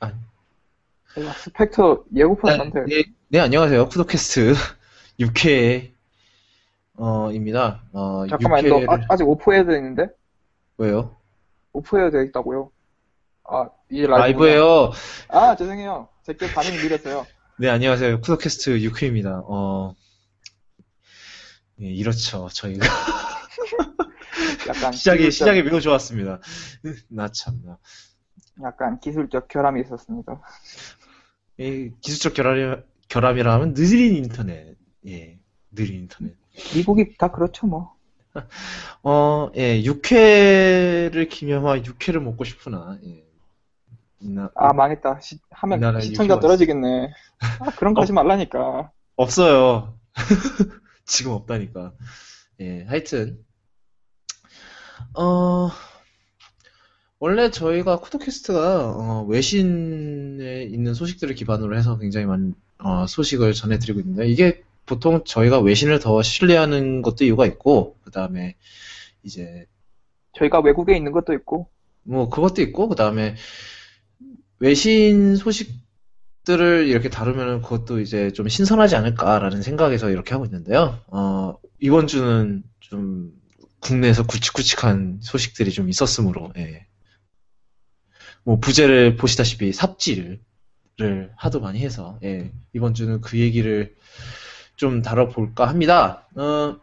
아. 스펙터 예고편 건데. 네, 네, 안녕하세요. 쿠도캐스트 6회, 어, 입니다. 어, 잠깐만, 6회를... 너 아, 직 오프해야 되는데? 왜요? 오프해야 돼 있다고요. 아, 이제 라이브. 라이브 예요 아, 죄송해요. 제게 반응이 느렸어요. 네, 안녕하세요. 쿠도캐스트 6회입니다. 어, 네, 이렇죠. 저희가. 약간 시작이, 시작이 매우 좋았습니다. 나 참나. 약간 기술적 결함이 있었습니다. 이 기술적 결함이, 결함이라 하면 느린 인터넷. 예, 느린 인터넷. 미국이 다 그렇죠, 뭐. 어, 예, 육회를 기념하 육회를 먹고 싶으나, 예. 나, 아, 망했다. 시, 이 하면 시청자 떨어지겠네. 아, 그런 거 하지 말라니까. 없어요. 지금 없다니까. 예, 하여튼, 어, 원래 저희가 쿠도캐스트가, 어, 외신에 있는 소식들을 기반으로 해서 굉장히 많은, 어, 소식을 전해드리고 있는데, 이게 보통 저희가 외신을 더 신뢰하는 것도 이유가 있고, 그 다음에, 이제, 저희가 외국에 있는 것도 있고. 뭐 그것도 있고 그 다음에 외신 소식들을 이렇게 다루면은 그것도 이제 좀 신선하지 않을까라는 생각에서 이렇게 하고 있는데요. 어, 이번 주는 좀 국내에서 굵직굵직한 소식들이 좀 있었으므로 예. 뭐 부제를 보시다시피 삽질을 하도 많이 해서 예, 이번 주는 그 얘기를 좀 다뤄볼까 합니다. 어,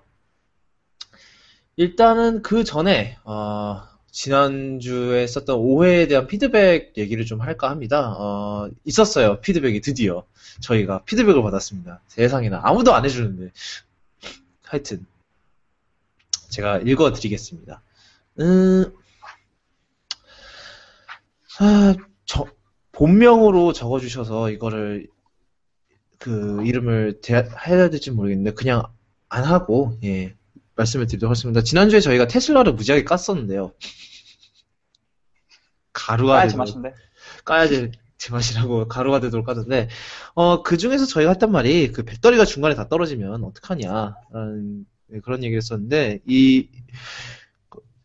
일단은 그 전에 어, 지난주에 썼던 오해에 대한 피드백 얘기를 좀 할까 합니다. 어, 있었어요. 피드백이 드디어 저희가 피드백을 받았습니다. 세상에나 아무도 안 해주는데 하여튼 제가 읽어드리겠습니다. 음, 아, 저, 본명으로 적어주셔서 이거를 그 이름을 대, 해야 될지 모르겠는데 그냥 안 하고 예 말씀을 드리도록 하겠습니다. 지난주에 저희가 테슬라를 무지하게 깠었는데요. 가루가 까야지 되도록- 맛인데. 까야지 제맛이라고 가루가 되도록 까는데 어, 그 중에서 저희가 했단 말이 그 배터리가 중간에 다 떨어지면 어떡하냐 라는 네, 그런 얘기를 했었는데 이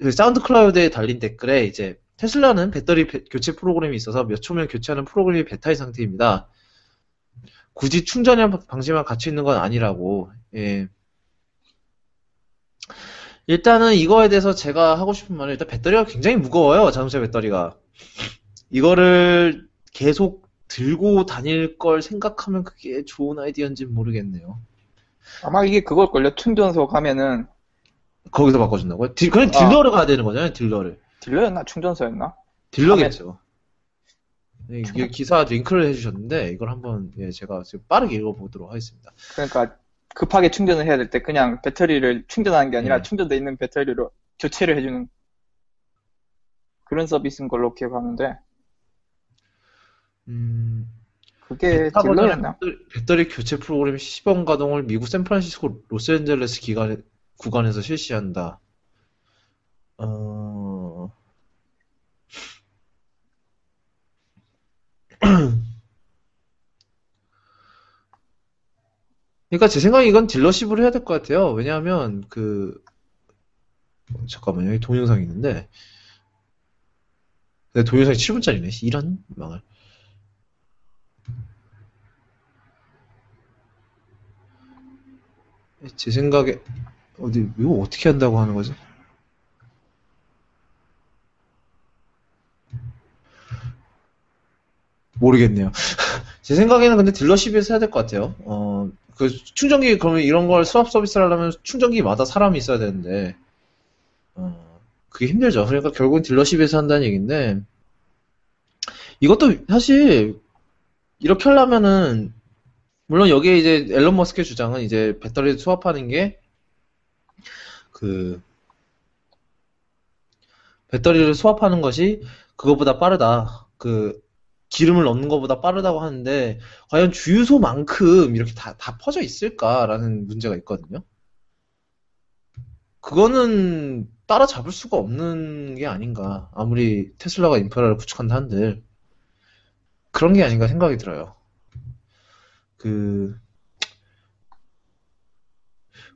그 사운드 클라우드에 달린 댓글에 이제 테슬라는 배터리 배- 교체 프로그램이 있어서 몇 초면 교체하는 프로그램이 베타의 상태입니다. 굳이 충전이랑 방지만 갖춰 있는 건 아니라고. 예. 일단은 이거에 대해서 제가 하고 싶은 말은 일단 배터리가 굉장히 무거워요. 자동차 배터리가. 이거를 계속 들고 다닐 걸 생각하면 그게 좋은 아이디어인지는 모르겠네요. 아마 이게 그걸걸요. 충전소 가면은, 거기서 바꿔준다고요? 딜- 그냥 아. 딜러를 가야 되는 거잖아요, 딜러를. 딜러였나? 충전소였나? 딜러겠죠. 네, 이게 기사 링크를 해주셨는데, 이걸 한번, 예, 제가 지금 빠르게 읽어보도록 하겠습니다. 그러니까 급하게 충전을 해야 될 때 그냥 배터리를 충전하는 게 아니라 네. 충전돼 있는 배터리로 교체를 해주는 그런 서비스인 걸로 기억하는데 음, 그게 딜러였나? 배터리, 배터리 교체 프로그램 시범 가동을 미국 샌프란시스코 로스앤젤레스 기간, 구간에서 실시한다. 어... 그러니까 제 생각에 이건 딜러십으로 해야 될 것 같아요. 왜냐하면 그 어, 잠깐만요. 여기 동영상이 있는데 내 동영상이 7분짜리네. 이런 망할. 제 생각에 어디 이거 어떻게 한다고 하는 거지? 모르겠네요. 제 생각에는 근데 딜러십에서 해야 될 것 같아요. 어, 그 충전기 그러면 이런 걸 수압 서비스를 하려면 충전기마다 사람이 있어야 되는데 어, 그게 힘들죠. 그러니까 결국은 딜러십에서 한다는 얘기인데 이것도 사실 이렇게 하려면은 물론 여기에 이제 앨런 머스크의 주장은 이제 배터리를 수압하는 게 그 배터리를 수압하는 것이 그거보다 빠르다. 그 기름을 넣는 것보다 빠르다고 하는데 과연 주유소만큼 이렇게 다, 다 퍼져 있을까라는 문제가 있거든요. 그거는 따라잡을 수가 없는 게 아닌가. 아무리 테슬라가 인프라를 구축한다 한들 그런 게 아닌가 생각이 들어요. 그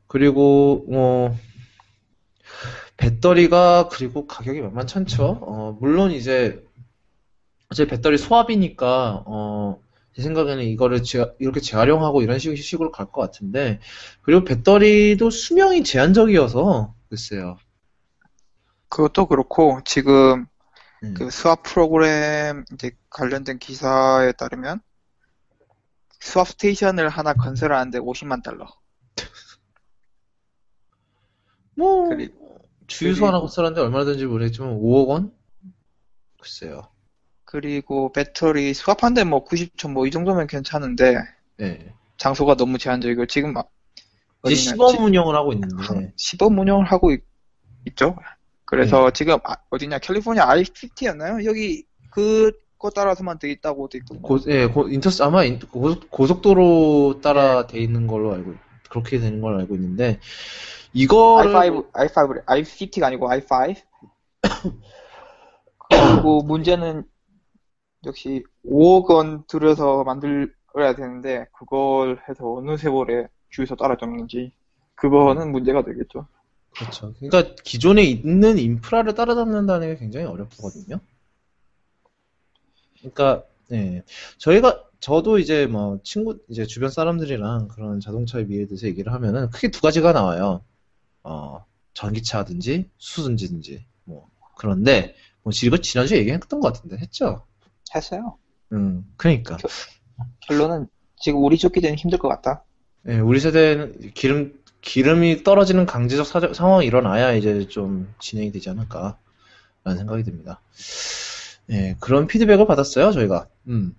그리고 뭐 배터리가 그리고 가격이 만만찮죠. 어, 물론 이제 어차피 배터리 소합이니까 어, 제 생각에는 이거를 재, 이렇게 재활용하고 이런 식, 식으로 갈 것 같은데 그리고 배터리도 수명이 제한적이어서 글쎄요. 그것도 그렇고 지금 음. 그 수압 프로그램 이제 관련된 기사에 따르면 수압 스테이션을 하나 건설하는데 50만 달러. 뭐 그리- 주유소 하나 건설하는데 얼마나 드는지 모르겠지만 5억 원? 글쎄요. 그리고 배터리 수압하는데 뭐 90천 뭐 이 정도면 괜찮은데 네. 장소가 너무 제한적이고 지금 막 이제 어디냐, 시범 지- 운영을 하고 있는데 시범 운영을 하고 있, 죠 그래서 네. 지금 아- 어디냐 캘리포니아 I-50였나요? 여기 그거 따라서만 돼 있다고 돼 있고 고, 예, 고, 인터스 아마 인- 고속, 고속도로 따라 돼 있는 걸로 알고 그렇게 되는 걸로 알고 있는데 이거를 i5 i5 i50가 아니고 i5 그리고 문제는 역시 5억 원 들여서 만들어야 되는데 그걸 해서 어느 세월에 주유소 따라잡는지 그거는 문제가 되겠죠. 그렇죠. 그러니까 기존에 있는 인프라를 따라잡는다는 게 굉장히 어렵거든요. 그러니까 예. 저희가 저도 이제 뭐 친구 이제 주변 사람들이랑 그런 자동차에 대해서 얘기를 하면은 크게 두 가지가 나와요. 어, 전기차든지 수소든지 뭐 그런데 뭐 이거 지난주에 얘기했던 것 같은데 했죠. 했어요. 음, 그러니까 결론은 지금 우리 좋기 때는 힘들 것 같다. 예, 우리 세대는 기름 기름이 떨어지는 강제적 사- 상황이 일어나야 이제 좀 진행이 되지 않을까라는 생각이 듭니다. 예, 그런 피드백을 받았어요, 저희가. 음,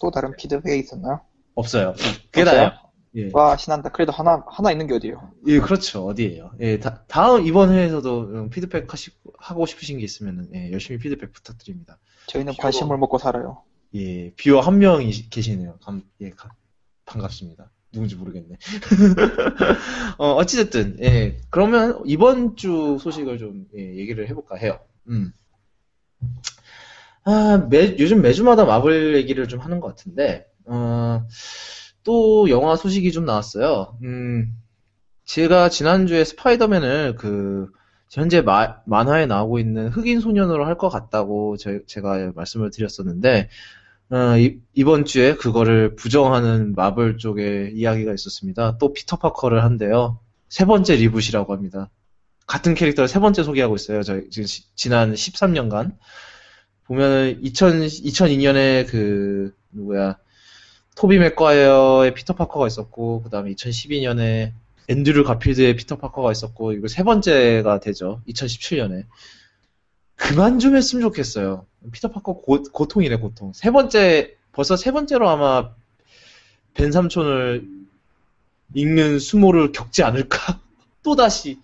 또 다른 피드백이 있었나요? 없어요. 그게? 다예요. 예, 와 신난다. 그래도 하나 하나 있는 게 어디예요? 예, 그렇죠. 어디에요? 예, 다, 다음 이번 회에서도 음, 피드백 하시, 하고 싶으신 게 있으면 예, 열심히 피드백 부탁드립니다. 저희는 관심을 먹고 살아요. 예, 뷰어 한 명이 계시네요. 감, 예, 가- 반갑습니다. 누군지 모르겠네. 어, 어찌됐든, 예, 그러면 이번 주 소식을 좀, 예, 얘기를 해볼까 해요. 음. 아, 매, 요즘 매주마다 마블 얘기를 좀 하는 것 같은데, 어, 또 영화 소식이 좀 나왔어요. 음, 제가 지난주에 스파이더맨을 그, 현재 마- 만화에 나오고 있는 흑인 소년으로 할 것 같다고 제, 제가 말씀을 드렸었는데, 어, 이, 번 주에 그거를 부정하는 마블 쪽에 이야기가 있었습니다. 또 피터 파커를 한대요. 세 번째 reboot이라고 합니다. 같은 캐릭터를 세 번째 소개하고 있어요. 저희 지금 시- 지난 13년간 보면 2000, 2002년에 그 누구야 토비 맥과이어의 피터 파커가 있었고 그 다음에 2012년에 앤드류 가필드의 피터 파커가 있었고 이거 세 번째가 되죠. 2017년에 그만 좀 했으면 좋겠어요. 피터 파커 고, 고통이네 고통. 세 번째 벌써 세 번째로 아마 벤 삼촌을 잃는 수모를 겪지 않을까? 또 다시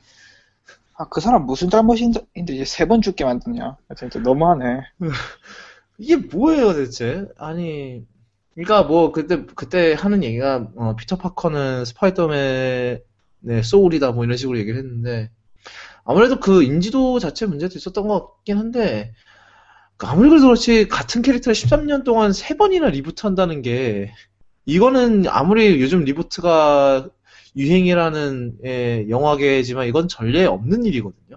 아 그 사람 무슨 잘못인데 이제 세 번 죽게 만드냐? 진짜 너무하네. 이게 뭐예요 대체? 아니 그러니까 뭐 그때 그때 하는 얘기가 어, 피터 파커는 스파이더맨 의 soul이다 뭐 이런 식으로 얘기를 했는데 아무래도 그 인지도 자체 문제도 있었던 것 같긴 한데 아무리 그래도 그렇지 같은 캐릭터를 13년 동안 세 번이나 reboot 한다는 게 이거는 아무리 요즘 reboot가 유행이라는 예, 영화계지만 이건 전례 없는 일이거든요.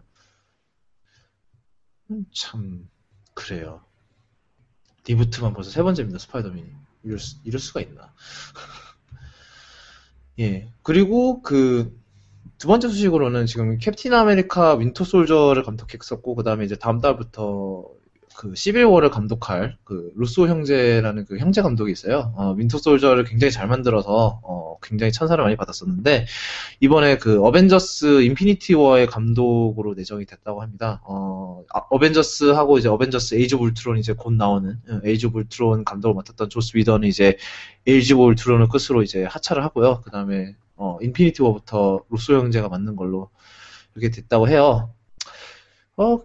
음, 참 그래요. reboot만 벌써 세 번째입니다, 스파이더맨이. 이럴, 수, 이럴 수가 있나. 예. 그리고 그, 두 번째 소식으로는 지금 Captain America Winter Soldier를 감독했었고, 그 다음에 이제 다음 달부터 그 Civil War를 감독할 그 루소 형제라는 그 형제 감독이 있어요. 어, Winter Soldier를 굉장히 잘 만들어서, 어, 굉장히 찬사를 많이 받았었는데, 이번에 그 Avengers Infinity War의 감독으로 내정이 됐다고 합니다. 어, 아, Avengers하고 이제 Avengers Age of Ultron 이제 곧 나오는 어, Age of Ultron 감독을 맡았던 조스 위던이 이제 Age of Ultron을 끝으로 이제 하차를 하고요. 그 다음에 어, Infinity War부터 루소 형제가 맡는 걸로 이렇게 됐다고 해요. 어,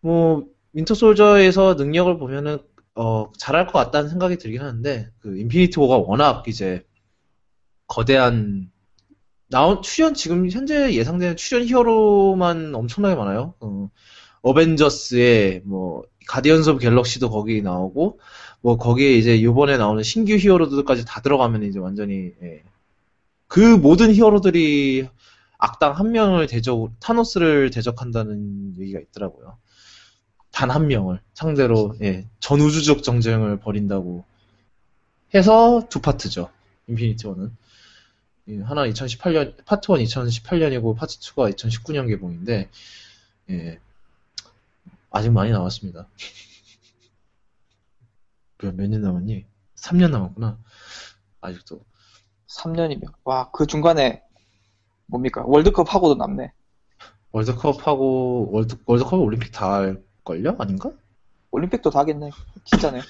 뭐 Winter Soldier에서 능력을 보면은 어, 잘할 것 같다는 생각이 들긴 하는데 그 Infinity War가 워낙 이제 거대한 나온 출연 지금 현재 예상되는 출연 히어로만 엄청나게 많아요. 어, Avengers에 뭐 Guardians of Galaxy도 거기 나오고 뭐 거기에 이제 이번에 나오는 신규 히어로들까지 다 들어가면 이제 완전히 예. 그 모든 히어로들이 악당 한 명을 대적 타노스를 대적한다는 얘기가 있더라고요. 단 한 명을 상대로 예, 전우주적 전쟁을 벌인다고 해서 두 파트죠. Infinity War는 예, 하나 2018년 파트 1 2018년이고 파트 2가 2019년 개봉인데 예, 아직 많이 남았습니다. 몇년 남았니? 3년 남았구나. 아직도. 3년이면 와 그 중간에 뭡니까 월드컵 하고도 남네. 월드컵 하고 월드 월드컵 올림픽 다할 걸요? 아닌가? 올림픽도 다 하겠네. 진짜네.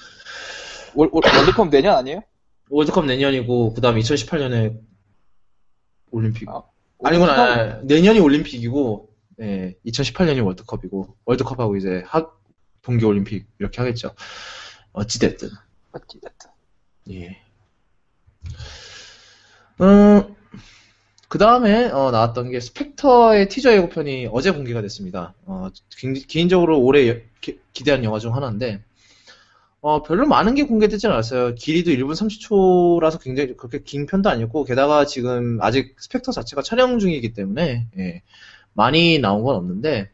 월, 월, 월드컵 내년 아니에요? 월드컵 내년이고 그다음에 2018년에 올림픽. 아, 아니구나. 내년이 올림픽이고 예, 2018년이 월드컵이고 월드컵하고 이제 학 동계 올림픽 이렇게 하겠죠. 어찌 됐든. 어찌 됐든. 예. 음, 그 다음에 나왔던 게 스펙터의 티저 예고편이 어제 공개가 됐습니다. 어, 개- 개인적으로 올해 여- 기- 기대한 영화 중 하나인데 어, 별로 많은 게 공개되진 않았어요. 길이도 1분 30초라서 굉장히 그렇게 긴 편도 아니었고 게다가 지금 아직 스펙터 자체가 촬영 중이기 때문에 예, 많이 나온 건 없는데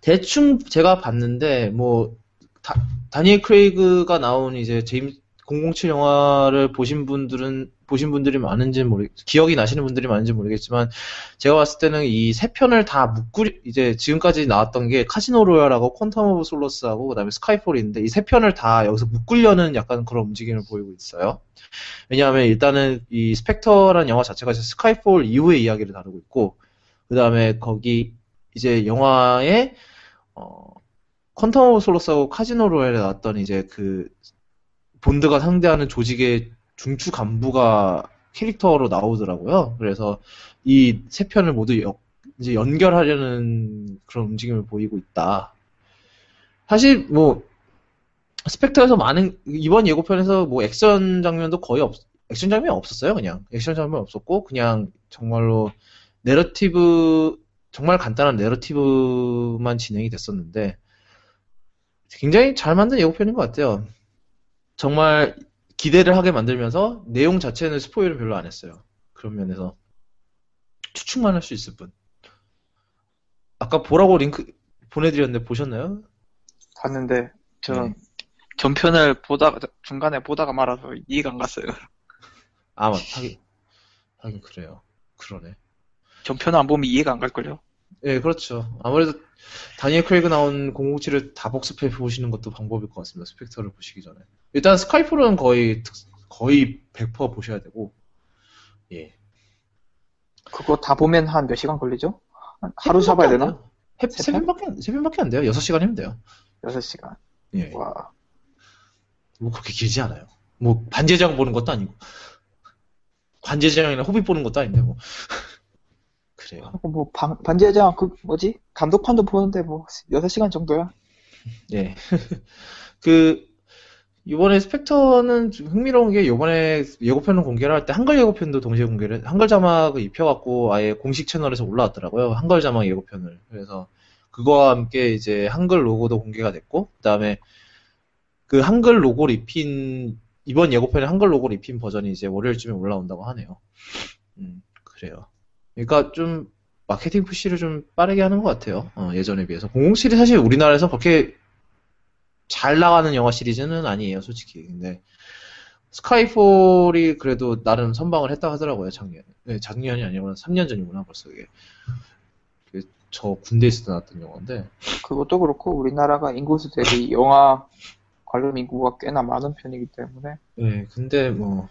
대충 제가 봤는데 뭐 다, 다니엘 크레이그가 나온 이제 제임스 007 영화를 보신 분들은 보신 분들이 많은지 모르 기억이 나시는 분들이 많은지 모르겠지만 제가 봤을 때는 이 세 편을 다 묶으 이제 지금까지 나왔던 게 Casino Royale하고 Quantum of Solace하고 그다음에 Skyfall인데 이 세 편을 다 여기서 묶으려는 약간 그런 움직임을 보이고 있어요. 왜냐하면 일단은 이 Spectre라는 영화 자체가 Skyfall 이후의 이야기를 다루고 있고 그다음에 거기 이제 영화에 어 Quantum of Solace하고 Casino Royale에 나왔던 이제 그 본드가 상대하는 조직의 중추 간부가 캐릭터로 나오더라고요. 그래서 이 세 편을 모두 여- 이제 연결하려는 그런 움직임을 보이고 있다. 사실 뭐 Spectre에서 많은 이번 예고편에서 뭐 액션 장면도 거의 없 액션 장면 없었어요. 그냥 액션 장면 없었고 그냥 정말로 내러티브 정말 간단한 내러티브만 진행이 됐었는데 굉장히 잘 만든 예고편인 것 같아요. 정말 기대를 하게 만들면서 내용 자체는 스포일을 별로 안 했어요. 그런 면에서 추측만 할 수 있을 뿐. 아까 보라고 링크 보내드렸는데 보셨나요? 봤는데 저는 네. 전편을 보다가 중간에 보다가 말아서 이해가 안 갔어요. 아, 맞, 하긴, 하긴 그래요. 그러네. 전편을 안 보면 이해가 안 갈걸요? 예, 그렇죠. 아무래도 다니엘 크레이그 나온 007을 다 복습해 보시는 것도 방법일 것 같습니다. 스펙터를 보시기 전에. 일단 스카이프로는 거의 특- 거의 100% 보셔야 되고, 예. 그거 다 보면 한 몇 시간 걸리죠? 한 하루 잡아야 되나? 세, 세세 편? 편밖에, 안- 세 편밖에 안 돼요. 6시간이면 돼요. 6시간. 예. 와. 뭐 그렇게 길지 않아요. 뭐 반지의장 보는 것도 아니고 반지의장이나 호빗 보는 것도 아닌데 뭐 그래요. 뭐 반, 반지의장 그 뭐지? 감독판도 보는데 뭐 6시간 정도야? 예. 그 이번에 스펙터는 좀 흥미로운 게 이번에 예고편을 공개를 할 때 한글 예고편도 동시에 공개를 한글 자막을 입혀갖고 아예 공식 채널에서 올라왔더라고요. 한글 자막 예고편을. 그래서 그거와 함께 이제 한글 로고도 공개가 됐고 그다음에 그 한글 로고를 입힌 이번 예고편에 한글 로고를 입힌 버전이 이제 월요일쯤에 올라온다고 하네요. 음, 그래요. 그러니까 좀 마케팅 푸시를 좀 빠르게 하는 것 같아요. 어, 예전에 비해서. 007이 사실 우리나라에서 그렇게 잘 나가는 영화 시리즈는 아니에요, 솔직히. 근데 스카이폴이 그래도 나름 선방을 했다 하더라고요, 작년에. 네, 작년이 아니구나. 3년 전이구나, 벌써 이게. 그저 군대에서 나왔던 영화인데. 그것도 그렇고 우리나라가 인구수 대비 영화 관련 인구가 꽤나 많은 편이기 때문에 네, 근데 뭐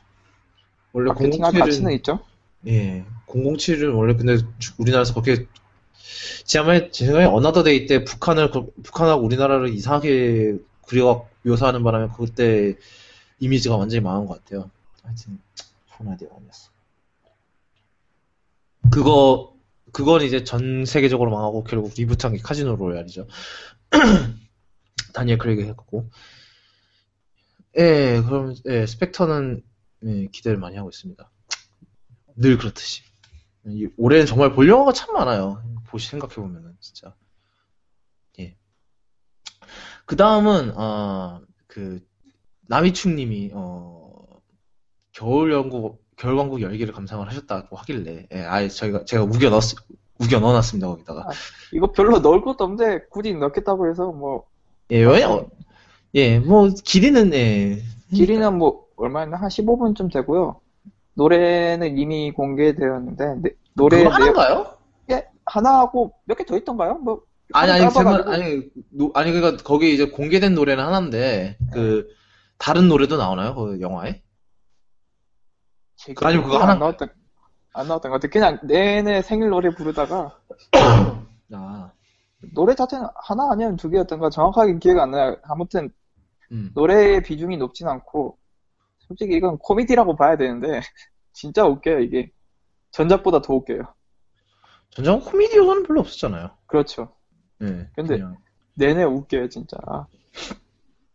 원래 마케팅할 007은 가치는 있죠. 예, 007은 원래 근데 주- 우리나라에서 그렇게 지난번에 제 생각에 어나더 데이 때 북한을 그- 북한하고 우리나라를 이상하게 그려 묘사하는 바람에 그때 이미지가 완전히 망한 것 같아요. 하여튼 아이디어가 아니었어. 그거 그건 이제 전 세계적으로 망하고 결국 reboot한 게 카지노 로얄이죠. 다니엘 크레이그 했고. 예, 그럼 예, 스펙터는 예, 기대를 많이 하고 있습니다. 늘 그렇듯이. 이- 올해는 정말 볼 영화가 참 많아요. 보시 생각해 보면은, 진짜. 예. 그 다음은, 어, 그, 남이춘 님이, 어, 겨울 연구, 겨울왕국 열기를 감상을 하셨다고 하길래, 예, 아예 저희가, 제가 우겨 넣었, 우겨 넣어놨습니다 거기다가. 이거 별로 넣을 것도 없는데 굳이 넣겠다고 해서 뭐 예, 왜? 어, 예, 뭐 길이는 예. 길이는 뭐 얼마였나 한 15분쯤 되고요. 노래는 이미 공개되었는데 네, 노래 내용 하나인가요? 예, 하나 하고 몇 개 더 있던가요? 뭐 아니 아니. 제가 아니 노, 아니 그러니까 거기 이제 공개된 노래는 하나인데 그 다른 노래도 나오나요 그 영화에? 아니면 그거 하나- 안 나왔던 안 나왔던 것 같아. 그냥 내내 생일 노래 부르다가 아, 노래 자체는 하나 아니면 두 개였던가 정확하게 기억 안 나요. 아무튼 음. 노래의 비중이 높진 않고 솔직히 이건 코미디라고 봐야 되는데 진짜 웃겨요 이게 전작보다 더 웃겨요. 전작 코미디 요소는 별로 없었잖아요. 그렇죠. 예. 근데 그냥 내내 웃겨요 진짜.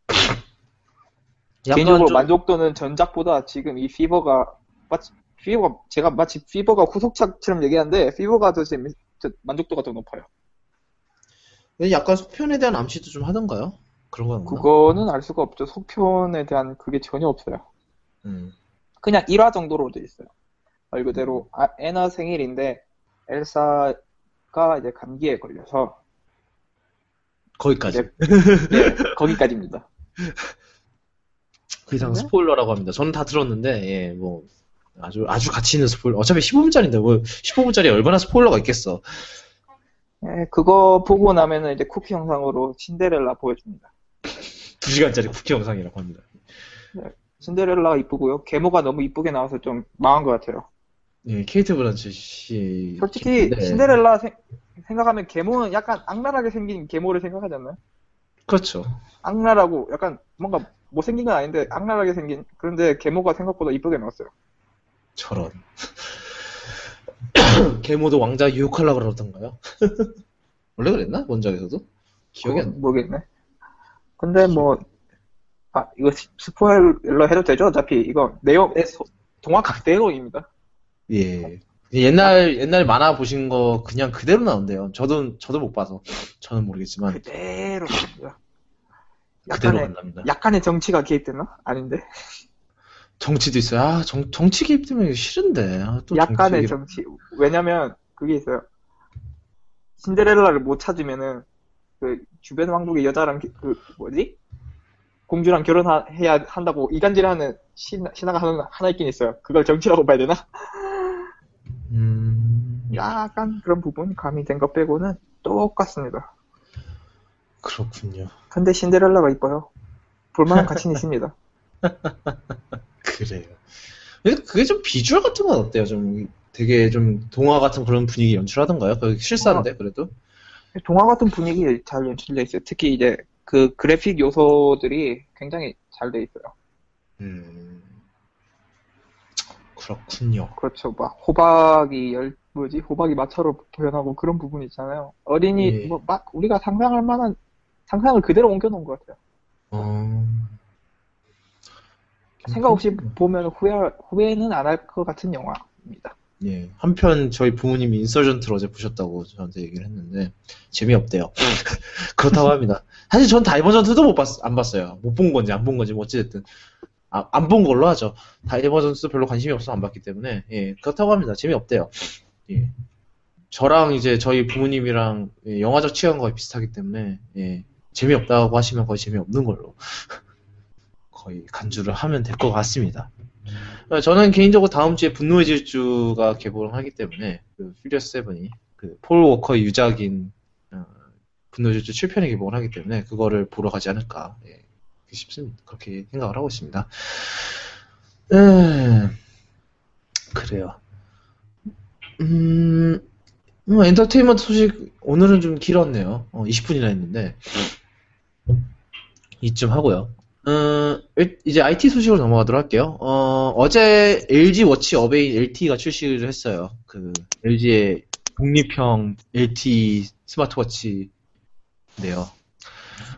개인적으로 좀- 만족도는 전작보다 지금 이 피버가 마치 피버가 제가 마치 피버가 후속작처럼 얘기하는데 피버가 더 재미 더 만족도가 더 높아요. 약간 속편에 대한 암시도 좀 하던가요? 그런 건? 그거는 알 수가 없죠. 속편에 대한 그게 전혀 없어요. 음. 그냥 1화 정도로 돼 있어요. 말 그대로 아, 애나 생일인데 엘사가 이제 감기에 걸려서 거기까지. 이제 네, 거기까지입니다. 그 이상 네? 스포일러라고 합니다. 저는 다 들었는데, 예, 뭐, 아주, 아주 가치 있는 스포일러. 어차피 15분짜리인데, 뭐, 15분짜리 얼마나 스포일러가 있겠어. 예, 그거 보고 나면은 이제 쿠키 영상으로 신데렐라 보여줍니다. 2시간짜리 쿠키 영상이라고 합니다. 신데렐라가 이쁘고요. 계모가 너무 이쁘게 나와서 좀 망한 것 같아요. 예, 케이트 브란치 씨. 솔직히 네. 신데렐라 생, 생각하면 계모는 약간 악랄하게 생긴 계모를 생각하지 않나요? 그렇죠. 악랄하고 약간 뭔가 못생긴 건 아닌데 악랄하게 생긴 그런데 계모가 생각보다 이쁘게 나왔어요. 저런. 계모도 왕자 유혹하려고 그러던가요? 원래 그랬나? 원작에서도? 기억이 안 나. 모르겠네. 근데 뭐, 아, 이거 스- 스포일러 해도 되죠? 어차피 이거 내용, 소- 동화 각대로입니다. 예. 옛날, 옛날 만화 보신 거 그냥 그대로 나온대요. 저도, 저도 못 봐서. 저는 모르겠지만. 그대로 약간의, 만납니다. 약간의 정치가 개입됐나? 아닌데. 정치도 있어요. 아, 정, 정치 개입 때문에 싫은데. 아, 또 약간의 정치 정치. 왜냐면, 그게 있어요. 신데렐라를 못 찾으면은, 그, 주변 왕국의 여자랑, 기- 그, 뭐지? 공주랑 결혼해야 한다고 이간질하는 신, 신화가 하나, 하나 있긴 있어요. 그걸 정치라고 봐야 되나? 음, 약간 그런 부분이 가미된 것 빼고는 똑같습니다. 그렇군요. 근데 신데렐라가 이뻐요. 볼만한 가치는 있습니다. 그래요. 그게 좀 비주얼 같은 건 어때요? 좀 되게 좀 동화 같은 그런 분위기 연출하던가요? 그 실사인데 그래도? 동화 같은 분위기 잘 연출돼 있어요. 특히 이제 그 그래픽 요소들이 굉장히 잘 돼 있어요. 음, 그렇군요. 그렇죠. 막 호박이 열 뭐지 호박이 마차로 표현하고 그런 부분이 있잖아요. 어린이 예. 뭐막 우리가 상상할 만한 상상을 그대로 옮겨놓은 것 같아요. 어... 생각 없이 보면 후회 후회는 안 할 것 같은 영화입니다. 예. 한편 저희 부모님이 인서전트를 어제 보셨다고 저한테 얘기를 했는데 재미없대요. 그렇다고 합니다. 사실 전 다이버전트도 못 봤, 안 봤어요. 못 본 건지 안 본 건지 뭐 어찌됐든 아, 안 본 걸로 하죠. 다이버전트도 별로 관심이 없어서 안 봤기 때문에 예, 그렇다고 합니다. 재미없대요. 예. 저랑 이제 저희 부모님이랑 예, 영화적 취향과 비슷하기 때문에 예, 재미없다고 하시면 거의 재미없는 걸로 거의 간주를 하면 될 것 같습니다. 어, 저는 개인적으로 다음 주에 분노의 질주가 개봉하기 때문에 그 퓨리어스 7이 그 폴 워커의 유작인 어, 분노의 질주 7편에 개봉을 하기 때문에 그거를 보러 가지 않을까 예, 싶습니다. 그렇게 생각을 하고 있습니다. 음, 그래요. 음, 뭐 엔터테인먼트 소식 오늘은 좀 길었네요. 어, 20분이나 했는데 이쯤 하고요. 어, 일- 이제 IT 소식으로 넘어가도록 할게요. 어, 어제 LG 워치 어베인 LTE가 출시를 했어요. 그 LG의 독립형 LTE 스마트워치인데요.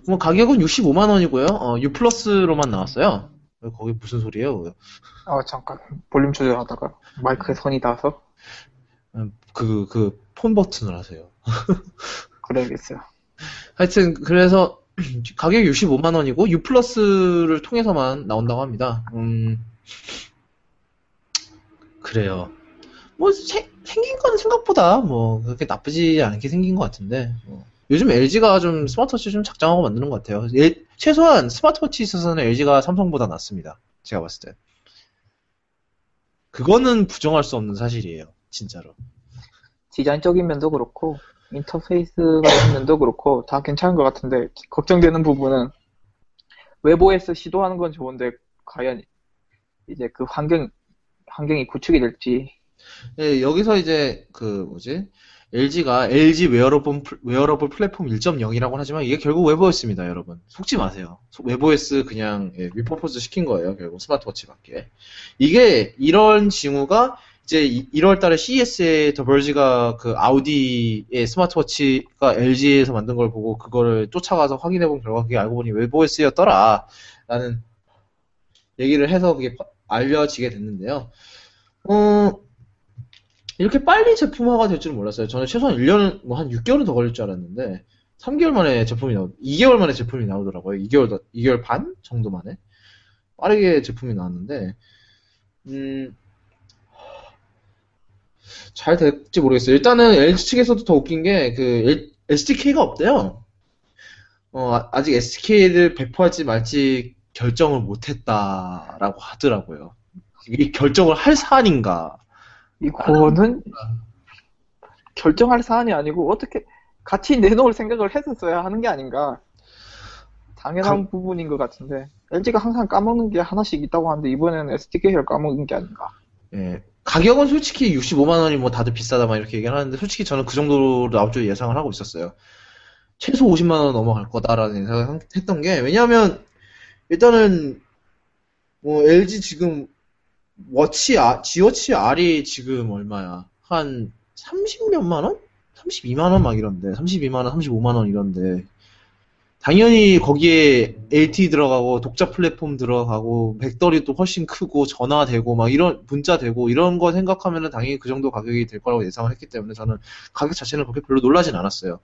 뭐 가격은 65만 원이고요. 어, U 플러스로만 나왔어요. 거기 무슨 소리예요? 어 잠깐 볼륨 조절하다가 마이크에 선이 닿아서 그, 그, 폰 버튼을 하세요. 그래야겠어요. 하여튼, 그래서, 가격이 65만 원이고, U 플러스를 통해서만 나온다고 합니다. 음, 그래요. 뭐 세- 생긴 건 생각보다 뭐 그렇게 나쁘지 않게 생긴 것 같은데 뭐. 요즘 LG가 좀 스마트워치 좀 작정하고 만드는 것 같아요. 예- 최소한 스마트워치 있어서는 LG가 삼성보다 낫습니다. 제가 봤을 때. 그거는 부정할 수 없는 사실이에요. 진짜로. 디자인적인 면도 그렇고 인터페이스가 있는 면도 그렇고 다 괜찮은 것 같은데 걱정되는 부분은 외부에서 시도하는 건 좋은데 과연 이제 그 환경 환경이 구축이 될지 예, 여기서 이제 그 뭐지? LG가 LG wearable, 플- 웨어러블 플랫폼 1.0이라고 하지만 이게 결국 webOS입니다, 여러분. 속지 마세요. 소- webOS 그냥 예, repurpose 시킨 거예요, 결국 스마트워치 밖에. 이게 이런 징후가 이제 1월 달에 CES에 더 벌지가 그 아우디의 스마트워치가 LG에서 만든 걸 보고 그거를 쫓아가서 확인해 본 결과 그게 알고 보니 웨브OS였더라. 라는 얘기를 해서 그게 파- 알려지게 됐는데요. 어, 이렇게 빨리 제품화가 될 줄은 몰랐어요. 저는 최소한 1년, 뭐 한 6개월은 더 걸릴 줄 알았는데, 3개월 만에 제품이 나오, 2개월 만에 제품이 나오더라고요. 2개월, 더, 2개월 반 정도 만에. 빠르게 제품이 나왔는데, 음, 잘 될지 모르겠어요. 일단은 LG 측에서도 더 웃긴 게, 그, SDK가 없대요. 어, 아- 아직 SDK를 배포할지 말지 결정을 못했다라고 하더라고요. 이게 결정을 할 사안인가. 이거는 결정할 사안이 아니고 어떻게 같이 내놓을 생각을 했었어야 하는 게 아닌가 당연한 부분인 것 같은데 LG가 항상 까먹는 게 하나씩 있다고 하는데 이번에는 SDK를 까먹은 게 아닌가 예. 가격은 솔직히 65만 원이 뭐 다들 비싸다 막 이렇게 얘기를 하는데 솔직히 저는 그 정도로 나올 줄 예상을 하고 있었어요. 최소 50만 원 넘어갈 거다라는 예상을 했던 게 왜냐하면 일단은 뭐 LG 지금 워치 아, 지워치 R이 지금 얼마야? 한 30몇만 원? 32만 원 막 이런데 32만 원, 35만 원 이런데 당연히 거기에 LTE 들어가고 독자 플랫폼 들어가고 배터리도 훨씬 크고 전화되고 막 이런 문자 되고 이런 거 생각하면은 당연히 그 정도 가격이 될 거라고 예상을 했기 때문에 저는 가격 자체는 그렇게 별로 놀라진 않았어요.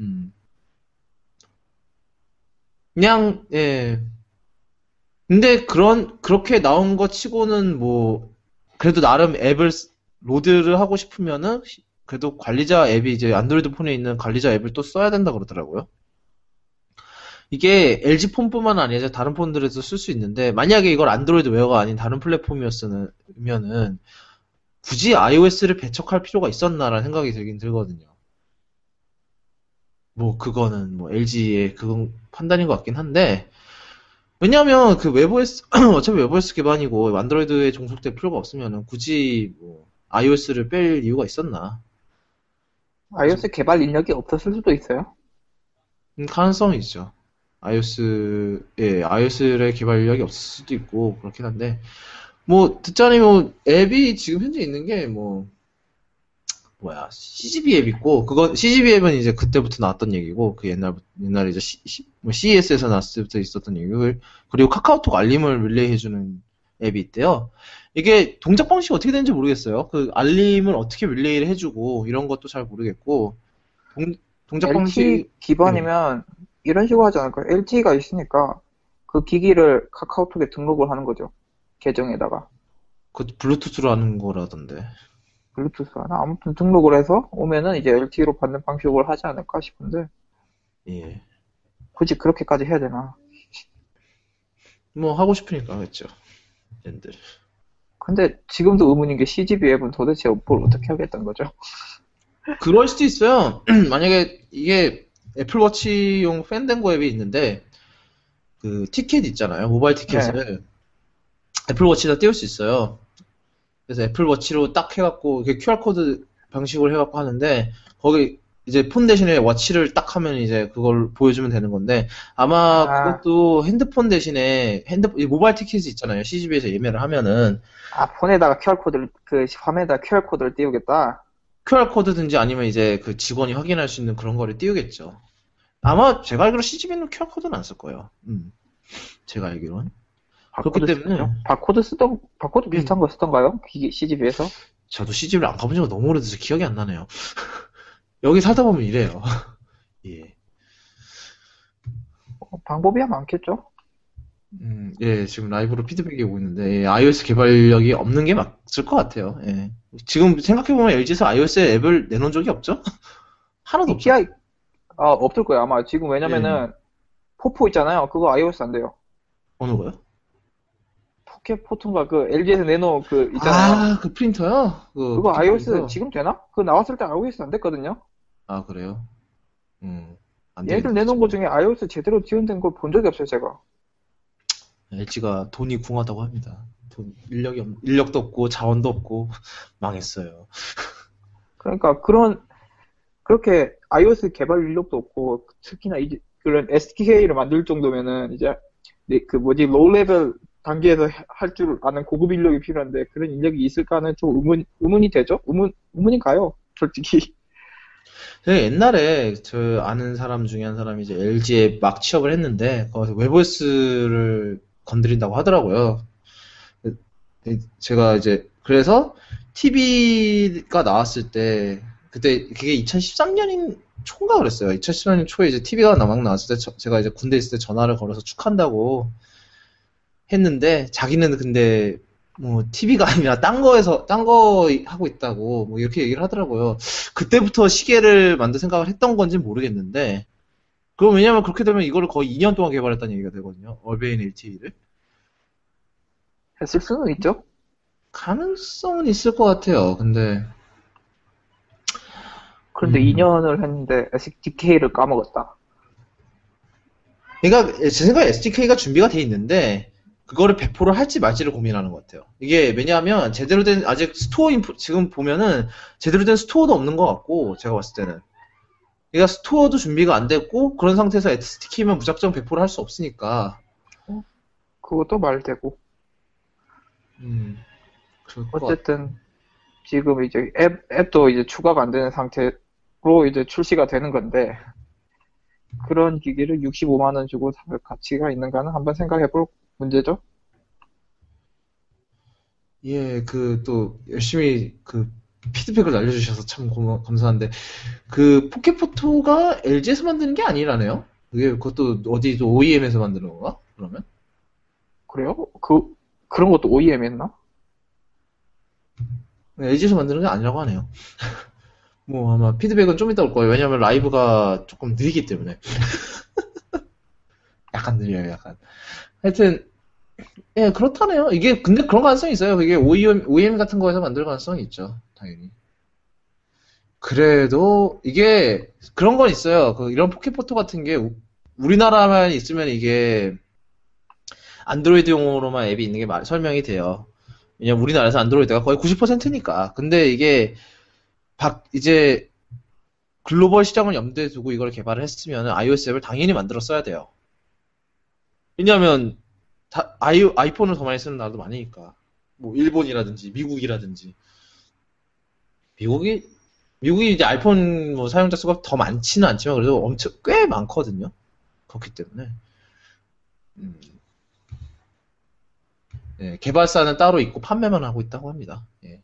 음. 그냥 예. 근데 그런 그렇게 나온 거 치고는 뭐 그래도 나름 앱을 쓰- load를 하고 싶으면은 시- 그래도 관리자 앱이 이제 안드로이드 폰에 있는 관리자 앱을 또 써야 된다 그러더라고요. 이게 LG 폰뿐만 아니라 다른 폰들에서 쓸 수 있는데 만약에 이걸 안드로이드 웨어가 아닌 다른 플랫폼이었으면은 굳이 iOS를 배척할 필요가 있었나라는 생각이 들긴 들거든요. 뭐 그거는 뭐 LG의 그건 판단인 것 같긴 한데 왜냐하면 그 웹OS 어차피 웹OS 기반이고 안드로이드에 종속될 필요가 없으면은 굳이 뭐 iOS를 뺄 이유가 있었나? iOS 개발 인력이 없었을 수도 있어요 음, 가능성이 있죠. iOS, 예, iOS의 개발 인력이 없을 수도 있고, 그렇긴 한데, 뭐, 듣자니 뭐, 앱이 지금 현재 있는 게, 뭐, 뭐야, CGV 앱 있고, 그건, CGV 앱은 이제 그때부터 나왔던 얘기고, 그 옛날, 옛날에 이제 C, 뭐 CES에서 나왔을 때부터 있었던 얘기고, 그리고 카카오톡 알림을 릴레이 해주는 앱이 있대요. 이게 동작 방식이 어떻게 되는지 모르겠어요. 그 알림을 어떻게 릴레이를 해주고, 이런 것도 잘 모르겠고, 동, 동작 방식, 기반이면 이런 식으로 하지 않을까요? LTE가 있으니까 그 기기를 카카오톡에 등록을 하는 거죠 계정에다가 그 블루투스로 하는 거라던데. 블루투스 하나 아무튼 등록을 해서 오면은 이제 LTE로 받는 방식으로 하지 않을까 싶은데 예. 굳이 그렇게까지 해야 되나 뭐 하고 싶으니까 하겠죠. 랜들. 근데 지금도 의문인 게 CGV 앱은 도대체 뭘 어떻게 하겠다는 거죠? 그럴 수도 있어요. 만약에 이게 애플워치용 팬댕고 앱이 있는데 그 티켓 있잖아요. 모바일 티켓을 애플워치에다 띄울 수 있어요. 그래서 애플워치로 딱 해갖고 이렇게 QR코드 방식으로 해갖고 하는데 거기 이제 폰 대신에 watch를 딱 하면 이제 그걸 보여주면 되는 건데 아마 아. 그것도 핸드폰 대신에 핸드 모바일 티켓이 있잖아요. CGV에서 예매를 하면은 아 폰에다가 QR코드를 그 화면에다 QR코드를 띄우겠다 QR코드든지 아니면 이제 그 직원이 확인할 수 있는 그런 거를 띄우겠죠. 아마 제가 알기로 CGV는 QR코드는 안 쓸 거예요. 음. 제가 알기로는. 그렇기 때문에- 쓰죠? 바코드 쓰던 바코드 비슷한 거 쓰던가요? CGV에서? 저도 CGV를 안 가본 지가 너무 오래돼서 기억이 안 나네요. 여기 살다 보면 이래요. 예. 어, 방법이야 많겠죠? 음, 예, 지금 라이브로 피드백이 오고 있는데, 예, iOS 개발력이 없는 게 맞을 것 같아요. 예. 지금 생각해보면 LG에서 iOS에 앱을 내놓은 적이 없죠? 하나도 없죠. 아 없을 거예요 아마 지금 왜냐면은 포포 있잖아요 그거 iOS 안 돼요 어느 거요? 포켓 포토인가 그 LG에서 내놓은 그 있잖아요 아, 그 프린터요? 그 그거 iOS. 지금 되나? 그거 나왔을 때 iOS 안 됐거든요 아, 그래요? 음, 안 얘들 되겠다, 내놓은 것 중에 iOS 제대로 지원된 걸 본 적이 없어요 제가 LG가 돈이 궁하다고 합니다. 돈, 인력이 없, 인력도 없고 자원도 없고 망했어요. 그러니까 그런 그렇게 iOS 개발 인력도 없고 특히나 이제 그런 SDK를 만들 정도면은 이제 네, 그 뭐지 low level 단계에서 할 줄 아는 고급 인력이 필요한데 그런 인력이 있을까는 좀 의문 의문이 되죠? 의문 의문이 가요. 솔직히 제가 옛날에 저 아는 사람 중에 한 사람이 이제 LG에 막 취업을 했는데 거기서 webOS를 건드린다고 하더라고요. 제가 이제 그래서 TV가 나왔을 때 그때 그게 2013년인 초인가 그랬어요. 2013년 초에 이제 TV가 막 나왔을 때 저- 제가 이제 군대 있을 때 전화를 걸어서 축하한다고 했는데 자기는 근데 뭐 TV가 아니라 딴 거에서 딴 거 하고 있다고 뭐 이렇게 얘기를 하더라고요. 그때부터 시계를 만들 생각을 했던 건지 모르겠는데 그럼 왜냐면 그렇게 되면 이거를 거의 2년 동안 개발했다는 얘기가 되거든요. 얼베인 LTE를 했을 수는 있죠. 가능성은 있을 것 같아요. 근데 그런데 음. 2년을 했는데 SDK를 까먹었다. 그러니까 제 생각에 SDK가 준비가 돼 있는데 그거를 배포를 할지 말지를 고민하는 것 같아요. 이게 왜냐하면 제대로 된 아직 스토어 인프 지금 보면은 제대로 된 스토어도 없는 것 같고 제가 봤을 때는 그러니까 스토어도 준비가 안 됐고 그런 상태에서 SDK면 무작정 배포를 할 수 없으니까 그것도 말 되고. 음. 어쨌든 지금 이제 앱 앱도 이제 추가가 안 되는 상태 로 이제 출시가 되는 건데 그런 기기를 65만 원 주고 살 가치가 있는가는 한번 생각해 볼 문제죠. 예, 그, 또, 열심히, 그, 피드백을 날려주셔서 참 고마, 감사한데, 그, 포켓포토가 LG에서 만드는 게 아니라네요? 그게, 그것도 어디 또 OEM에서 만드는 건가? 그러면? 그래요? 그 그런 것도 OEM 했나? LG에서 만드는 게 아니라고 하네요. 뭐, 아마 피드백은 좀 이따 올 거예요. 왜냐면 라이브가 조금 느리기 때문에. 약간 느려요, 약간. 하여튼, 예, 그렇다네요. 이게, 근데 그런 가능성이 있어요. 이게 OEM, OEM 같은 거에서 만들 가능성이 있죠. 당연히. 그래도, 이게, 그런 건 있어요. 그, 이런 포켓포토 같은 게, 우- 우리나라만 있으면 이게, 안드로이드용으로만 앱이 있는 게 말, 설명이 돼요. 왜냐면 우리나라에서 안드로이드가 거의 90%니까. 근데 이게, 박, 이제, 글로벌 시장을 염두에 두고 이걸 개발을 했으면 iOS 앱을 당연히 만들어 써야 돼요. 왜냐면, 다, 아이, 아이폰을 더 많이 쓰는 나라도 많으니까. 뭐, 일본이라든지, 미국이라든지. 미국이, 미국이 이제 아이폰 뭐 사용자 수가 더 많지는 않지만 그래도 엄청, 꽤 많거든요. 그렇기 때문에. 음. 예, 개발사는 따로 있고 판매만 하고 있다고 합니다. 예.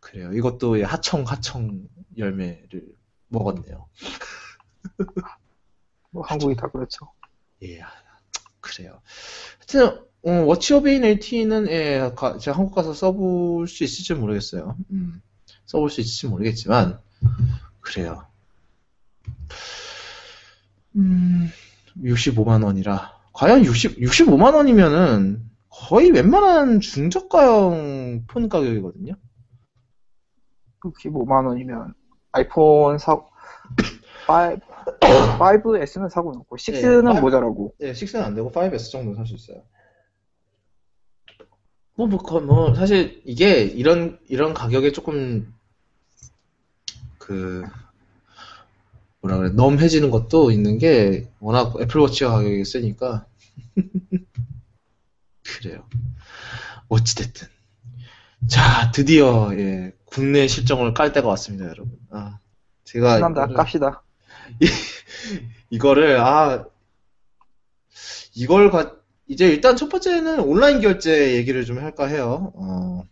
그래요. 이것도 예, 하청, 하청 열매를 먹었네요. 뭐 한국이 다 그렇죠. 예, 아, 그래요. 하여튼, 어, 워치 오베인 LTE는, 예, 가- 제가 한국 가서 써볼 수 있을지 모르겠어요. 음, 써볼 수 있을지 모르겠지만, 그래요. 음, 65만 원이라. 과연 60, 65만 원이면은 거의 웬만한 중저가형 폰 가격이거든요? 65만 원이면 아이폰 사 5, 5S는 사고 놓고 6는 네, 모자라고. 예, 6는 안 되고 5S 정도 살수 있어요. 뭐, 뭐, 거- 뭐, 사실 이게 이런, 이런 가격에 조금, 그, 뭐라 그래, 넘해지는 것도 있는 게 워낙 애플워치가 가격이 세니까. 그래요. 어찌됐든. 자, 드디어, 예, 국내 실정을 깔 때가 왔습니다, 여러분. 아, 제가. 신난다. 이거를- 깝시다. 이거를 아 이걸 가 이제 일단 첫 번째는 온라인 결제 얘기를 좀 할까 해요. 어,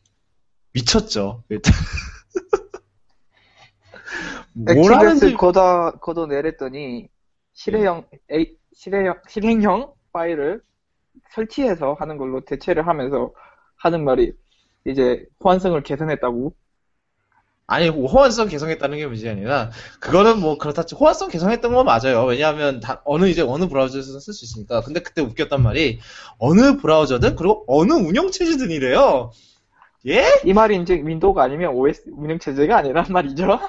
미쳤죠. 일단 하는지 걷어 걷어 내랬더니 실행형 A 실행형 실행형 파일을 설치해서 하는 걸로 대체를 하면서 하는 말이 이제 호환성을 개선했다고. 아니 호환성 개선했다는 게 문제 아니라 그거는 뭐 그렇다 치 호환성 개선했던 건 맞아요. 왜냐하면 다 어느 이제 어느 브라우저에서 쓸 수 있으니까. 근데 그때 웃겼단 말이 어느 브라우저든 그리고 어느 운영 체제든 이래요. 예? 이 말이 이제 윈도우가 아니면 OS 운영 체제가 아니란 말이죠.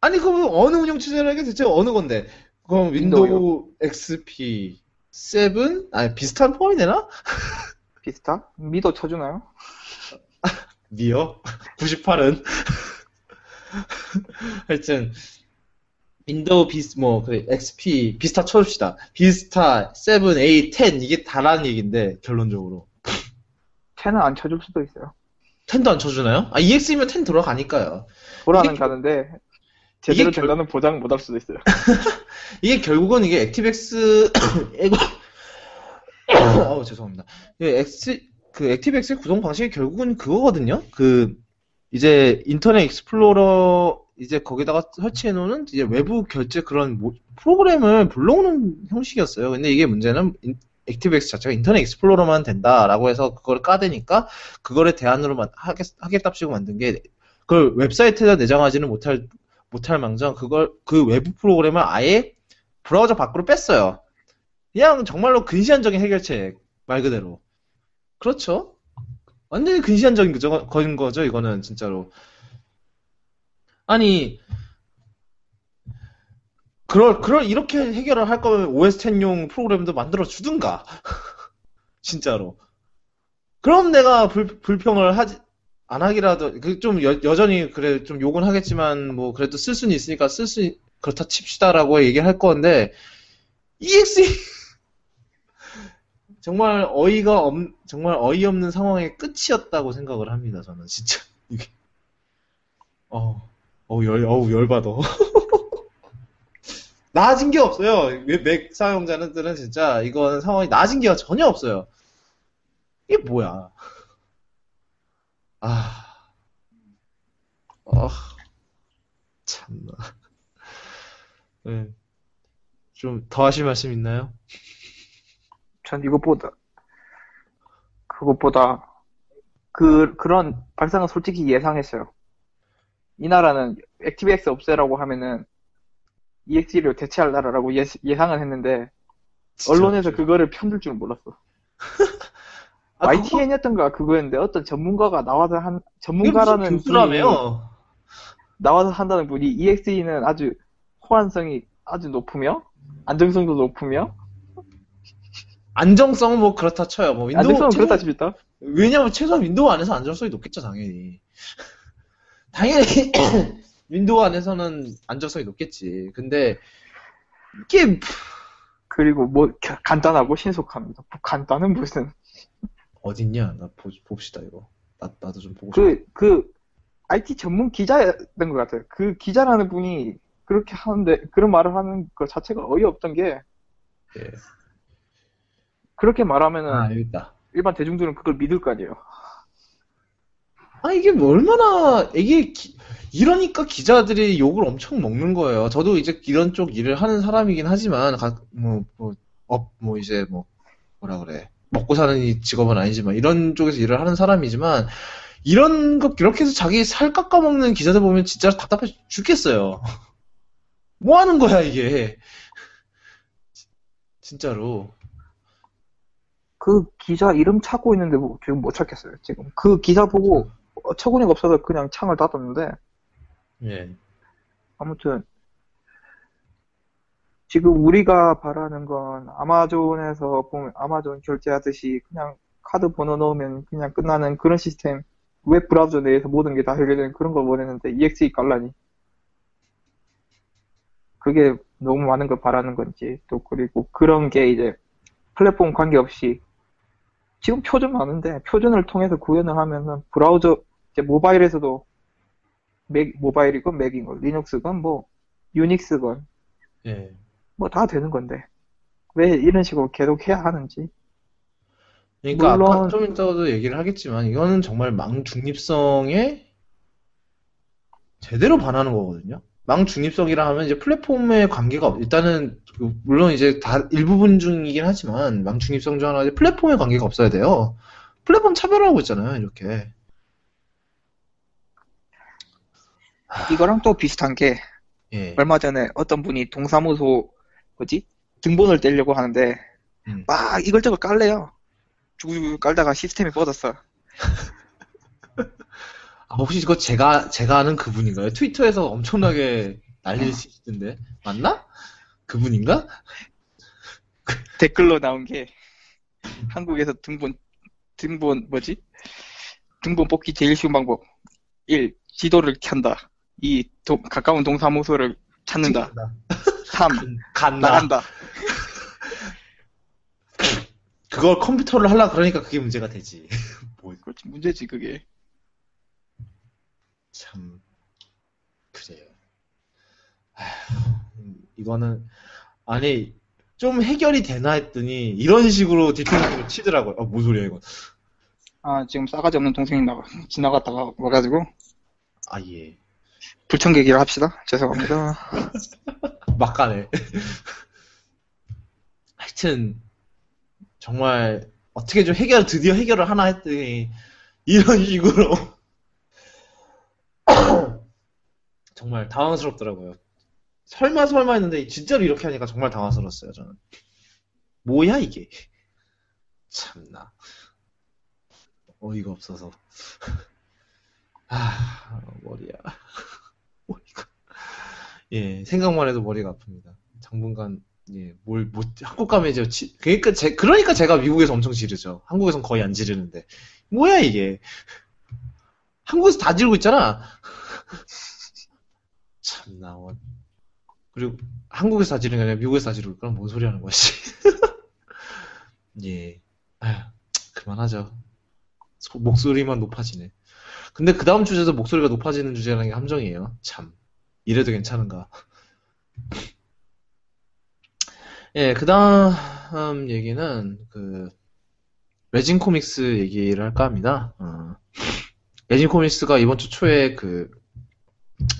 아니 그럼 어느 운영 체제라는 게 대체 어느 건데? 그럼 윈도우 XP 7? 아니 비스타 포함이 되나? 비스타? ME도 쳐주나요? ME요? 98은? 하여튼 윈도우 비스 뭐 그 XP 비스타 쳐줍시다. 비스타 7, 8, 10 이게 다라는 얘기인데 결론적으로 10은 안 쳐줄 수도 있어요. 10도 안 쳐주나요? 아 EX이면 10 들어가니까요. 이게 가는데 제대로 이게 된다는 보장 못 할 수도 있어요. 이게 결국은 이게 액티백스 어우 죄송합니다. 이게 엑스 그 ActiveX의 구성 방식이 결국은 그거거든요. 그 이제 인터넷 익스플로러 이제 거기다가 설치해 놓는 이제 외부 결제 그런 모- 프로그램을 불러오는 형식이었어요. 근데 이게 문제는 인- 액티백스 자체가 인터넷 익스플로러만 된다라고 해서 그거를 까대니까 그거를 대안으로 만- 하겠, 하겠답시고 만든 게 그걸 웹사이트에다 내장하지는 못할 못할 망정 그걸 그 외부 프로그램을 아예 브라우저 밖으로 뺐어요. 그냥 정말로 근시안적인 해결책 말 그대로. 그렇죠? 완전히 근시안적인 거죠, 거인 거죠, 이거는 진짜로. 아니 그럴 그럴 이렇게 해결을 할 거면 OS 10용 프로그램도 만들어 주든가. 진짜로. 그럼 내가 불, 불평을 하지 안 하기라도 그 좀 여전히 그래 좀 욕은 하겠지만 뭐 그래도 쓸 수는 있으니까 쓸 수 그렇다 칩시다라고 얘기를 할 건데 EXE 정말 어이가 없 정말 어이없는 상황의 끝이었다고 생각을 합니다 저는. 진짜. 이게. 어, 어 열 어우 열받아. 나아진 게 없어요. 맥- 맥 사용자들은 진짜 이건 상황이 나아진 게 전혀 없어요. 이게 뭐야? 아, 아, 참나. 네. 좀 더 하실 말씀 있나요? 전 이것보다 그것보다 그 그런 발상은 솔직히 예상했어요. 이 나라는 액티브엑스 없애라고 하면은 EX를 대체할 나라라고 예, 예상은 했는데 진짜 언론에서 없어요. 그거를 편들 줄 몰랐어. 아, YTN이었던가 그거였는데 어떤 전문가가 나와서 한 전문가라는 분이 교수라며요? 나와서 한다는 분이 EXE는 아주 호환성이 아주 높으며 안정성도 높으며 안정성은 뭐 그렇다 쳐요. 뭐 윈도우 안정성은 최소- 그렇다 칩니다. 왜냐면 최소한 윈도우 안에서 안정성이 높겠죠, 당연히. 당연히 윈도우 안에서는 안정성이 높겠지. 근데 이게 그리고 뭐 가- 간단하고 신속합니다. 뭐 간단은 무슨 어딨냐? 나 보, 봅시다 이거. 나 나도 좀 보고 싶어. 그, 그, IT 전문 기자였던 것 같아요. 그 기자라는 분이 그렇게 하는데, 그런 말을 하는 것 자체가 어이없던 게, 예. 그렇게 말하면은 아. 일반 대중들은 그걸 믿을 거 아니에요. 아, 이게 뭐 얼마나, 이게, 기- 이러니까 기자들이 욕을 엄청 먹는 거예요. 저도 이제 이런 쪽 일을 하는 사람이긴 하지만, 각, 뭐, 뭐, 업, 뭐, 이제 뭐, 뭐라 그래. 먹고 사는 이 직업은 아니지만, 이런 쪽에서 일을 하는 사람이지만, 이런 거, 이렇게 해서 자기 살 깎아먹는 기자들 보면 진짜 답답해 죽겠어요. 뭐 하는 거야, 이게. 진짜로. 그 기자 이름 찾고 있는데 뭐 지금 못 찾겠어요. 지금 그 기자 보고 어처구니가 없어서 그냥 창을 닫았는데 예. 아무튼 지금 우리가 바라는 건 아마존에서 보면 아마존 결제하듯이 그냥 카드 번호 넣으면 그냥 끝나는 그런 시스템 웹 브라우저 내에서 모든 게 다 해결되는 그런 걸 원했는데 EXE 깔라니 그게 너무 많은 걸 바라는 건지 또 그리고 그런 게 이제 플랫폼 관계없이 지금 표준 많은데 표준을 통해서 구현을 하면은 브라우저 이제 모바일에서도 맥 모바일이건 맥이건 리눅스건 뭐 유닉스건 예. 뭐 다 되는 건데 왜 이런 식으로 계속 해야 하는지 그러니까 물론- 아까 좀 이따가도 얘기를 하겠지만 이거는 정말 망 중립성에 제대로 반하는 거거든요. 망 중립성이라 하면 이제 플랫폼의 관계가 없, 일단은 그 물론 이제 다 일부분 중이긴 하지만 망 중립성 중 하나 이제 플랫폼의 관계가 없어야 돼요. 플랫폼 차별하고 있잖아요, 이렇게. 이거랑 또 비슷한 게 예. 얼마 전에 어떤 분이 동사무소 뭐지 등본을 떼려고 하는데 음. 막 이걸 저걸 깔래요. 쭉 깔다가 시스템이 뻗었어. 아, 혹시 이거 제가 제가 아는 그분인가요? 트위터에서 엄청나게 난리치던데 맞나? 그분인가? 댓글로 나온 게 한국에서 등본 등본 뭐지? 등본 뽑기 제일 쉬운 방법 1. 지도를 켠다 2. 도- 가까운 동사무소를 찾는다 3. 간다. 나간다 그걸 컴퓨터를 하려 그러니까 그게 문제가 되지. 뭐 그렇지 문제지 그게 참 그래요. 아휴, 음, 이거는 아니 좀 해결이 되나 했더니 이런 식으로 뒤통수를 치더라고요. 아, 뭔 소리야 이거? 아 지금 싸가지 없는 동생이 나가 지나갔다가 와가지고 아 예. 불청 계기를 합시다 죄송합니다 막가네. 하여튼 정말 어떻게 좀 해결 드디어 해결을 하나 했더니 이런 식으로 정말 당황스럽더라고요. 설마 설마 했는데 진짜로 이렇게 하니까 정말 당황스러웠어요 저는. 뭐야 이게? 참나 어이가 없어서. 아 머리야. 머리가. 예, 생각만 해도 머리가 아픕니다. 당분간, 예, 뭘, 못, 한국 가면 이제, 지- 그러니까 제, 그러니까 제가 미국에서 엄청 지르죠. 한국에선 거의 안 지르는데. 뭐야, 이게. 한국에서 다 지르고 있잖아. 참나, 원. 그리고, 한국에서 다 지르는 게 아니라 미국에서 다 지르고, 그럼 뭔 소리 하는 거지? 예. 아휴, 그만하죠. 소- 목소리만 높아지네. 근데 그 다음 주제도 목소리가 높아지는 주제라는 게 함정이에요. 참. 이래도 괜찮은가. 예, 그 다음 얘기는, 그, 레진 코믹스 얘기를 할까 합니다. 어, 레진 코믹스가 이번 주 초에 그,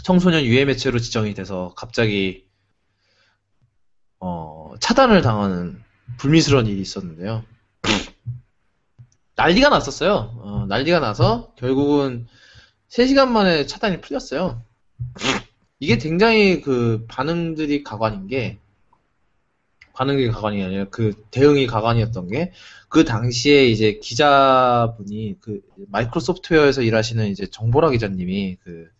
청소년 유해 매체로 지정이 돼서 갑자기, 어, 차단을 당하는 불미스러운 일이 있었는데요. 난리가 났었어요. 어, 난리가 나서 결국은 3시간 만에 차단이 풀렸어요. 이게 굉장히 그 반응들이 가관인 게 반응이 가관이 아니라 그 대응이 가관이었던 게 그 당시에 이제 기자분이 그 마이크로소프트웨어에서 일하시는 이제 정보라 기자님이 그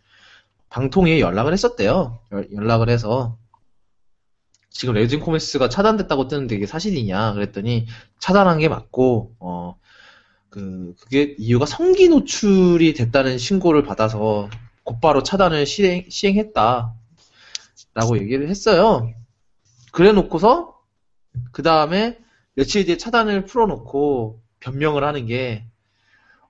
방통위에 연락을 했었대요. 연- 연락을 해서 지금 레진 코미스가 차단됐다고 뜨는데 이게 사실이냐 그랬더니 차단한 게 맞고 어 그 그게 이유가 성기 노출이 됐다는 신고를 받아서 곧바로 차단을 시행, 시행했다. 라고 얘기를 했어요. 그래 놓고서, 그 다음에 며칠 뒤에 차단을 풀어놓고 변명을 하는 게,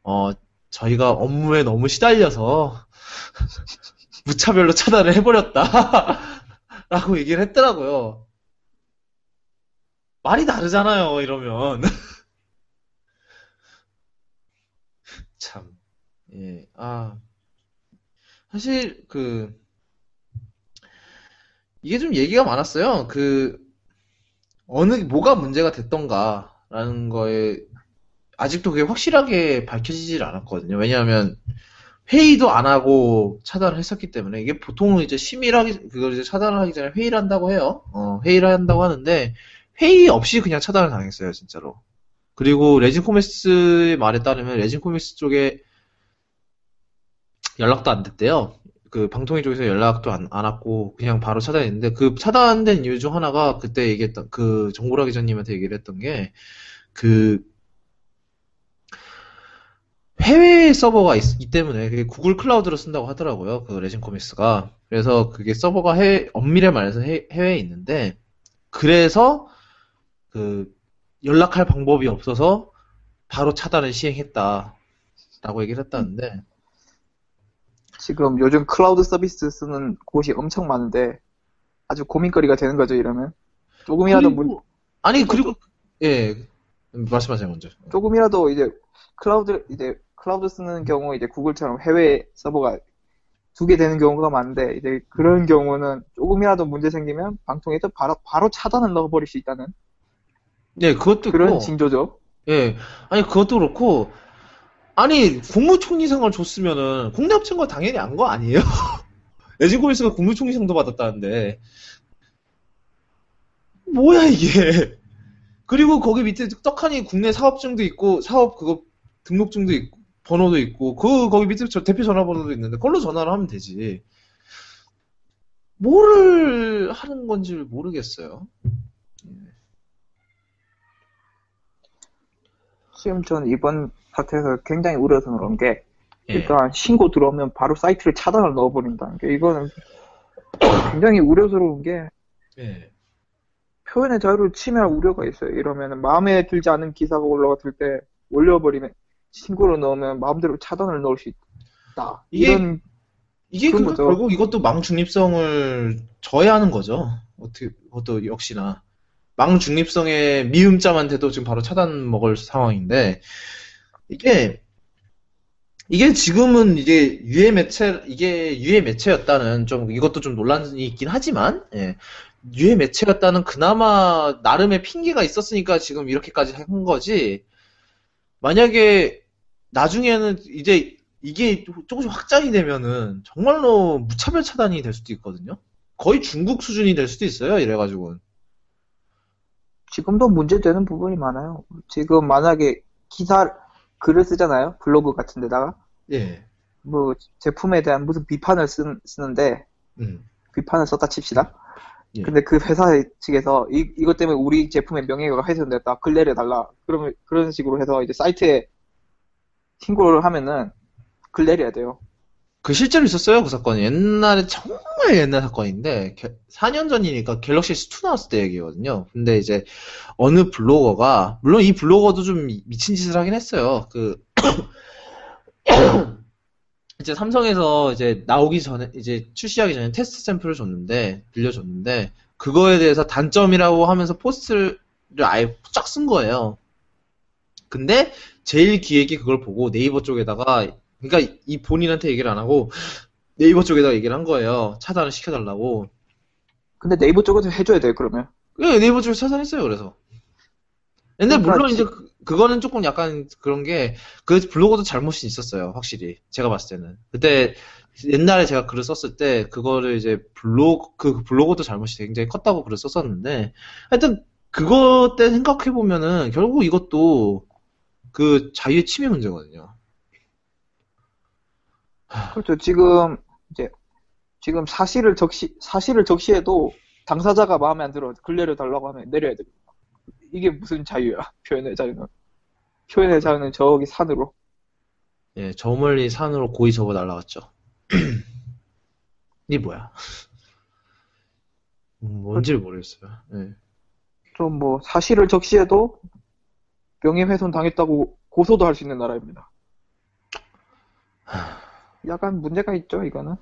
어, 저희가 업무에 너무 시달려서 무차별로 차단을 해버렸다. 라고 얘기를 했더라고요. 말이 다르잖아요, 이러면. 참. 예, 아. 사실 그 이게 좀 얘기가 많았어요. 그 어느 뭐가 문제가 됐던가라는 거에 아직도 그게 확실하게 밝혀지질 않았거든요. 왜냐하면 회의도 안 하고 차단을 했었기 때문에 이게 보통은 이제 심의하기 그걸 이제 차단을 하기 전에 회의를 한다고 해요. 어, 회의를 한다고 하는데 회의 없이 그냥 차단을 당했어요, 진짜로. 그리고 레진 코미스의 말에 따르면 레진 코미스 쪽에 연락도 안 됐대요. 그 방통위 쪽에서 연락도 안, 안 왔고 그냥 바로 차단했는데 그 차단된 이유 중 하나가 그때 얘기했던 그 정보라 기자님한테 얘기를 했던 게 그 해외 서버가 있, 기 때문에 그게 구글 클라우드로 쓴다고 하더라고요. 그 레진 코믹스가 그래서 그게 서버가 해외 엄밀히 말해서 해, 해외에 있는데 그래서 그 연락할 방법이 없어서 바로 차단을 시행했다라고 얘기를 했다는데 지금 요즘 클라우드 서비스 쓰는 곳이 엄청 많은데 아주 고민거리가 되는 거죠 이러면 조금이라도 문, 그리고- 아니 그리고 예 말씀하세요 먼저. 조금이라도 이제 클라우드 이제 클라우드 쓰는 경우 이제 구글처럼 해외 서버가 두게 되는 경우가 많은데 이제 그런 경우는 조금이라도 문제 생기면 방통에서 바로 바로 차단을 넣어버릴 수 있다는 네, 그것도 그런 징조죠. 예, 아니 그것도 그렇고, 아니 국무총리상을 줬으면은 국내 업체인 거 당연히 안 거 아니에요? 에지고이스가 국무총리상도 받았다는데, 뭐야 이게? 그리고 거기 밑에 떡하니 국내 사업증도 있고 사업 그거 등록증도 있고 번호도 있고 그 거기 밑에 저 대표 전화번호도 있는데 그걸로 전화를 하면 되지. 뭐를 하는 건지 모르겠어요. 지금 전 이번 사태에서 굉장히 우려스러운 게 예. 일단 신고 들어오면 바로 사이트를 차단을 넣어버린다는 게 이거는 굉장히 우려스러운 게 예. 표현의 자유를 침해할 우려가 있어요. 이러면 마음에 들지 않은 기사가 올라왔을 때 올려버리면 신고를 넣으면 마음대로 차단을 넣을 수 있다. 이게 이런 이게 그 거죠. 결국 이것도 망 중립성을 저해하는 거죠. 어떻게 그것도 역시나 망 중립성의 미음자만 돼도 지금 바로 차단 먹을 상황인데 이게 이게 지금은 이제 유해 매체 이게 유해 매체였다는 좀 이것도 좀 논란이 있긴 하지만 예. 유해 매체였다는 그나마 나름의 핑계가 있었으니까 지금 이렇게까지 한 거지. 만약에 나중에는 이제 이게 조금씩 확장이 되면은 정말로 무차별 차단이 될 수도 있거든요. 거의 중국 수준이 될 수도 있어요. 이래가지고. 지금도 문제되는 부분이 많아요. 지금 만약에 기사 글을 쓰잖아요. 블로그 같은 데다가 예. 뭐 제품에 대한 무슨 비판을 쓰, 쓰는데 음. 비판을 썼다 칩시다. 예. 근데 그 회사 측에서 이, 이것 때문에 우리 제품의 명예가 훼손됐다. 글 내려달라. 그러면 그런 식으로 해서 이제 사이트에 신고를 하면은 글 내려야 돼요. 그 실제로 있었어요. 그 사건이. 옛날에 정말 옛날 사건인데 4년 전이니까 갤럭시 S2 나왔을 때 얘기거든요. 근데 이제 어느 블로거가 물론 이 블로거도 좀 미- 미친 짓을 하긴 했어요. 그 이제 삼성에서 이제 나오기 전에 이제 출시하기 전에 테스트 샘플을 줬는데 빌려줬는데 그거에 대해서 단점이라고 하면서 포스트를 아예 쫙 쓴 거예요. 근데 제일 기획이 그걸 보고 네이버 쪽에다가 그러니까 이 본인한테 얘기를 안 하고 네이버 쪽에다가 얘기를 한 거예요. 차단을 시켜달라고. 근데 네이버 쪽에서 해줘야 돼요. 그러면 예, 네이버 쪽에서 차단했어요. 그래서. 근데 그러니까 물론 지- 이제 그, 그거는 조금 약간 그런 게 그 블로거도 잘못이 있었어요. 확실히 제가 봤을 때는 그때 옛날에 제가 글을 썼을 때 그거를 이제 블로그 그 블로거도 잘못이 굉장히 컸다고 글을 썼었는데 하여튼 그거 때 생각해 보면은 결국 이것도 그 자유의 침해 문제거든요. 그렇죠. 지금 이제 지금 사실을 적시 사실을 적시해도 당사자가 마음에 안 들어 글 내려달라고 하면 내려야 됩니다. 이게 무슨 자유야? 표현의 자유는 표현의 자유는 저기 산으로 예, 저 멀리 산으로 고이 접어 날라갔죠. 이게 뭐야? 음, 뭔지를 모르겠어요. 예. 좀뭐 사실을 적시해도 명예훼손 당했다고 고소도 할 수 있는 나라입니다. 약간 문제가 있죠, 이거는.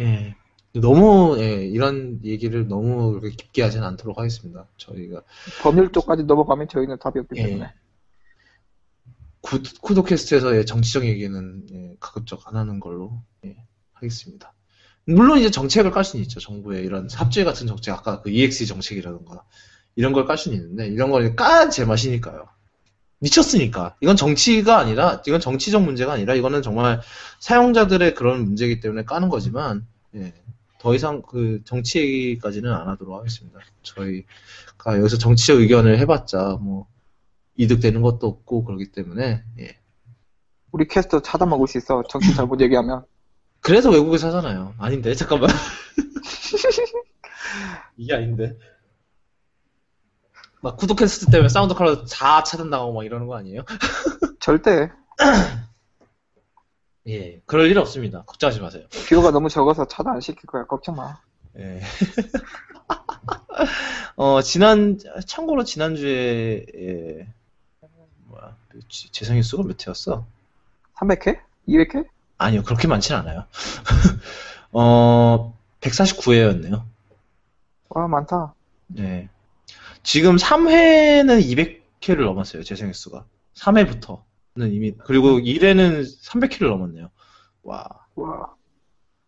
예. 너무 예, 이런 얘기를 너무 그렇게 깊게 하진 않도록 하겠습니다. 저희가 법률 쪽까지 넘어가면 저희는 답이 없기 예. 때문에. 구, 쿠도캐스트에서의 정치적 얘기는 예, 가급적 안 하는 걸로 예, 하겠습니다. 물론 이제 정책을 깔 수는 있죠. 정부의 이런 합주의 같은 정책, 아까 그 EX 정책이라든가 이런 걸 깔 수는 있는데 이런 걸 까야 제맛이니까요. 미쳤으니까. 이건 정치가 아니라 이건 정치적 문제가 아니라 이거는 정말 사용자들의 그런 문제이기 때문에 까는 거지만 예, 더 이상 그 정치 얘기까지는 안 하도록 하겠습니다. 저희가 여기서 정치적 의견을 해봤자 뭐 이득되는 것도 없고 그렇기 때문에 예. 우리 캐스터 차단 먹을 수 있어. 정치 잘못 얘기하면. 그래서 외국에서 하잖아요. 아닌데 잠깐만 이게 아닌데 막 구독캐스트 때문에 사운드클라우드 다 차단당하고 막 이러는 거 아니에요? 절대 예, 그럴 일 없습니다. 걱정하지 마세요. 뷰가 너무 적어서 차단 안 시킬 거야. 걱정 마. 예. 어, 지난, 참고로 지난주에, 예, 뭐야, 지- 재생일 수가 몇 회였어? 300회? 200회? 아니요, 그렇게 많진 않아요. 어, 149회였네요. 와, 많다. 네. 지금 3회는 200회를 넘었어요, 재생일 수가. 3회부터는 이미, 그리고 1회는 300회를 넘었네요. 와. 와.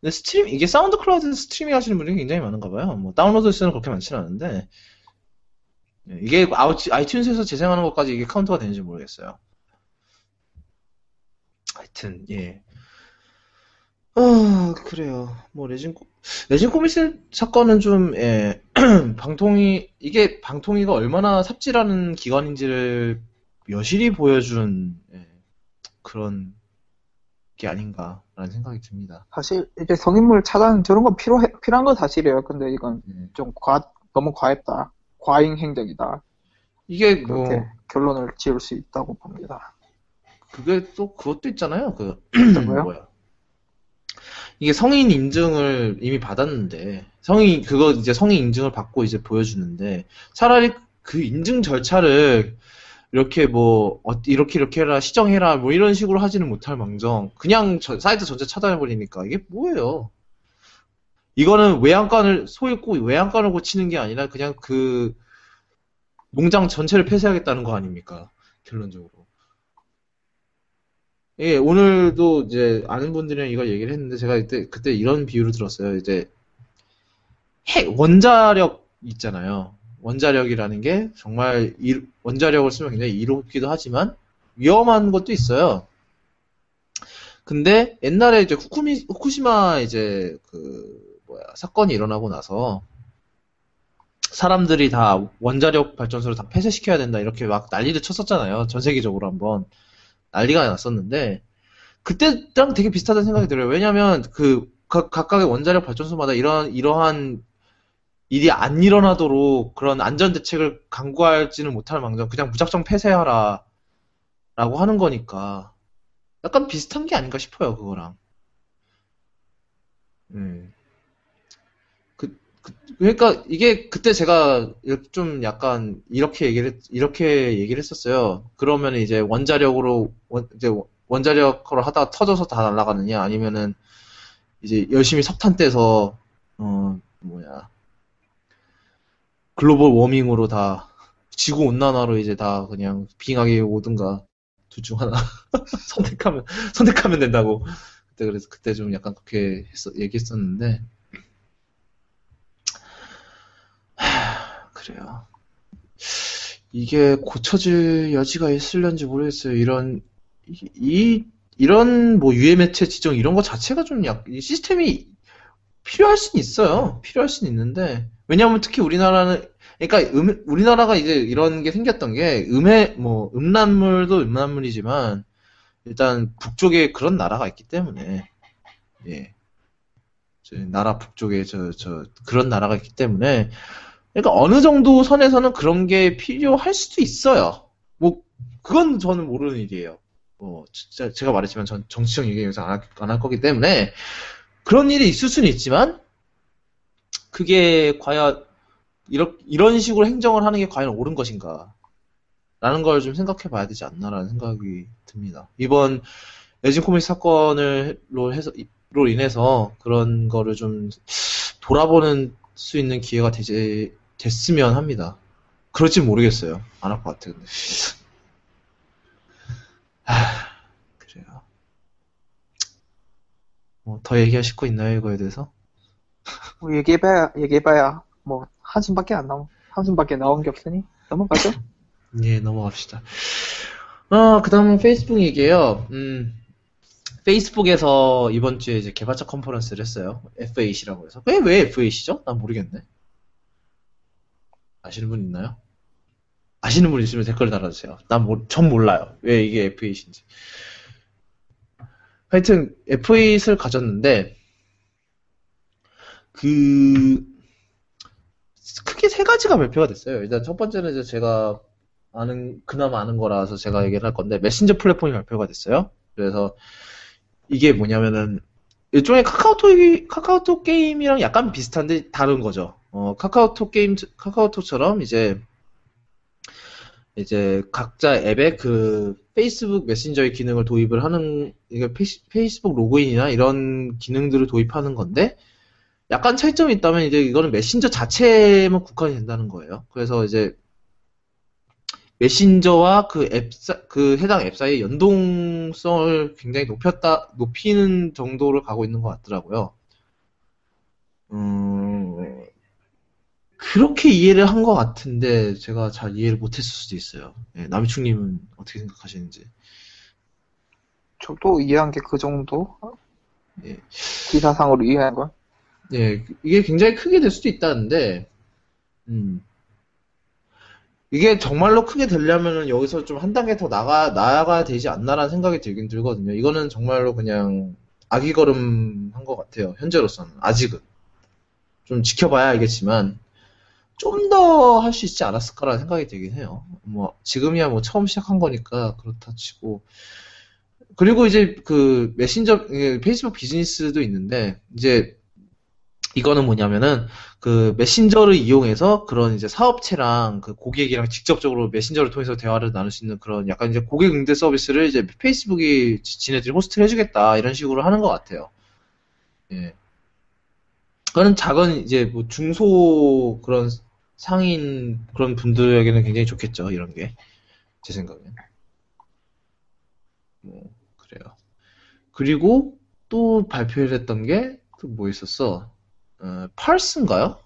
근데 스트림, 이게 사운드 클라우드에서 스트리밍 하시는 분들이 굉장히 많은가 봐요. 뭐, 다운로드 수는 그렇게 많지는 않은데, 예, 이게 아이튠즈에서 재생하는 것까지 이게 카운트가 되는지 모르겠어요. 하여튼, 예. 아, 그래요. 뭐, 레진, 코- 레진 코믹스 사건은 좀, 예, 방통위, 이게 방통위가 얼마나 삽질하는 기관인지를 여실히 보여준, 예, 그런 게 아닌가라는 생각이 듭니다. 사실 이제 성인물 차단 저런 건 필요해 필요한 건 사실이에요. 근데 이건 예. 좀 과, 너무 과했다. 과잉 행적이다. 이게 뭐, 그렇게 결론을 지을 수 있다고 봅니다. 그게 또 그것도 있잖아요. 그? 뭐야. 이게 성인 인증을 이미 받았는데, 성인, 그거 이제 성인 인증을 받고 이제 보여주는데, 차라리 그 인증 절차를 이렇게 뭐, 어, 이렇게 이렇게 해라, 시정해라, 뭐 이런 식으로 하지는 못할 망정, 그냥 저- 사이트 전체 차단해버리니까 이게 뭐예요? 이거는 외양간을, 꼭 외양간을 고치는 게 아니라 그냥 그 농장 전체를 폐쇄하겠다는 거 아닙니까? 결론적으로. 예, 오늘도 이제 아는 분들이랑 이걸 얘기를 했는데 제가 그때 그때 이런 비유를 들었어요. 이제 핵 원자력 있잖아요. 원자력이라는 게 정말 이- 원자력을 쓰면 굉장히 이롭기도 하지만 위험한 것도 있어요. 근데 옛날에 이제 후쿠미, 후쿠시마 이제 그 뭐야 사건이 일어나고 나서 사람들이 다 원자력 발전소를 다 폐쇄시켜야 된다 이렇게 막 난리를 쳤었잖아요. 전 세계적으로 한번 난리가 났었는데 그때랑 되게 비슷하다는 생각이 들어요. 왜냐하면 그 각, 각각의 원자력 발전소마다 이런 이러한 일이 안 일어나도록 그런 안전 대책을 강구하지는 못할 망정 그냥 무작정 폐쇄하라 라고 하는 거니까 약간 비슷한 게 아닌가 싶어요 그거랑 음. 그러니까 이게 그때 제가 좀 약간 이렇게 얘기를 했- 이렇게 얘기를 했었어요. 그러면 이제 원자력으로 원, 이제 원자력으로 하다가 터져서 다 날아가느냐 아니면은 이제 열심히 석탄 떼서 어 뭐야 글로벌 워밍으로 다 지구 온난화로 이제 다 그냥 빙하게 오든가 둘 중 하나 선택하면 선택하면 된다고. 그때 그래서 그때 좀 약간 그렇게 했어, 얘기했었는데 하, 그래요 이게 고쳐질 여지가 있을런지 모르겠어요 이런 이, 이 이런 뭐 유해 매체 지정 이런 거 자체가 좀 약, 이 시스템이 필요할 수는 있어요. 필요할 수는 있는데 왜냐하면 특히 우리나라는 그러니까 음, 우리나라가 이제 이런 게 생겼던 게 음해 뭐 음란물도 음란물이지만 일단 북쪽에 그런 나라가 있기 때문에 예. 저 나라 북쪽에 저 저 그런 나라가 있기 때문에 그러니까 어느 정도 선에서는 그런 게 필요할 수도 있어요. 뭐 그건 저는 모르는 일이에요. 뭐 진짜 제가 말했지만 전 정치적 얘기 여기서 안할 거기 때문에 그런 일이 있을 수는 있지만 그게 과연 이런 이런 식으로 행정을 하는 게 과연 옳은 것인가? 라는 걸 좀 생각해 봐야 되지 않나라는 생각이 듭니다. 이번 레진 코믹 사건을로 해서 로 인해서 그런 거를 좀 돌아보는 수 있는 기회가 되지 됐으면 합니다. 그럴지 모르겠어요. 안 할 것 같아요. 근데. 하, 그래요. 뭐 더 얘기하실 거 있나요, 이거에 대해서? 뭐 얘기해봐야 얘기해봐야 뭐 한숨밖에 안 나오 한숨밖에 나온 게 없으니 넘어가죠. 예, 넘어갑시다. 어, 그 다음은 페이스북 얘기예요. 음, 페이스북에서 이번 주에 이제 개발자 컨퍼런스를 했어요. F8이라고 해서. 왜, 왜 F8이죠? 난 모르겠네. 아시는 분 있나요? 아시는 분 있으면 댓글 달아주세요. 난 모, 전 몰라요. 왜 이게 F8인지. 하여튼, F8을 가졌는데, 그, 크게 세 가지가 발표가 됐어요. 일단 첫 번째는 이제 제가 아는, 그나마 아는 거라서 제가 얘기를 할 건데, 메신저 플랫폼이 발표가 됐어요. 그래서 이게 뭐냐면은, 일종의 카카오톡이, 카카오톡 게임이랑 약간 비슷한데 다른 거죠. 어, 카카오톡 게임, 카카오톡처럼 이제, 이제 각자 앱에 그 페이스북 메신저의 기능을 도입을 하는, 페이스북 로그인이나 이런 기능들을 도입하는 건데, 약간 차이점이 있다면 이제 이거는 메신저 자체만 국한이 된다는 거예요. 그래서 이제 메신저와 그 앱, 그 해당 앱 사이의 연동성을 굉장히 높였다, 높이는 정도를 가고 있는 것 같더라고요. 그렇게 이해를 한 것 같은데 제가 잘 이해를 못했을 수도 있어요. 예, 남이충님은 어떻게 생각하시는지. 저도 이해한 게 그 정도? 예. 기사상으로 이해한 건? 예, 이게 굉장히 크게 될 수도 있다는데, 음. 이게 정말로 크게 되려면은 여기서 좀 한 단계 더 나가, 나아가야 되지 않나라는 생각이 들긴 들거든요. 이거는 정말로 그냥 아기 걸음 한 것 같아요. 현재로서는. 아직은. 좀 지켜봐야 알겠지만, 좀 더 할 수 있지 않았을까라는 생각이 들긴 해요. 뭐, 지금이야 뭐 처음 시작한 거니까 그렇다 치고. 그리고 이제 그 메신저, 예, 페이스북 비즈니스도 있는데, 이제 이거는 뭐냐면은 그 메신저를 이용해서 그런 이제 사업체랑 그 고객이랑 직접적으로 메신저를 통해서 대화를 나눌 수 있는 그런 약간 이제 고객 응대 서비스를 이제 페이스북이 지- 지네들이 호스트를 해주겠다 이런 식으로 하는 것 같아요. 예. 그거는 작은 이제 뭐 중소 그런 상인 그런 분들에게는 굉장히 좋겠죠 이런 게 제 생각엔. 뭐 그래요. 그리고 또 발표를 했던 게 또 뭐 있었어? 어, 펄스인가요?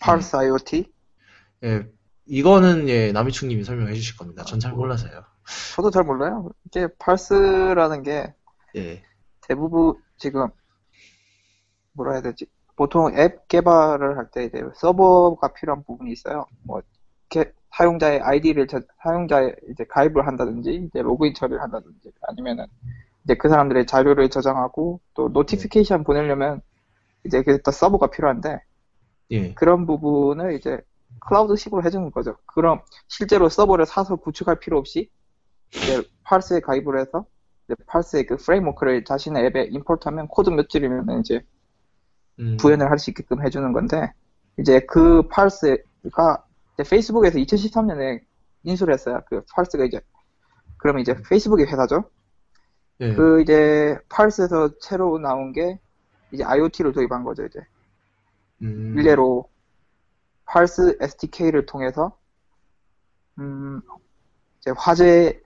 펄스 IoT? 예, 이거는 예, 남이충님이 설명해 주실 겁니다. 전 잘 몰라서요. 저도 잘 몰라요. 이게 펄스라는 게 예, 대부분 지금 뭐라 해야 되지? 보통 앱 개발을 할 때 이제 서버가 필요한 부분이 있어요. 뭐 게- 사용자의 아이디를 사용자의 이제 가입을 한다든지 이제 로그인 처리를 한다든지 아니면은 이제 그 사람들의 자료를 저장하고 또 notification 보내려면 이제 그또 서버가 필요한데 예, 그런 부분을 이제 클라우드식으로 해주는 거죠. 그럼 실제로 서버를 사서 구축할 필요 없이 이제 Parse에 가입을 해서 이제 Parse의 그 framework를 자신의 앱에 import하면 코드 몇 줄이면 이제 음, 구현을 할 수 있게끔 해주는 건데 이제 그 이제 페이스북에서 2013년에 인수를 했어요. 그 펄스가 이제 그러면 이제 페이스북의 회사죠. 예, 그 이제 펄스에서 새로 나온 게 이제 IoT를 도입한 거죠. 이제 음, 일례로 펄스 SDK를 통해서 음 이제 화재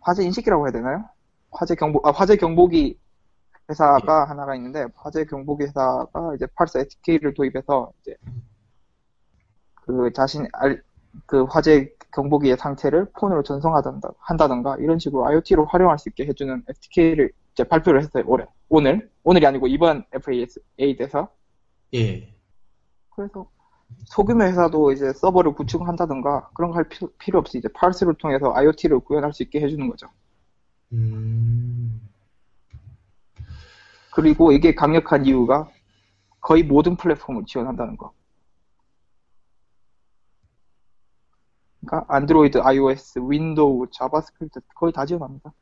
화재 인식기라고 해야 되나요? 화재 경보 아 화재 경보기 회사가 하나가 있는데 화재 경보기 회사가 이제 펄스 SDK를 도입해서 이제 그 자신 알, 그 화재 경보기의 상태를 폰으로 전송하던가 한다던가 이런 식으로 IoT로 활용할 수 있게 해주는 SDK를 이제 발표를 했어요 올해. 오늘. 오늘이 아니고 이번 FA8에서. 예, 그래서 소규모 회사도 이제 서버를 구축한다든가 그런 거 할 필요 없이 이제 Parse를 통해서 IoT를 구현할 수 있게 해주는 거죠. 음, 그리고 이게 강력한 이유가 거의 모든 플랫폼을 지원한다는 거. 그러니까 안드로이드, iOS, 윈도우, JavaScript 거의 다 지원합니다.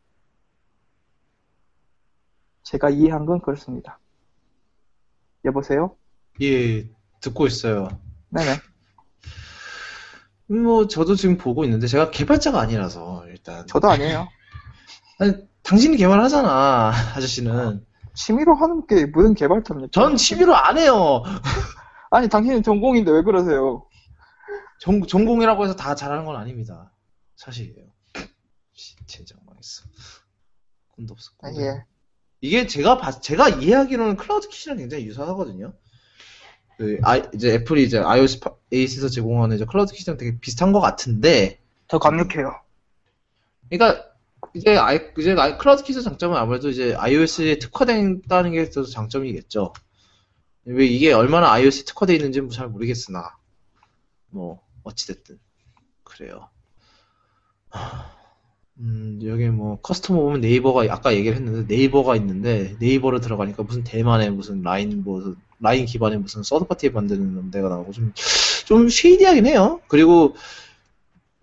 제가 이해한 건 그렇습니다. 여보세요? 예, 듣고 있어요. 네네. 음, 뭐 저도 지금 보고 있는데 제가 개발자가 아니라서 일단 저도 아니에요. 아니, 당신이 개발하잖아, 아저씨는. 취미로 하는 게 무슨 개발자입니까? 전 취미로 안 해요. 아니 당신은 전공인데 왜 그러세요? 전, 전공이라고 해서 다 잘하는 건 아닙니다. 사실이에요. 씨, 젠장 망했어. 꿈도 없어. 아, 예. 이게 제가 봤, 제가 이해하기로는 CloudKit이랑 굉장히 유사하거든요. 그, 아, 이제 애플이 이제 iOS 8에서 제공하는 이제 CloudKit이랑 되게 비슷한 것 같은데, 더 강력해요. 그러니까 이제 아이, 이제 아이- CloudKit의 장점은 아무래도 이제 iOS에 특화된다는 게 더 장점이겠죠. 왜 이게 얼마나 iOS에 특화되어 있는지는 잘 모르겠으나, 뭐, 어찌됐든. 그래요. 하, 음, 여기 뭐, customer 보면 네이버가, 아까 얘기를 했는데, 네이버가 있는데, 네이버로 들어가니까 무슨 대만의 무슨 라인, 뭐, 라인 기반의 무슨 third party 만드는 데가 나오고, 좀, 좀 shady하긴 해요. 그리고,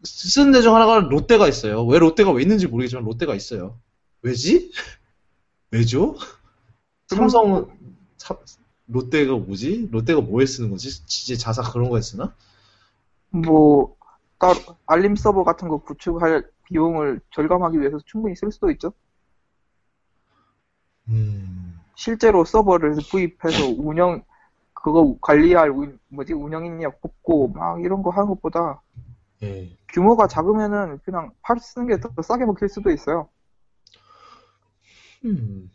쓰는 데 중 하나가 롯데가 있어요. 왜 롯데가 왜 있는지 모르겠지만, 롯데가 있어요. 왜지? 왜죠? 삼성은, 사- 롯데가 뭐지? 롯데가 뭐에 쓰는 거지? 지제 자사 그런 거에 쓰나? 뭐 따로 알림 서버 같은 거 구축할 비용을 절감하기 위해서 충분히 쓸 수도 있죠. 음, 실제로 서버를 구입해서 운영 그거 관리할 운- 뭐지 운영인력 뽑고 막 이런 거 하는 것보다 예. 규모가 작으면은 그냥 팔 쓰는 게 더 싸게 먹힐 수도 있어요. 음,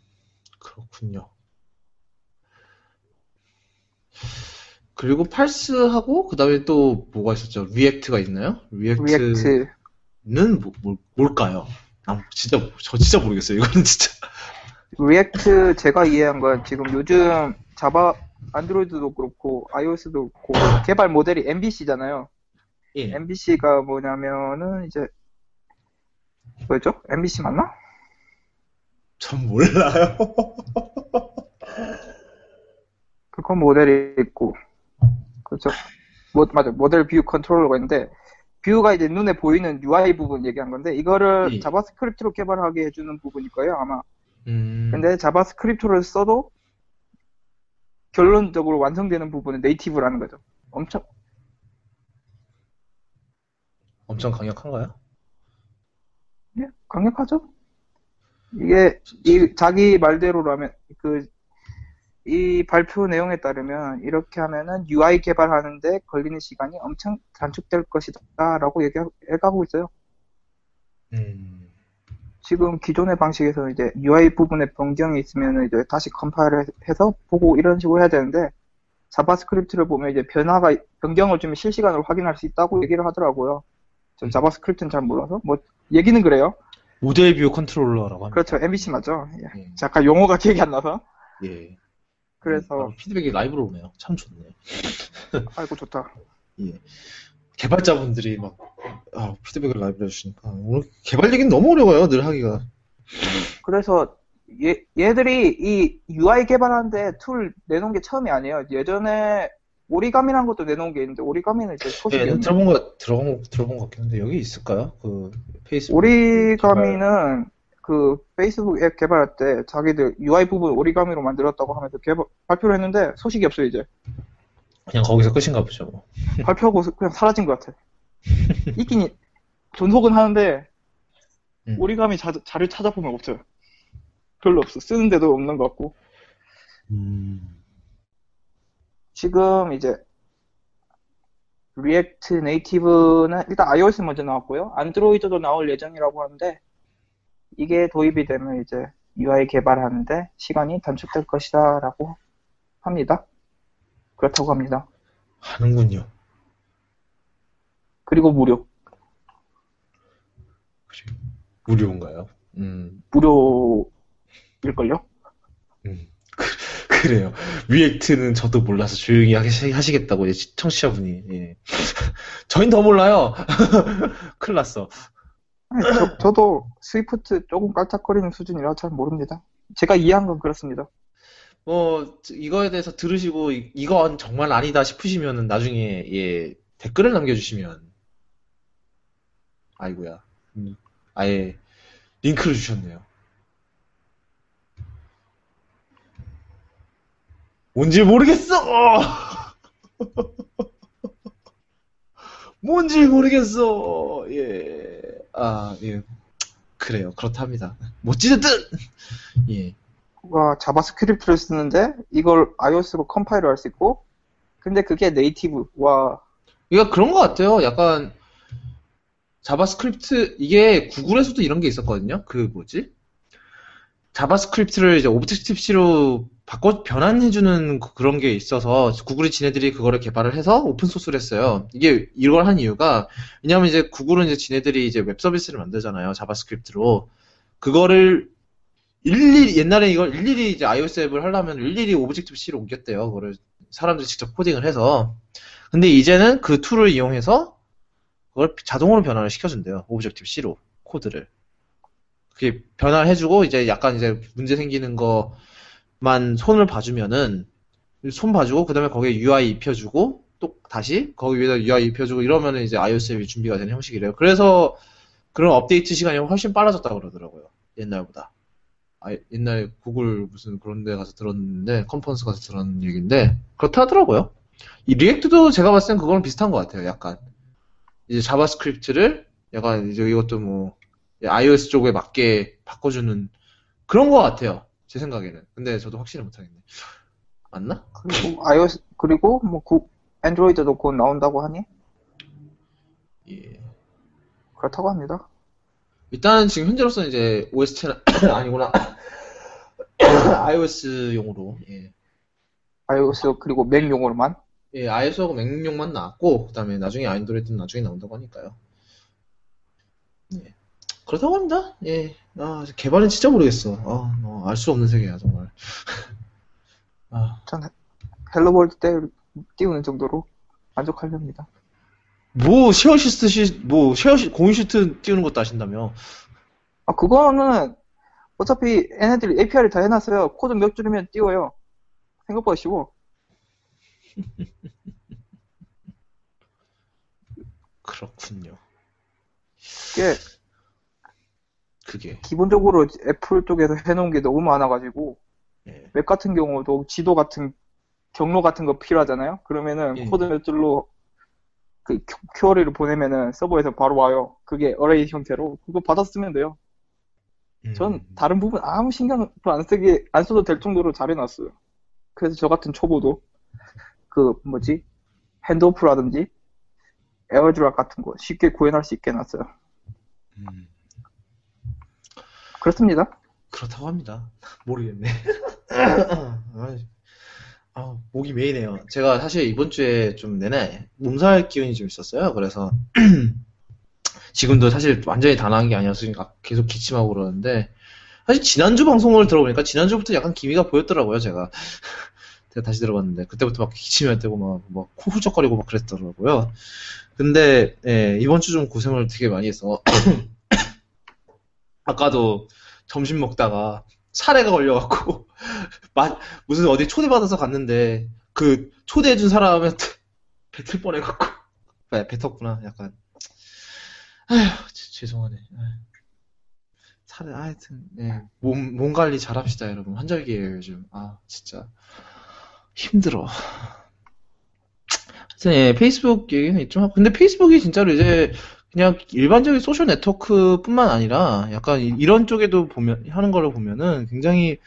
그렇군요. 그리고 Parse하고 그다음에 또 뭐가 있었죠? React가 있나요? React는 React. 뭐, 뭐, 뭘까요? 아, 진짜 저 진짜 모르겠어요. 이거는 진짜. React 제가 이해한 건 지금 요즘 Java 안드로이드도 그렇고 iOS도 그렇고 개발 모델이 MVC잖아요. 예. MVC가 뭐냐면은 이제 뭐였죠? MVC 맞나? 전 몰라요. 그건 모델이 있고 그렇죠. 뭐, 맞아 model view controller가 있는데 view가 이제 눈에 보이는 UI 부분 얘기한 건데 이거를 예. JavaScript로 개발하게 해주는 부분일 거예요 아마. 음, 근데 JavaScript를 써도 결론적으로 완성되는 부분은 native라는 거죠. 엄청 엄청 강력한가요? 예, 강력하죠? 이게 이 자기 말대로라면 그 이 발표 내용에 따르면 이렇게 하면은 UI 개발하는데 걸리는 시간이 엄청 단축될 것이다라고 얘기하고 있어요. 음, 지금 기존의 방식에서 이제 UI 부분에 변경이 있으면 이제 다시 컴파일을 해서 보고 이런 식으로 해야 되는데 JavaScript를 보면 이제 변화가 변경을 좀 실시간으로 확인할 수 있다고 얘기를 하더라고요. 전 JavaScript는 잘 몰라서 뭐 얘기는 그래요. model view controller라고 합니다. 그렇죠. MVC 맞죠? 예. 예. 잠깐 용어가 기억이 안 나서 예. 그래서 음, 피드백이 라이브로 오네요. 참 좋네요. 아이고 좋다. 예. 개발자분들이 막 아, 피드백을 라이브로 해주시니까 오늘 개발 얘기는 너무 어려워요. 늘 하기가. 그래서 얘, 얘들이 이 UI 개발하는데 tool 내놓은 게 처음이 아니에요. 예전에 오리가미라는 것도 내놓은 게 있는데 오리가미는 이제 소식이 예, 없는 들어본 거 들어본 거 들어본 것 같긴 한데 여기 있을까요? 그 페이스북 오리가미는 그 페이스북 앱 개발할 때 자기들 UI 부분 오리가미로 만들었다고 하면서 개발, 발표를 했는데 소식이 없어요 이제 그냥 거기서 끝인가 보죠. 뭐. 발표하고 그냥 사라진 것 같아 있긴 있- 존속은 하는데 음. 오리가미 자, 자료 찾아보면 없어요 별로 없어 쓰는 데도 없는 것 같고 음. 지금 이제 React Native는 일단 iOS 먼저 나왔고요. 안드로이드도 나올 예정이라고 하는데 이게 도입이 되면 이제 UI 개발하는데 시간이 단축될 것이다라고 합니다. 그렇다고 합니다. 하는군요. 그리고 무료. 무료인가요? 음, 무료일걸요? 음. 그, 그래요. React는 저도 몰라서 조용히 하시, 하시겠다고 이제 청취자분이. 예. 저흰 더 몰라요. 큰일 났어. 아니, 저, 저도 Swift 조금 깔짝거리는 수준이라 잘 모릅니다. 제가 이해한 건 그렇습니다. 뭐 이거에 대해서 들으시고 이- 이건 정말 아니다 싶으시면은 나중에 예, 댓글을 남겨주시면 아이고야 음, 아예 링크를 주셨네요. 뭔지 모르겠어. 뭔지 모르겠어. 예, 아 예, 그래요. 그렇답니다. 뭐 찌든 예. 와, JavaScript를 쓰는데 이걸 iOS로 컴파일을 할 수 있고 근데 그게 native. 와, 이거 그런 것 같아요. 약간 JavaScript 이게 구글에서도 이런 게 있었거든요. 그 뭐지? JavaScript를 이제 Objective-C로 바꿔 변환해주는 그- 그런 게 있어서 구글이 지네들이 그거를 개발을 해서 open source를 했어요. 이게 이걸 한 이유가 왜냐하면 이제 구글은 이제 지네들이 이제 웹 서비스를 만들잖아요. JavaScript로 그거를 일일이 옛날에 이걸 일일이 이제 iOS 앱을 하려면 일일이 Objective-C로 옮겼대요. 그거를 사람들이 직접 코딩을 해서 근데 이제는 그 tool을 이용해서 그걸 자동으로 변환을 시켜준대요. Objective-C로 코드를. 그게 변환을 해주고 이제 약간 이제 문제 생기는 거 만 손을 봐주면은 손 봐주고 그다음에 거기에 UI 입혀주고 또 다시 거기 위에다 UI 입혀주고 이러면은 이제 iOS 앱이 준비가 되는 형식이래요. 그래서 그런 업데이트 시간이 훨씬 빨라졌다 그러더라고요. 옛날보다. 아, 옛날 구글 무슨 그런 데 가서 들었는데 컨퍼런스 가서 들었는 얘기인데 그렇다 하더라고요. 이 React도 제가 봤을 땐 그거랑 비슷한 것 같아요. 약간 이제 JavaScript를 약간 이제 이것도 뭐 iOS 쪽에 맞게 바꿔주는 그런 것 같아요. 제 생각에는. 근데 저도 확실히 못하겠네. 맞나? 그리고 iOS 그리고 뭐 구, 안드로이드도 곧 나온다고 하니 예. 그렇다고 합니다. 일단은 지금 현재로서는 이제 OS 10 아니구나. iOS용으로 예. iOS 그리고 맥용으로만? 예, iOS하고 맥용만 나왔고, 그 다음에 나중에 안드로이드는 나중에 나온다고 하니까요. 예. 그렇다고 합니다. 예. 아, 개발은 진짜 모르겠어. 아, 어, 알수 없는 세계야, 정말. 아, 전 Hello World 때 띄우는 정도로 만족하렵니다. 뭐, share sheet 시, 뭐, share 시, 공유 시트 띄우는 것도 아신다며. 아, 그거는 어차피 얘네들이 API를 다 해놨어요. 코드 몇 줄이면 띄워요. 생각보다 쉬워. 그렇군요. 이게 그게. 기본적으로 애플 쪽에서 해놓은 게 너무 많아가지고 예. 맵 같은 경우도 지도 같은 경로 같은 거 필요하잖아요. 그러면은 예. 코드 몇 줄로 그 query를 보내면은 서버에서 바로 와요. 그게 array 형태로 그거 받아 쓰면 돼요. 전 음. 다른 부분 아무 신경도 안 쓰게 안 써도 될 정도로 잘 해놨어요. 그래서 저 같은 초보도 그 뭐지 Handoff라든지 AirDrop 같은 거 쉽게 구현할 수 있게 해놨어요. 음. 그렇습니다. 그렇다고 합니다. 모르겠네. 아이, 아, 목이 메이네요. 제가 사실 이번 주에 좀 내내 몸살 기운이 좀 있었어요. 그래서 지금도 사실 완전히 다 나은 게 아니었으니까 계속 기침하고 그러는데 사실 지난주 방송을 들어보니까 지난주부터 약간 기미가 보였더라고요. 제가 제가 다시 들어봤는데 그때부터 막 기침이 할 때고 막, 막코 훌쩍거리고 막 그랬더라고요. 근데 예, 이번 주 좀 고생을 되게 많이 해서 아까도 점심 먹다가 사례가 걸려갖고 마- 무슨 어디 초대받아서 갔는데 그 초대해준 사람한테 뱉을 뻔해갖고. 아, 뱉었구나 약간. 아휴 지- 죄송하네. 사례 하여튼 예, 몸, 몸 관리 잘합시다 여러분. 환절기예요 요즘. 아 진짜. 힘들어. 하여튼 예, 페이스북 얘기는 좀 하고 근데 페이스북이 진짜로 이제 그냥 일반적인 소셜 네트워크뿐만 아니라 약간 이- 이런 쪽에도 보면 하는 거를 보면은 굉장히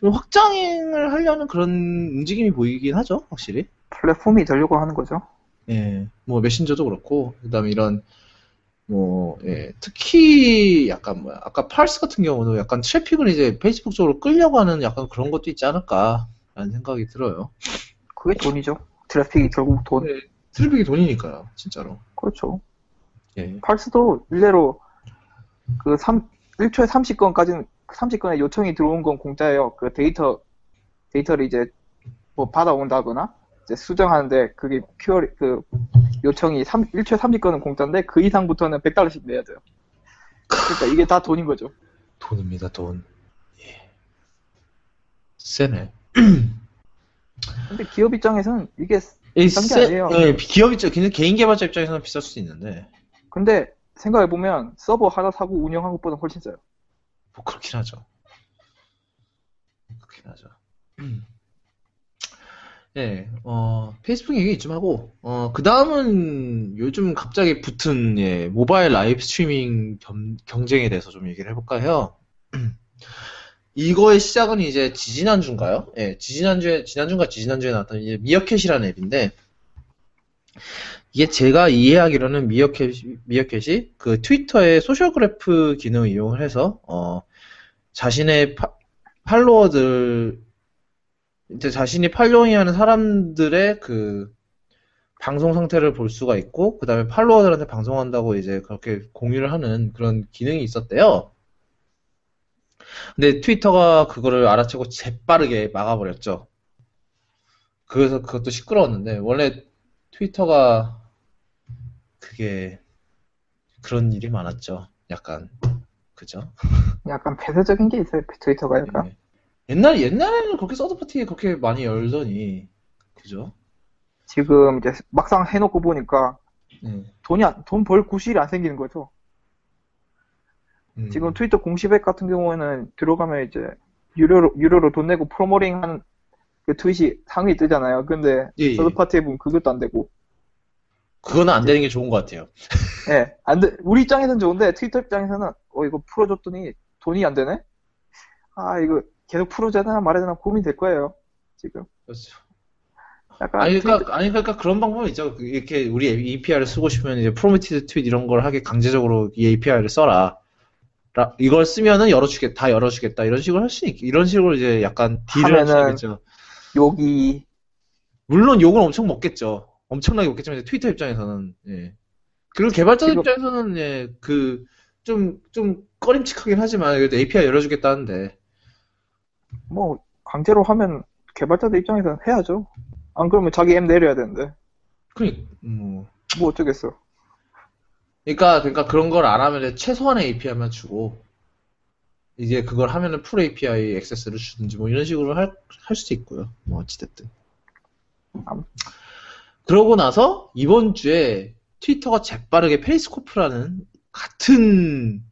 좀 확장을 하려는 그런 움직임이 보이긴 하죠, 확실히. 플랫폼이 되려고 하는 거죠. 예, 뭐 메신저도 그렇고 그다음에 이런 뭐 예, 특히 약간 뭐야 아까 Parse 같은 경우도 약간 트래픽을 이제 페이스북 쪽으로 끌려고 하는 약간 그런 것도 있지 않을까라는 생각이 들어요. 그게 돈이죠. 트래픽이 결국 돈. 네, 트래픽이 돈이니까요, 진짜로. 그렇죠. 예. Parse도 일례로 그 3, 1초에 30건까지는 30건의 요청이 들어온 건 공짜예요. 그 데이터 데이터를 이제 뭐 받아온다거나 이제 수정하는데 그게 query 그 요청이 3, 1초에 30건은 공짜인데 그 이상부터는 100달러씩 내야 돼요. 그러니까 이게 다 돈인 거죠. 돈입니다, 돈. 예. 세네. 근데 기업 입장에서는 이게 이 비싼 게 세- 아니에요. 예, 기업 입장, 개인 개발자 입장에서는 비쌀 수도 있는데, 근데 생각해 보면 서버 하나 사고 운영한 것보다 훨씬 싸요. 뭐 그렇긴 하죠. 그렇긴 하죠. 예, 어, 페이스북 얘기 좀 하고, 어, 그 다음은 요즘 갑자기 붙은, 예, 모바일 라이브 스트리밍 겸- 경쟁에 대해서 좀 얘기를 해볼까 해요. 이거의 시작은 이제 지지난주인가요? 예, 지지난주에, 지난주인가 지지난주에 나왔던 이제 미어캣이라는 앱인데, 이게 제가 이해하기로는 미어캣이, 미어캣이 그 트위터의 소셜 그래프 기능을 이용을 해서, 어, 자신의 파- 팔로워들, 이제 자신이 following하는 사람들의 그 방송 상태를 볼 수가 있고, 그 다음에 팔로워들한테 방송한다고 이제 그렇게 공유를 하는 그런 기능이 있었대요. 근데 트위터가 그거를 알아채고 재빠르게 막아버렸죠. 그래서 그것도 시끄러웠는데, 원래 트위터가 그게 그런 일이 많았죠. 약간, 그죠? 약간 폐쇄적인 게 있어요. 트위터가 약간. 예. 옛날, 옛날에는 그렇게 서드 파티 그렇게 많이 열더니, 그죠? 지금 이제 막상 해놓고 보니까 예. 돈이 돈 벌 구실이 안 생기는 거죠. 음. 지금 트위터 공식 앱 같은 경우에는 들어가면 이제 유료로 유료로 돈 내고 promoting 하는 그 트윗이 상위 뜨잖아요. 근데 예, 예. third party 앱은 그것도 안 되고. 그거는 안 되는 게 좋은 것 같아요. 예, 안 돼. 우리 입장에서는 좋은데 트위터 입장에서는 어 이거 풀어줬더니 돈이 안 되네. 아 이거 계속 풀어줘야 되나 말아야 되나 고민 될 거예요. 지금. 그렇죠. 약간 아니, 트위터- 그러니까, 아니, 그러니까 그런 방법이 있죠. 이렇게 우리 API를 쓰고 싶으면 이제 promoted tweet 이런 걸 하게 강제적으로 이 API를 써라. 라- 이걸 쓰면은 열어주겠다, 다 열어주겠다. 이런 식으로 할 수 있, 이런 식으로 이제 약간 딜을 하면은 있겠죠. 욕이 물론 욕을 엄청 먹겠죠. 엄청나게 먹겠지만 이제 트위터 입장에서는 예. 그리고 개발자 지금- 입장에서는 예, 그좀좀 꺼림칙하긴 하지만 그래도 API 열어주겠다는데 뭐 강제로 하면 개발자들 입장에서는 해야죠. 안 그러면 자기 앱 내려야 되는데 그니 뭐 뭐 어쩌겠어. 그러니까 그러니까 그런 걸 안 하면 최소한의 API만 주고 이제 그걸 하면은 풀 API 액세스를 주든지 뭐 이런 식으로 할, 할 수도 있고요. 뭐 어찌됐든. 암. 그러고 나서 이번 주에 트위터가 재빠르게 페리스코프라는 같은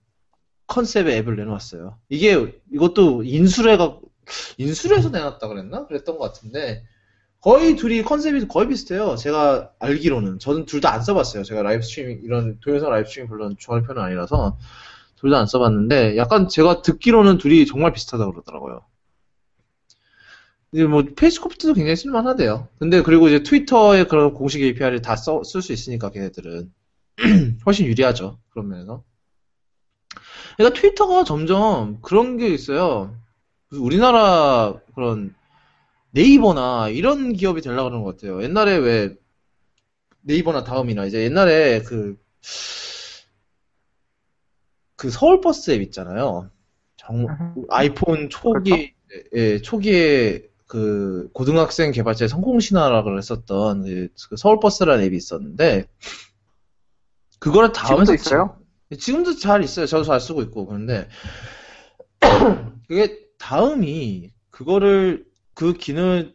컨셉의 앱을 내놓았어요. 이게 이것도 인수해가 인수해서 내놨다 그랬나? 그랬던 것 같은데 거의 둘이 컨셉이 거의 비슷해요. 제가 알기로는 저는 둘 다 안 써봤어요. 제가 라이브 스트리밍 이런 동영상 라이브 스트리밍 별로 좋아하는 편은 아니라서 둘 다 안 써봤는데 약간 제가 듣기로는 둘이 정말 비슷하다 고 그러더라고요. 이제 뭐 페리스코프도 굉장히 쓸만하대요. 근데 그리고 이제 트위터의 그런 공식 API를 다 쓸 수 있으니까 걔네들은 훨씬 유리하죠. 그런 면에서. 그러니까 트위터가 점점 그런 게 있어요. 우리나라 그런 네이버나 이런 기업이 되려고 그러는 것 같아요. 옛날에 왜 네이버나 다음이나 이제 옛날에 그, 그 서울버스 앱 있잖아요. 정, 아이폰 초기, 예, 초기에 그 고등학생 개발자의 성공 신화라고 했었던 그, 그 서울버스라는 앱이 있었는데 그거를 다음에서 지금도 있어요? 지금도 잘 있어요. 저도 잘 쓰고 있고. 그런데, 그게 다음이 그거를, 그 기능을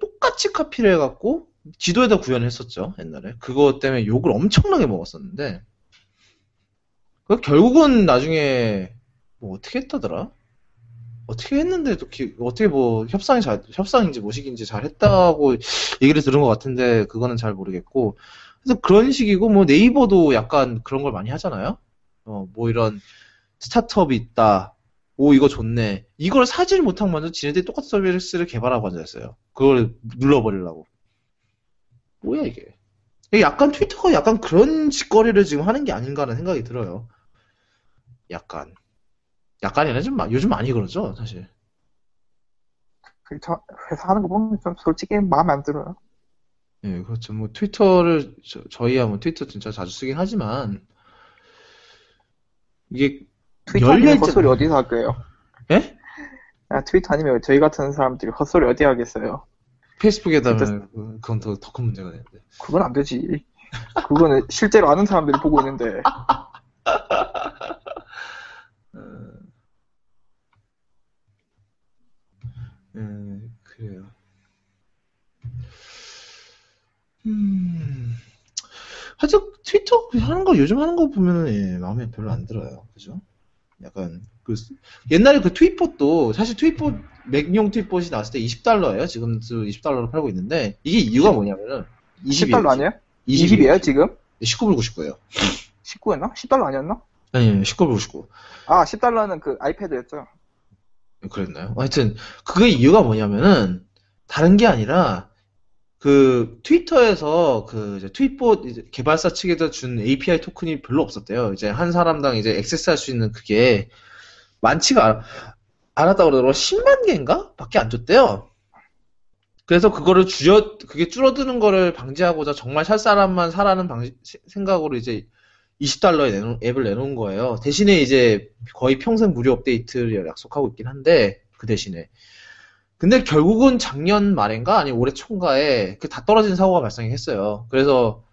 똑같이 카피를 해갖고 지도에다 구현했었죠. 옛날에. 그거 때문에 욕을 엄청나게 먹었었는데, 그 결국은 나중에 뭐 어떻게 했다더라? 어떻게 했는데, 어떻게 뭐 협상이 잘, 협상인지 뭐식인지 잘 했다고 얘기를 들은 것 같은데, 그거는 잘 모르겠고, 그래서 그런 식이고 뭐 네이버도 약간 그런 걸 많이 하잖아요. 어, 뭐 이런 스타트업이 있다. 오 이거 좋네. 이걸 사지를 못하고 먼저 지네들이 똑같은 서비스를 개발하고 앉아있어요. 그걸 눌러버리려고. 뭐야. 이게 약간 트위터가 약간 그런 짓거리를 지금 하는 게 아닌가 하는 생각이 들어요. 약간. 약간이 아니라 좀 마- 요즘 많이 그러죠, 사실. 그 저 회사 하는 거 보면 좀 솔직히 마음에 안 들어요. 예, 그렇죠. 뭐 트위터를 저, 희야뭐 트위터 진짜 자주 쓰긴 하지만 이게 트위터 아니면. 헛소리 어디서 할 거예요? 예? 아, 트위터 아니면 저희 같은 사람들이 헛소리 어디 하겠어요? 페이스북에다 그건 더 더 큰 문제가 되는데. 그건 안 되지. 그거는 실제로 아는 사람들이 보고 있는데 음, 그래요. 음, 하여튼 트위터 하는 거 요즘 하는 거 보면은 예, 마음에 별로 안 들어요. 그죠? 약간 그 옛날에 그 트윗봇도 사실 트윗봇 맥용 트윗봇이 나왔을 때 20달러예요. 지금도 20달러로 팔고 있는데 이게 이유가 뭐냐면은 10달러 아니에요? 20이에요. 20이에요 지금? 19불 99예요. 19였나? 10달러 아니었나? 아니, 19불 99. 아 10달러는 그 아이패드였죠. 그랬나요? 하여튼 그게 이유가 뭐냐면은 다른 게 아니라 그 트위터에서 그 트윗봇 개발사 측에서 준 API 토큰이 별로 없었대요. 이제 한 사람당 이제 액세스할 수 있는 그게 많지가 않, 않았다고 그러더라고. 10만 개인가? 밖에 안 줬대요. 그래서 그거를 줄여 그게 줄어드는 거를 방지하고자 정말 살 사람만 사라는 방식 생각으로 이제 20달러에 내놓은, 앱을 내놓은 거예요. 대신에 이제 거의 평생 무료 업데이트를 약속하고 있긴 한데, 그 대신에. 근데 결국은 작년 말인가? 아니 올해 초인가에 그 다 떨어진 사고가 발생했어요. 그래서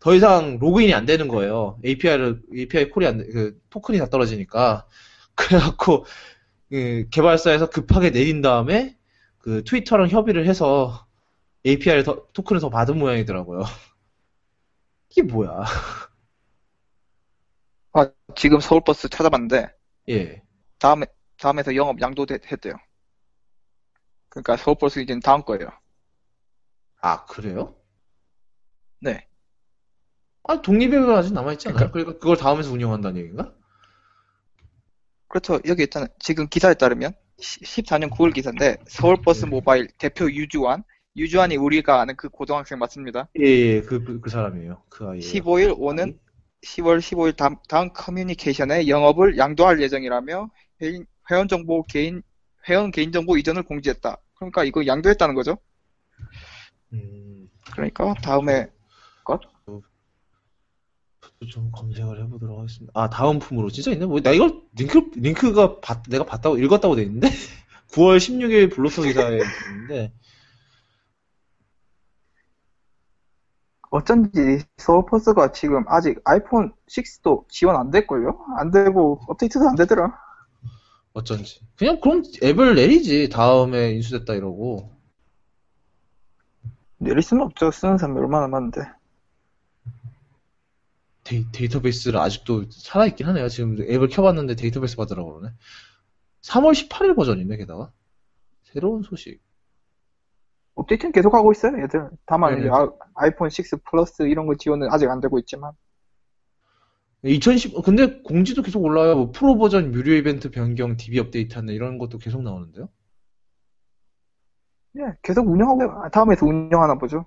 더 이상 로그인이 안 되는 거예요. API를, API 콜이 안, 돼- 그 토큰이 다 떨어지니까. 그래갖고, 그 개발사에서 급하게 내린 다음에 그 트위터랑 협의를 해서 API를 더, 토큰을 더 받은 모양이더라고요. 이게 뭐야. 아 지금 서울버스 찾아봤는데 예. 다음에 다음에서 영업 양도했대요. 그러니까 서울버스 이제는 다음 거예요. 아, 그래요? 네. 아, 독립회가 아직 남아있지 않아요? 그러니까 그걸 다음에서 운영한다는 얘기인가? 그렇죠. 여기 있잖아요. 지금 기사에 따르면 14년 9월 기사인데 서울버스 네. 모바일 대표 유주환 유주환이 우리가 아는 그 고등학생 맞습니다. 예, 예, 그, 그, 그 사람이에요. 그 아이. 15일 오는 10월 15일 다음, 다음 커뮤니케이션에 영업을 양도할 예정이라며 회인- 회원 정보 개인 회원 개인 정보 이전을 공지했다. 그러니까 이거 양도했다는 거죠. 음, 그러니까 다음에 좀 검색을 해보도록 하겠습니다. 아, 다음 품으로 진짜 있네? 뭐, 나 이걸 링크, 링크가 봤- 내가 봤다고, 읽었다고 돼 있는데? 9월 16일 블로그 기사에 있는데, 어쩐지 서울버스가 지금 아직 아이폰 6도 지원 안 됐걸요? 안 되고 업데이트도 안 되더라. 어쩐지. 그냥 그럼 앱을 내리지. 다음에 인수됐다 이러고. 내릴 수는 없죠. 쓰는 사람이 얼마나 많은데. 데이, 데이터베이스를 아직도 살아있긴 하네요. 지금 앱을 켜봤는데 데이터베이스 받으라고 그러네. 3월 18일 버전이네, 게다가. 새로운 소식. 업데이트는 계속 하고 있어요, 얘들. 다만 네, 이제 아, 아이폰 6 플러스 이런 거 지원은 아직 안 되고 있지만 2010, 근데 공지도 계속 올라와요. 뭐 프로 버전 무료 이벤트 변경, DB 업데이트 하는 이런 것도 계속 나오는데요. 예, 계속 운영하고 다음에서 운영하나 보죠.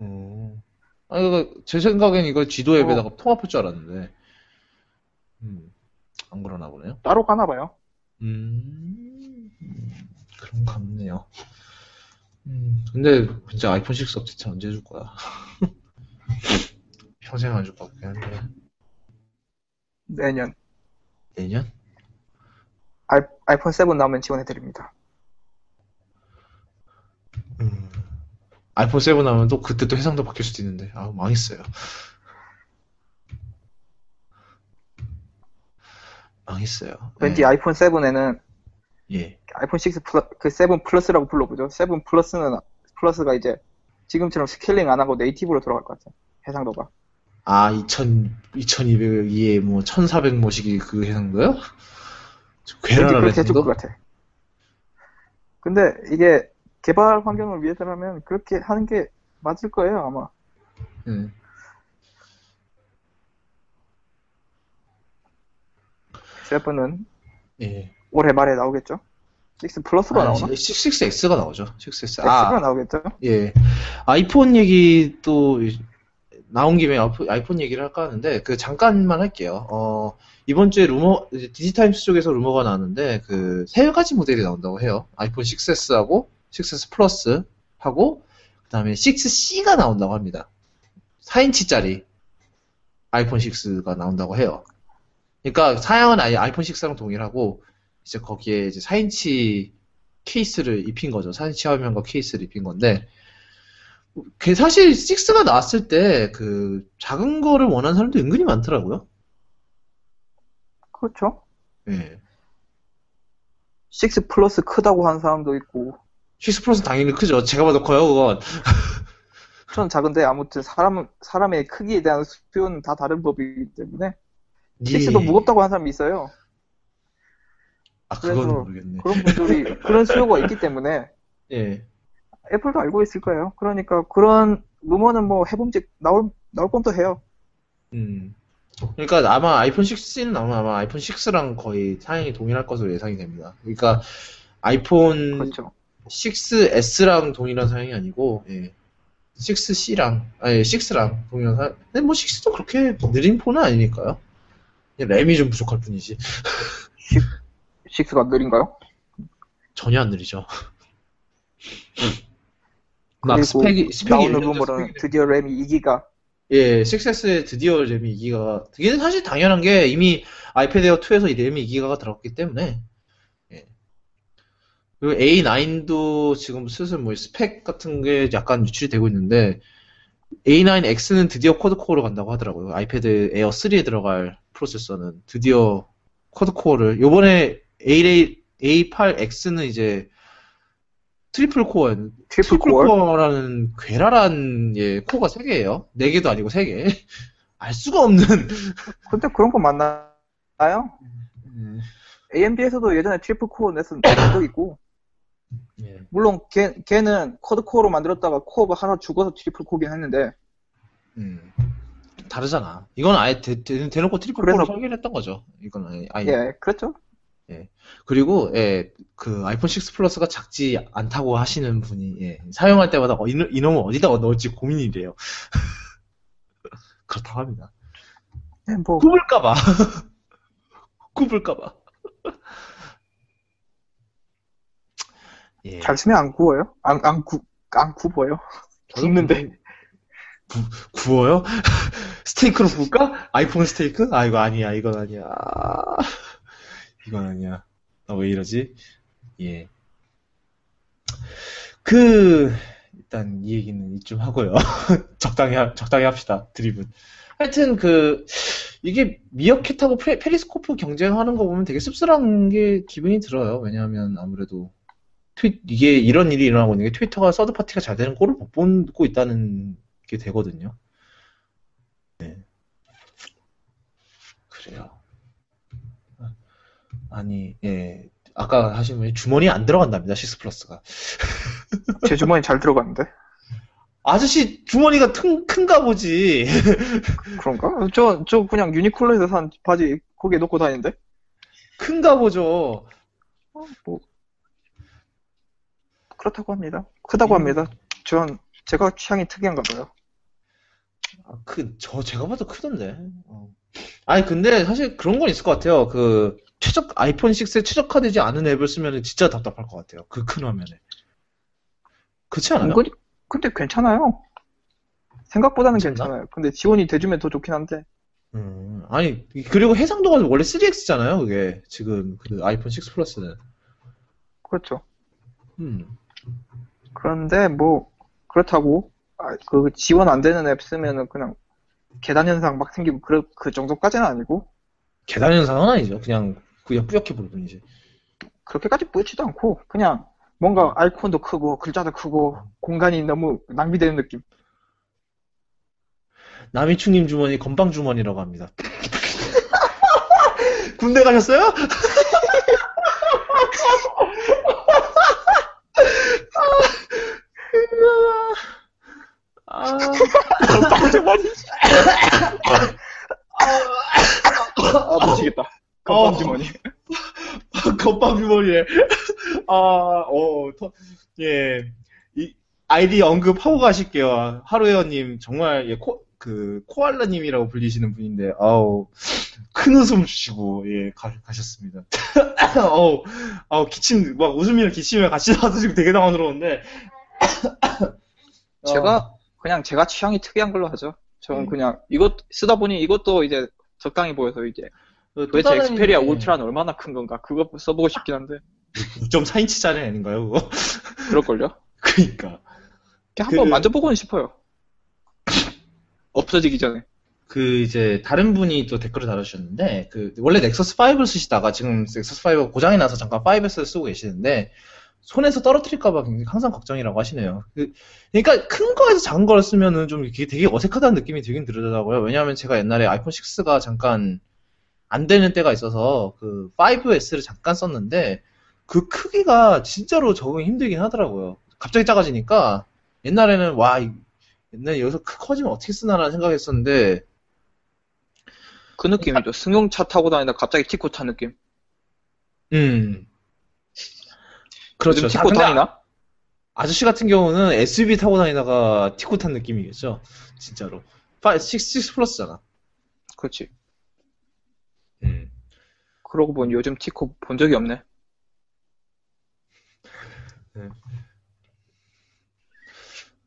음. 아, 이거, 제 생각엔 이거 지도 앱에다가 통합할 줄 알았는데. 음, 안 그러나 보네요. 따로 가나 봐요. 음, 그런 거 같네요. 음, 근데 진짜 아이폰 6 업데이트 언제 해줄 거야? 평생 안 줄 것 같긴 한데. 내년 내년? 아이, 아이폰 7 나오면 지원해 드립니다. 음. 아이폰 7 나오면 또 그때 또 해상도 바뀔 수도 있는데. 아, 망했어요. 망했어요. 왠지 네. 아이폰 7에는 예. 아이폰 6 플러, 그7 플러스라고 불러보죠. 7 플러스는 플러스가 이제 지금처럼 scaling 안 하고 native로 돌아갈 것 같아요. 해상도가. 아, 2000, 2200에 뭐, 1400 뭐시기 그 해상도요? 괴랄한 해상도? 것 같아. 근데 이게 개발 환경을 위해서라면 그렇게 하는 게 맞을 거예요, 아마. 네. 세븐은 예. 올해 말에 나오겠죠? 6 플러스가 나오나? 6X가 나오죠. 6X. X가 아, 나오겠죠? 예. 아이폰 얘기 또 나온 김에 아이폰- 얘기를 할까 하는데 그 잠깐만 할게요. 어, 이번 주에 루머 디지타임스 쪽에서 루머가 나왔는데 그 세 가지 모델이 나온다고 해요. 아이폰 6S하고 6S 플러스 하고 그다음에 6C가 나온다고 합니다. 4인치짜리 아이폰 6가 나온다고 해요. 그러니까 사양은 아예 아이폰 6랑 동일하고 이제 거기에 이제 4인치 케이스를 입힌 거죠. 4인치 화면과 케이스를 입힌 건데 그 사실 6가 나왔을 때 그 작은 거를 원하는 사람도 은근히 많더라고요. 그렇죠. 예. 6 플러스 크다고 하는 사람도 있고, 6 플러스 당연히 크죠. 제가 봐도 커요, 그건. 저는 작은데 아무튼 사람, 사람의 크기에 대한 수요는 다 다른 법이기 때문에, 6도 예. 무겁다고 하는 사람이 있어요. 아, 그건 모르겠네. 그런 분들이, 그런 수요가 있기 때문에, 예. 애플도 알고 있을 거예요. 그러니까 그런 루머는 뭐 해봄직 나올, 나올 법도 해요. 음. 그러니까 아마 아이폰 6는 아마, 아마 아이폰 6랑 거의 사양이 동일할 것으로 예상이 됩니다. 그러니까 아이폰 그렇죠. 6S랑 동일한 사양이 아니고, 예. 6C랑, 아니, 6랑 동일한 사양. 근데 뭐 6도 그렇게 느린 폰은 아니니까요. 그냥 램이 좀 부족할 뿐이지. 6가 느린가요? 전혀 안 느리죠. 막 그리고 스펙이, 스펙이 나오는 드디어 램이 2기가 예, 6S에 드디어 램이 2기가가, 그게 사실 당연한 게 이미 아이패드 에어 2에서 이 램이 2기가가 들어갔기 때문에, 예. 그리고 A9도 지금 슬슬 뭐 스펙 같은 게 약간 유출이 되고 있는데, A9X는 드디어 quad core로 간다고 하더라고요. 아이패드 에어 3에 들어갈 프로세서는 드디어 quad core를, 요번에 A, A8X는 이제 triple core였는데, triple triple core core 라는 괴랄한 예, core가 3개예요. 4개도 아니고 3개. 알 수가 없는 근데 그런 거 맞나요? AMD에서도 예전에 triple core 냈은 적 있고 예. 물론 걔, 걔는 quad core로 만들었다가 core가 하나 죽어서 triple core긴 했는데 음. 다르잖아. 이건 아예 대, 대, 대놓고 triple core로 설계를 했던 거죠. 이건. 아예. 예 그렇죠 그리고 예, 그 아이폰 6 플러스가 작지 않다고 하시는 분이 예, 사용할 때마다 어, 이놈, 이놈을 어디다가 넣을지 고민이래요. 그렇다고 합니다. 예, 뭐 굽을까봐. 굽을까봐. 예. 잘 쓰면 안 구워요? 안, 안 구, 안 굽어요? 굽는데. 구, 구워요? 스테이크로 구울까? 아이폰 스테이크? 아, 이거 아니야, 이건 아니야. 이건 아니야. 나 왜 이러지? 예. 그, 일단 이 얘기는 이쯤 하고요. 적당히, 하- 적당히 합시다. 드립은. 하여튼 그, 이게 미어캣하고 페, 페리스코프 경쟁하는 거 보면 되게 씁쓸한 게 기분이 들어요. 왜냐하면 아무래도 트윗, 이게 이런 일이 일어나고 있는 게 트위터가 서드 파티가 잘 되는 꼴을 못 보고 있다는 게 되거든요. 네. 그래요. 아니, 예. 아까 하신 분이 주머니에 안 들어간답니다, 식스 플러스가. 제 주머니 잘 들어갔는데. 아저씨 주머니가 큰, 큰가 보지. 그런가? 저, 저 그냥 유니클로에서 산 바지 거기에 놓고 다니는데? 큰가 보죠. 어, 뭐. 그렇다고 합니다. 크다고 음. 합니다. 전, 제가 취향이 특이한가 봐요. 아, 그, 저, 제가 봐도 크던데. 어. 아니, 근데 사실 그런 건 있을 것 같아요. 그, 최적, 아이폰 6에 최적화되지 않은 앱을 쓰면 진짜 답답할 것 같아요. 그 큰 화면에. 그렇지 않아요? 은근히, 근데 괜찮아요. 생각보다는 괜찮나? 괜찮아요. 근데 지원이 돼주면 더 좋긴 한데. 음, 아니, 그리고 해상도가 원래 3X잖아요, 그게. 지금, 그 아이폰 6 플러스는. 그렇죠. 음. 그런데 뭐, 그렇다고, 아, 그 지원 안 되는 앱 쓰면은 그냥 계단 현상 막 생기고 그, 그 정도까지는 아니고, 계단 현상은 아니죠. 그냥, 그냥 뿌옇게 보일 뿐이지. 그렇게까지 뿌지도 않고, 그냥 뭔가 아이콘도 크고, 글자도 크고, 공간이 너무 낭비되는 느낌. 남이충님 주머니 건빵 주머니라고 합니다. 군대 가셨어요? 아, 건빵 주머니. 아, 미치겠다. 건빵 어. 주머니. 건빵 주머니에. 아, 어, 터- 예. 이, 아이디 언급하고 가실게요. 하루에어님, 정말, 예, 코, 그, 코알라님이라고 불리시는 분인데, 아우, 큰 웃음 주시고, 예, 가, 가셨습니다. 어우, 아우, 기침, 막 웃음이랑 기침이랑 같이 나와서 지금 되게 당황스러운데. 어, 제가, 그냥 제가 취향이 특이한 걸로 하죠. 저는 음. 그냥, 이것, 쓰다 보니 이것도 이제 적당히 보여서 이제, 도대체 다른 엑스페리아 게 울트라는 얼마나 큰 건가? 그거 써보고 싶긴 한데. 6.4인치 짜리 아닌가요, 그거? 그럴걸요? 그니까. 한번 그- 만져보고는 싶어요. 없어지기 전에. 그 이제 다른 분이 또 댓글을 달아주셨는데 그 원래 넥서스 5를 쓰시다가 지금 넥서스 5가 고장이 나서 잠깐 5S 쓰고 계시는데 손에서 떨어뜨릴까봐 굉장히 항상 걱정이라고 하시네요. 그, 러니까 큰 거에서 작은 걸 쓰면은 좀 되게 어색하다는 느낌이 들긴 들더라고요. 왜냐하면 제가 옛날에 아이폰 6가 잠깐 안 되는 때가 있어서 그 5S를 잠깐 썼는데 그 크기가 진짜로 적응이 힘들긴 하더라고요. 갑자기 작아지니까 옛날에는 와 이- 옛날에 여기서 크- 커지면 어떻게 쓰나라는 생각했었는데 그 느낌이죠. 승용차 타고 다니다 갑자기 티코 탄 느낌. 음. 그렇죠. 티코 근데 다니나? 아저씨 같은 경우는 SUV 타고 다니다가 티코 탄 느낌이겠죠. 진짜로. 5, 6, 6 플러스잖아. 그렇지. 음. 그러고 보니 요즘 티코 본 적이 없네.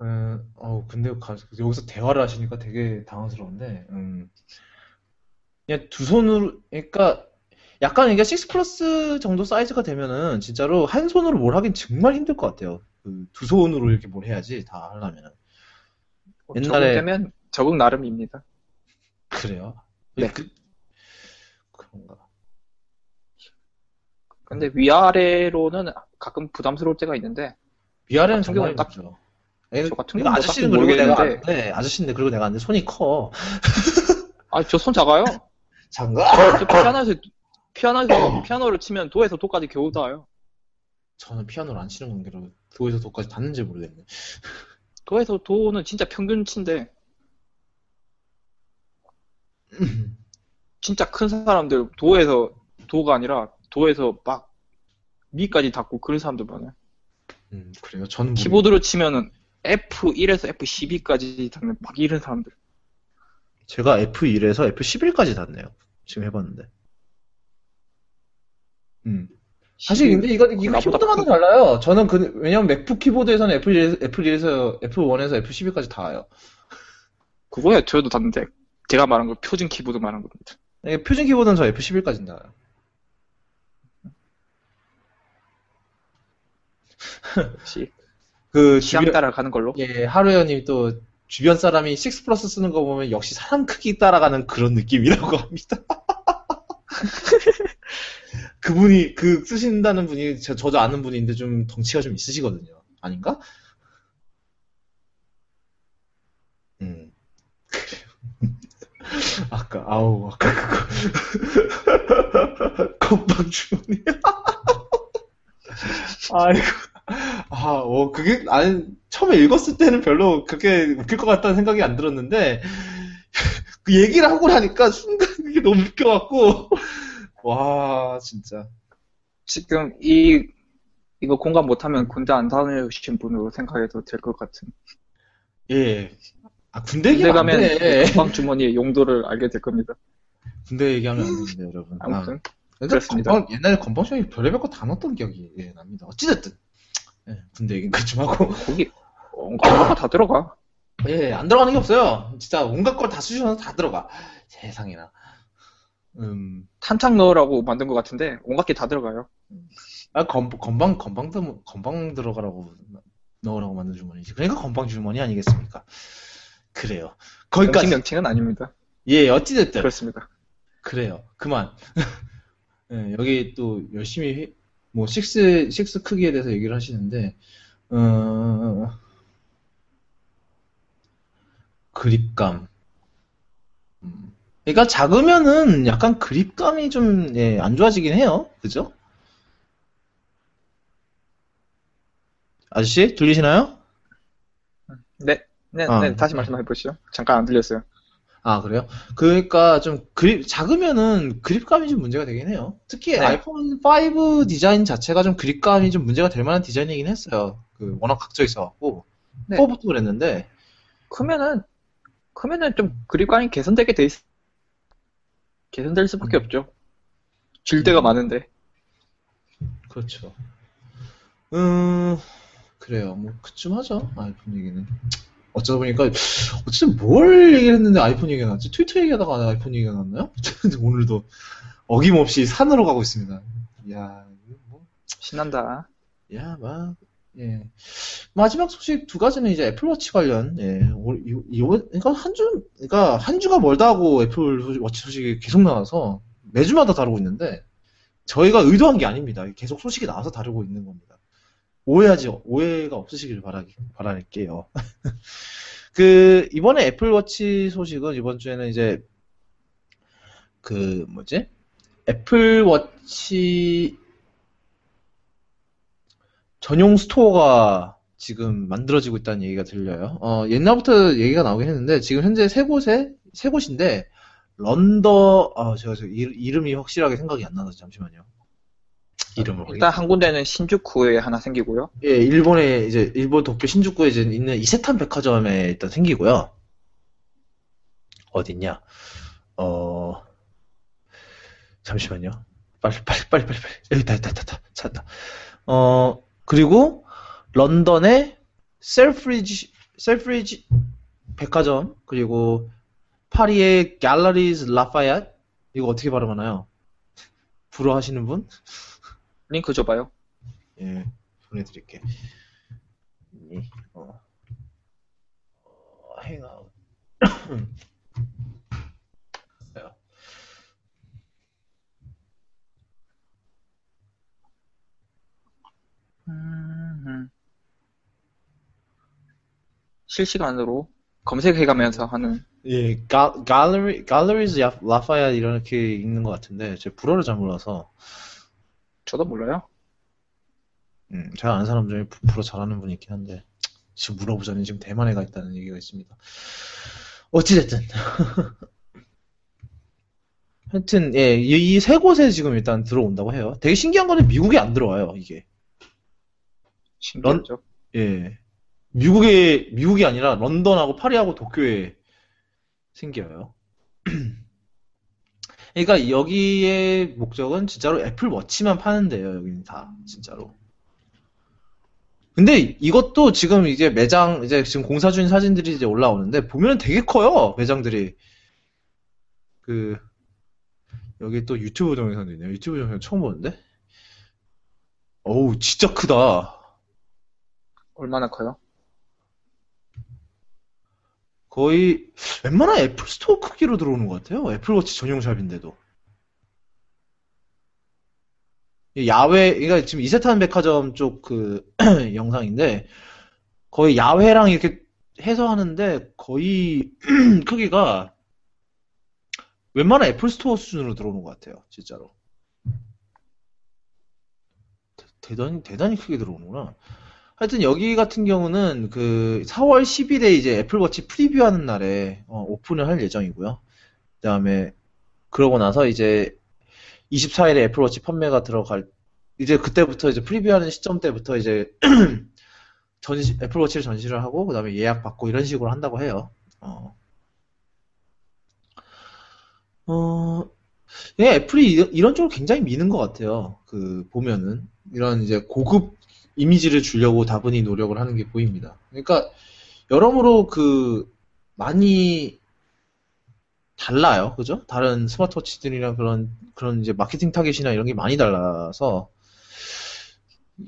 음, 어, 근데 가- 여기서 대화를 하시니까 되게 당황스러운데, 음. 그냥 두 손으로, 그러니까 약간 이게 6 플러스 정도 사이즈가 되면은 진짜로 한 손으로 뭘 하긴 정말 힘들 것 같아요. 그 두 손으로 이렇게 뭘 해야지 다 하려면은. 옛날에- 적응되면 적응 나름입니다. 그래요? 네. 그, 그런가. 근데 위아래로는 가끔 부담스러울 때가 있는데 위아래는 경우는 딱- 힘들죠. 저 같은 이거 경우는 아저씨는 그리고 내가 모르겠는데. 안 돼. 아저씨인데 그리고 내가 안 돼. 손이 커. 아 저 손 작아요. 장가? 저 피아노에서 피아노에서 피아노를 치면 도에서 도까지 겨우 닿아요. 저는 피아노를 안 치는 관계로 도에서 도까지 닿는지 모르겠네. 도에서 도는 진짜 평균치인데 진짜 큰 사람들 도에서 도가 아니라 도에서 막 미까지 닿고 그런 사람들 많아요. 음, 그래요. 저는 모르겠- 키보드로 치면은 F1에서 F12까지 닿는 막 이런 사람들. 제가 F1에서 F11까지 닿네요. 지금 해봤는데. 음. 사실 근데 이거 이거 키보드마다 큰- 달라요. 저는 그 왜냐면 맥북 키보드에서는 애플 애플 1에서 애플 1에서 애플 12까지 다 와요. 그거야 저도 닿는데 제가 말한 거 표준 키보드 말한 겁니다. 이게 표준 키보드는 저 F11까지 나와요. 역시 그 취향 주변, 따라 가는 걸로. 예, 하루연님 또 주변 사람이 6 플러스 쓰는 거 보면 역시 사람 크기 따라가는 그런 느낌이라고 합니다. 그분이 그 쓰신다는 분이 저, 저도 아는 분인데 좀 덩치가 좀 있으시거든요. 아닌가? 음. 그래요. 아까 아우 아까 그거 건방 주머니. 아이고. 아, 어, 그게, 아니, 처음에 읽었을 때는 별로 그렇게 웃길 것 같다는 생각이 안 들었는데, 그 얘기를 하고 나니까 순간 그게 너무 웃겨갖고, 와, 진짜. 지금 이 이거 공감 못하면 군대 안 다녀오신 분으로 생각해도 될 것 같은. 예. 아, 군대 안 가면 돼. 건방 주머니의 용도를 알게 될 겁니다. 군대 얘기하면 안 됩니다, 여러분. 아, 아무튼 근 데 그렇습니다. 건방- 옛날에 건방형이 별의별 거 다 넣었던 기억이 예, 납니다. 어찌됐든. 예, 군대 얘기는 그좀 하고. 거기 온갖 거다 들어가. 예, 안 들어가는 게 없어요. 진짜 온갖 걸 다 수셔서 다 들어가. 세상에나. 음, 탄창 넣으라고 만든 것 같은데 온갖 게 다 들어가요. 아, 건, 건방, 건방, 들- 건방 들어가라고 넣으라고 만든 주머니지. 그러니까 건방 주머니 아니겠습니까? 그래요. 거기까지. 명칭은 아닙니다. 예, 어찌됐든. 그렇습니다. 그래요. 그만. 예, 여기 또 열심히 해- 뭐 식스 식스 크기에 대해서 얘기를 하시는데 어, 그립감. 음. 그러니까 작으면은 약간 그립감이 좀 예, 안 좋아지긴 해요. 그죠? 아저씨 들리시나요? 네, 네, 아. 네. 다시 말씀해 보시죠. 잠깐 안 들렸어요. 아, 그래요? 그러니까 좀 그립, 작으면은 그립감이 좀 문제가 되긴 해요. 특히 네. 아이폰 5 디자인 자체가 좀 그립감이 좀 문제가 될 만한 디자인이긴 했어요. 그 워낙 각져 있어갖고. 네. 4부터 그랬는데, 크면은 크면은 좀 그립감이 개선되게 돼 있. 개선될 수밖에 음. 없죠. 줄 데가 음. 많은데. 그렇죠. 음, 그래요. 뭐, 그쯤 하죠. 아이폰 얘기는. 어쩌다 보니까, 어쨌든 뭘 얘기를 했는데 아이폰 얘기가 나왔지? 트위터 얘기하다가 아이폰 얘기가 나왔나요? 오늘도 어김없이 산으로 가고 있습니다. 이야, 이거 뭐. 신난다. 야, 막, 예. 마지막 소식 두 가지는 이제 애플워치 관련, 예. 올- 이, 이, 그러니까 한 주, 그러니까 한 주가 멀다 하고 애플워치 소식이 계속 나와서 매주마다 다루고 있는데, 저희가 의도한 게 아닙니다. 계속 소식이 나와서 다루고 있는 겁니다. 오해하지, 오해가 없으시길 바라, 바랄게요. 그, 이번에 애플워치 소식은 이번 주에는 이제, 그, 뭐지? 애플워치 전용 스토어가 지금 만들어지고 있다는 얘기가 들려요. 어, 옛날부터 얘기가 나오긴 했는데, 지금 현재 세 곳에, 세 곳인데, 런던, 아, 제가 이름이 확실하게 생각이 안 나서 잠시만요. 이름을. 일단 한 군데는 신주쿠에 하나 생기고요. 예, 일본에 이제 일본 도쿄 신주쿠에 이제 있는 이세탄 백화점에 일단 생기고요. 어딨냐? 어 잠시만요. 빨리 빨리 빨리 빨리 빨리 여기 있다 있다 있다 찾았다. 어 그리고 런던의 셀프리지 셀프리지 백화점 그리고 파리의 갤러리즈 라파얏 이거 어떻게 발음하나요? 불어 하시는 분? 링크 줘봐요. 예, 보내드릴게. 이, 어, 어, 행아웃. 야, 음, 실시간으로 검색해가면서 하는 예, 가, gallery, galleries 라파얏 이렇게 읽는 것 같은데, 제가 불어를 잘 몰라서, 저도 몰라요. 음, 제가 아는 사람 중에 부- 불어 잘하는 분이 있긴 한데, 지금 물어보자니 지금 대만에 가 있다는 얘기가 있습니다. 어찌됐든. 하여튼, 예, 이 세 곳에 지금 일단 들어온다고 해요. 되게 신기한 거는 미국에 안 들어와요, 이게. 신기하죠. 예. 미국에, 미국이 아니라 런던하고 파리하고 도쿄에 생겨요. 그러니까 여기의 목적은 진짜로 애플 워치만 파는데요, 여기는 다, 진짜로. 근데 이것도 지금 이제 매장, 이제 지금 공사 중인 사진들이 이제 올라오는데, 보면 되게 커요, 매장들이. 그, 여기 또 유튜브 동영상도 있네요. 유튜브 동영상 처음 보는데? 어우, 진짜 크다. 얼마나 커요? 거의 웬만한 애플 스토어 크기로 들어오는 것 같아요. 애플워치 전용 샵인데도. 야외, 그러니까 지금 이세탄 백화점 쪽 그 영상인데 거의 야외랑 이렇게 해서 하는데 거의 크기가 웬만한 애플 스토어 수준으로 들어오는 것 같아요. 진짜로. 대단히 대단히 크게 들어오는구나. 하여튼 여기 같은 경우는 그 4월 10일에 이제 애플워치 프리뷰하는 날에 어, 오픈을 할 예정이고요. 그 다음에 그러고 나서 이제 24일에 애플워치 판매가 들어갈 이제 그때부터 이제 프리뷰하는 시점 때부터 이제 전시 애플워치를 전시를 하고 그 다음에 예약 받고 이런 식으로 한다고 해요. 어. 어, 예, 애플이 이런, 이런 쪽으로 굉장히 미는 것 같아요. 그 보면은 이런 이제 고급 이미지를 주려고 다분히 노력을 하는 게 보입니다. 그러니까 여러모로 그 많이 달라요, 그죠? 다른 스마트워치들이랑 그런 그런 이제 마케팅 타겟이나 이런 게 많이 달라서